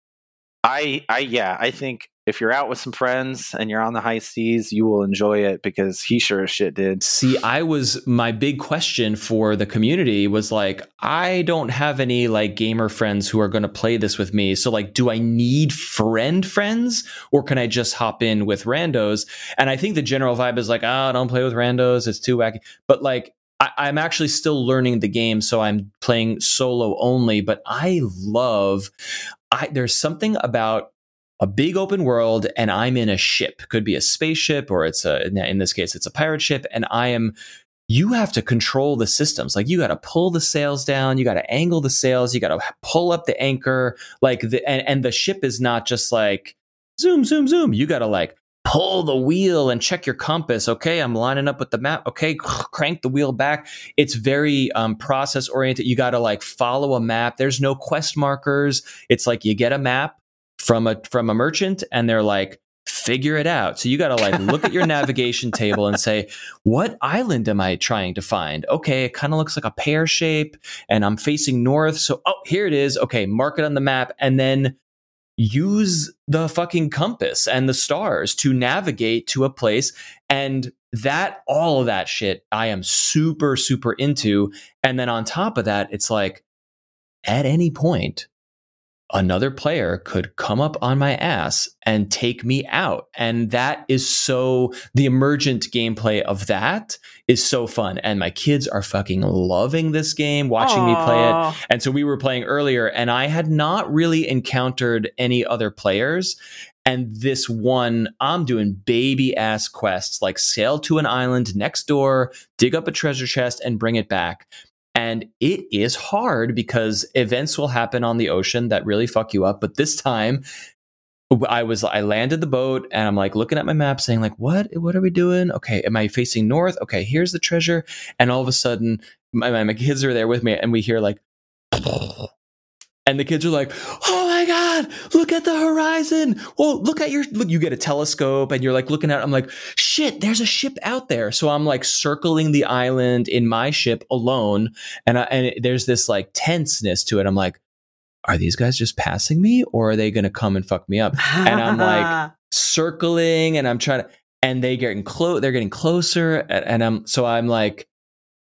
I, I, yeah, I think if you're out with some friends and you're on the high seas, you will enjoy it because he sure as shit did. See, I was my big question for the community was like, I don't have any like gamer friends who are going to play this with me. So, like, do I need friend friends or can I just hop in with randos? And I think the general vibe is like, oh, don't play with randos. It's too wacky. But like, I, I'm actually still learning the game, so I'm playing solo only. But I love, I there's something about a big open world and I'm in a ship. Could be a spaceship or it's a in this case it's a pirate ship and I am you have to control the systems. Like you got to pull the sails down, you got to angle the sails, you got to pull up the anchor like the and, and the ship is not just like zoom zoom zoom. You got to like pull the wheel and check your compass. Okay, I'm lining up with the map. Okay, crank the wheel back. It's very um, process oriented. You got to like follow a map. There's no quest markers. It's like you get a map from a from a merchant and they're like figure it out. So you got to like look at your <laughs> navigation table and say what island am i trying to find? Okay it kind of looks like a pear shape and i'm facing north so oh here it is. Okay mark it on the map and then use the fucking compass and the stars to navigate to a place and that all of that shit i am super super into and then on top of that it's like at any point another player could come up on my ass and take me out. And that is so, the emergent gameplay of that is so fun. And my kids are fucking loving this game, watching me play it. And so we were playing earlier, and I had not really encountered any other players. And this one, I'm doing baby ass quests like sail to an island next door, dig up a treasure chest, and bring it back. And it is hard because events will happen on the ocean that really fuck you up. But this time, I was I landed the boat and I'm like looking at my map saying like what what are we doing? Okay, am I facing north? Okay, here's the treasure. And all of a sudden my, my, kids are there with me and we hear like and the kids are like, "Oh my god, look at the horizon! Well, look at your look." You get a telescope, and you're like looking at. I'm like, "Shit, there's a ship out there." So I'm like circling the island in my ship alone, and I, and it, there's this like tenseness to it. I'm like, "Are these guys just passing me, or are they going to come and fuck me up?" And I'm like, <laughs> circling and I'm trying to and they getting close they're getting closer and, and I'm so I'm like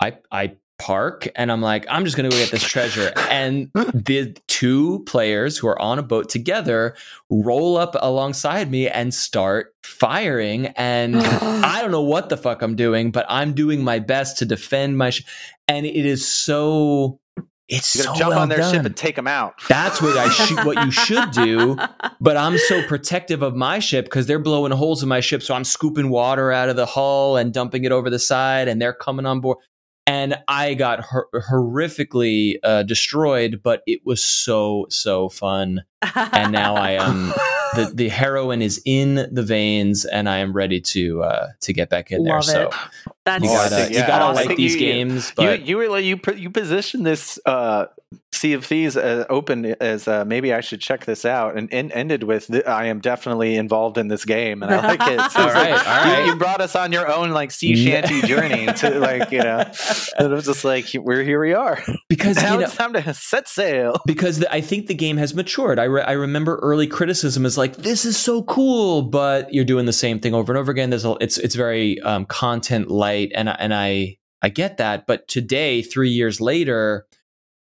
I I park and I'm like I'm just going to go get this treasure and the two players who are on a boat together roll up alongside me and start firing and <sighs> I don't know what the fuck I'm doing but I'm doing my best to defend my sh- and it is so it's You're so gonna jump well on their done. ship and take them out. That's what I should what you should do. <laughs> But I'm so protective of my ship because they're blowing holes in my ship. So I'm scooping water out of the hull and dumping it over the side, and they're coming on board. And I got hor- horrifically uh, destroyed, but it was so so fun. And now I am <laughs> the the heroin is in the veins, and I am ready to uh, to get back in there. Love So it. That's you gotta think- you gotta I like think these you- you- games. You But you were you put- you positioned this uh, Sea of Thieves uh, open as uh, maybe I should check this out, and, and ended with th- I am definitely involved in this game, and I like it. <laughs> So All it's like, right, all you- You, brought us on your own like sea shanty journey to like you know, <laughs> and it was just like we're here we are. because <laughs> Now you know, it's time to set sail. because the, I think the game has matured. I, re- I remember early criticism is like, "This is so cool," but you're doing the same thing over and over again. There's a, it's it's very um, content light, and and I I get that. But today, three years later,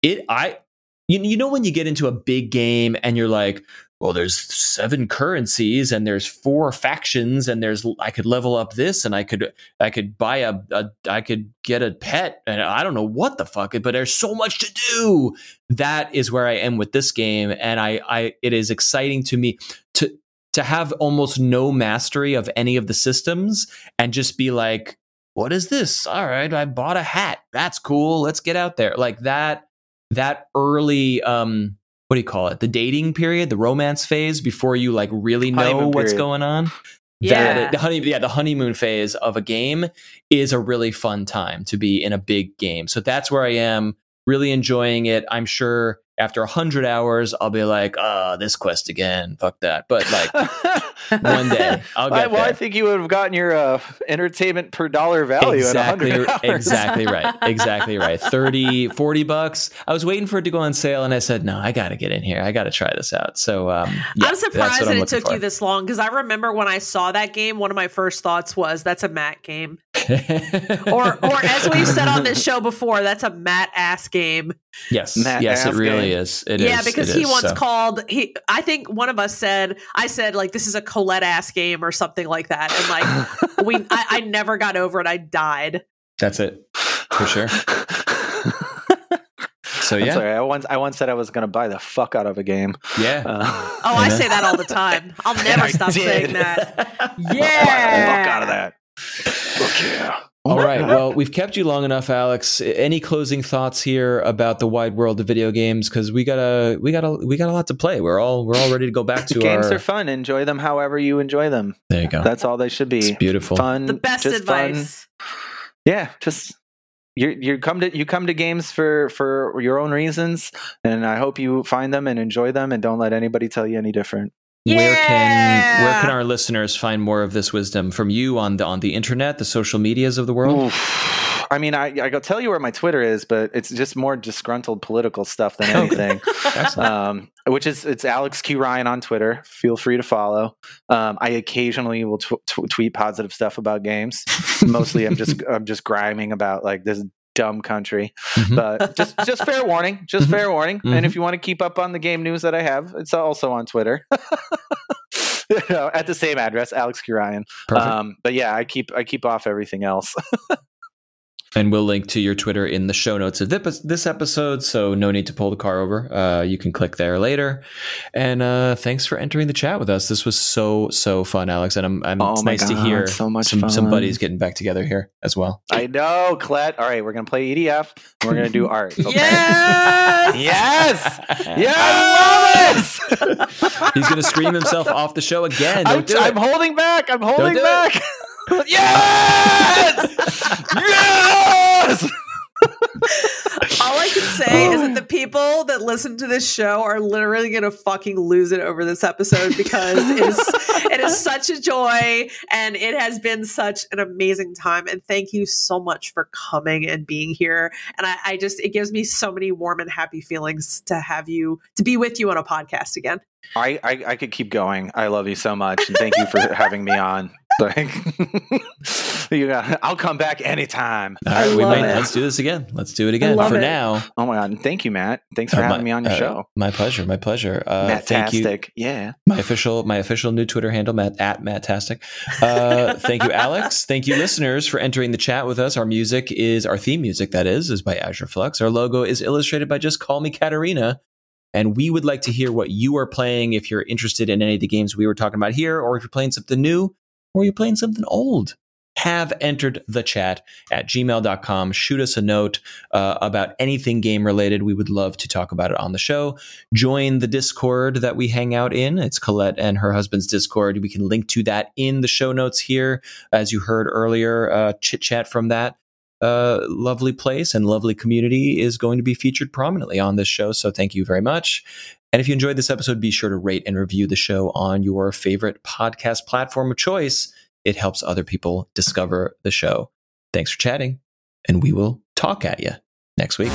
it I you, you know when you get into a big game and you're like, well, there's seven currencies and there's four factions and there's I could level up this and I could I could buy a, a I could get a pet and I don't know what the fuck, but there's so much to do. That is where I am with this game, and I I it is exciting to me to to have almost no mastery of any of the systems and just be like, what is this? All right, I bought a hat. That's cool. Let's get out there. Like that that early um what do you call it? The dating period, the romance phase before you like really know what's period. going on. Yeah. That the honey yeah, the honeymoon phase of a game is a really fun time to be in a big game. So that's where I am, really enjoying it. I'm sure after 100 hours I'll be like, "Ah, this quest again. Fuck that." But like one day <laughs> I'll I, get well, I think you would have gotten your uh, entertainment per dollar value exactly, at 100 hours. exactly right. <laughs> Exactly right. 30, 40 bucks. I was waiting for it to go on sale and I said, no, I got to get in here. I got to try this out. So, um, yeah, I'm that's surprised what that I'm it looking took you this long because I remember when I saw that game, one of my first thoughts was, "That's a Matt game," or, or <laughs> as we've said on this show before, that's a Matt ass game. yes, Matt yes, it really game. is. It yeah, is, because it he is, once so. called he. I think one of us said, I said like this is a Colette ass game or something like that, and like <laughs> we, I, I never got over it. I died. That's it for sure. <laughs> So yeah, sorry. I once I once said I was going to buy the fuck out of a game. yeah. Uh, Oh, I Yeah. say that all the time. I'll never stop did. saying that. buy the Yeah, fuck out of that. Fuck yeah. All right. Well, we've kept you long enough, Alex. Any closing thoughts here about the wide world of video games? Because we got a we got a we got a lot to play. We're all we're all ready to go back to Games our. are fun. Enjoy them however you enjoy them. there you go. That's all they should It's be. beautiful. Fun. The best just fun. advice. Yeah, just you you come to you come to games for for your own reasons, and I hope you find them and enjoy them, and don't let anybody tell you any different. Where can where can our listeners find more of this wisdom from you on the on the internet, the social medias of the world? Oof. I mean, I I go tell you where my Twitter is, but it's just more disgruntled political stuff than <laughs> anything. Um, which is it's Alex Q Ryan on Twitter. Feel free to follow. Um, I occasionally will tw- tw- tweet positive stuff about games. Mostly, I'm just <laughs> I'm just griming about like this dumb country. Mhm. But just just fair <laughs> warning, just Mhm. fair warning. Mhm. And if you want to keep up on the game news that I have, it's also on Twitter. <laughs> You know, at the same address, Alex Q Ryan. Um, but yeah, I keep I keep off everything else. <laughs> and we'll link to your Twitter in the show notes of this this episode. So no need to pull the car over. Uh, you can click there later. And uh, thanks for entering the chat with us. This was so so fun, Alex. And I'm, I'm Oh it's my nice to hear so much some some buddies getting back together here as well. I know, Clet. All right, we're gonna play EDF. And we're gonna do art. Okay? <laughs> Yes. <laughs> Yes. <laughs> Yes. He's gonna scream himself off the show again. I'm, I'm holding back. I'm holding do it. back. <laughs> yes. yes. All I can say is that <sighs> the people that listen to this show are literally going to fucking lose it over this episode because it is, it is such a joy and it has been such an amazing time. And thank you so much for coming and being here. And I, I just, it gives me so many warm and happy feelings to have you, to be with you on a podcast again. I, I I could keep going. I love you so much, and thank you for having me on. Like, <laughs> you got, I'll come back anytime. All I right, we might it. let's do this again. Let's do it again. For it. now, Oh my god! Thank you, Matt. Thanks for uh, having my- me on your uh, show. My pleasure. My pleasure. Uh, thank you. Fantastic. Yeah. my official my official new Twitter handle, Matt at Mattastic. Uh, thank you, Alex. <laughs> Thank you, listeners, for entering the chat with us. Our music is our theme music, that is, is by Azure Flux. Our logo is illustrated by Just Call Me Katarina. And we would like to hear what you are playing if you're interested in any of the games we were talking about here, or if you're playing something new, or you're playing something old. Have entered the chat at gmail.com. Shoot us a note uh, about anything game related. We would love to talk about it on the show join the Discord that we hang out in. It's Colette and her husband's Discord. We can link to that in the show notes here. As you heard earlier, uh, chit chat from that uh, lovely place and lovely community is going to be featured prominently on this show. So thank you very much. And if you enjoyed this episode, be sure to rate and review the show on your favorite podcast platform of choice. It helps other people discover the show. Thanks for chatting, and we will talk at you next week.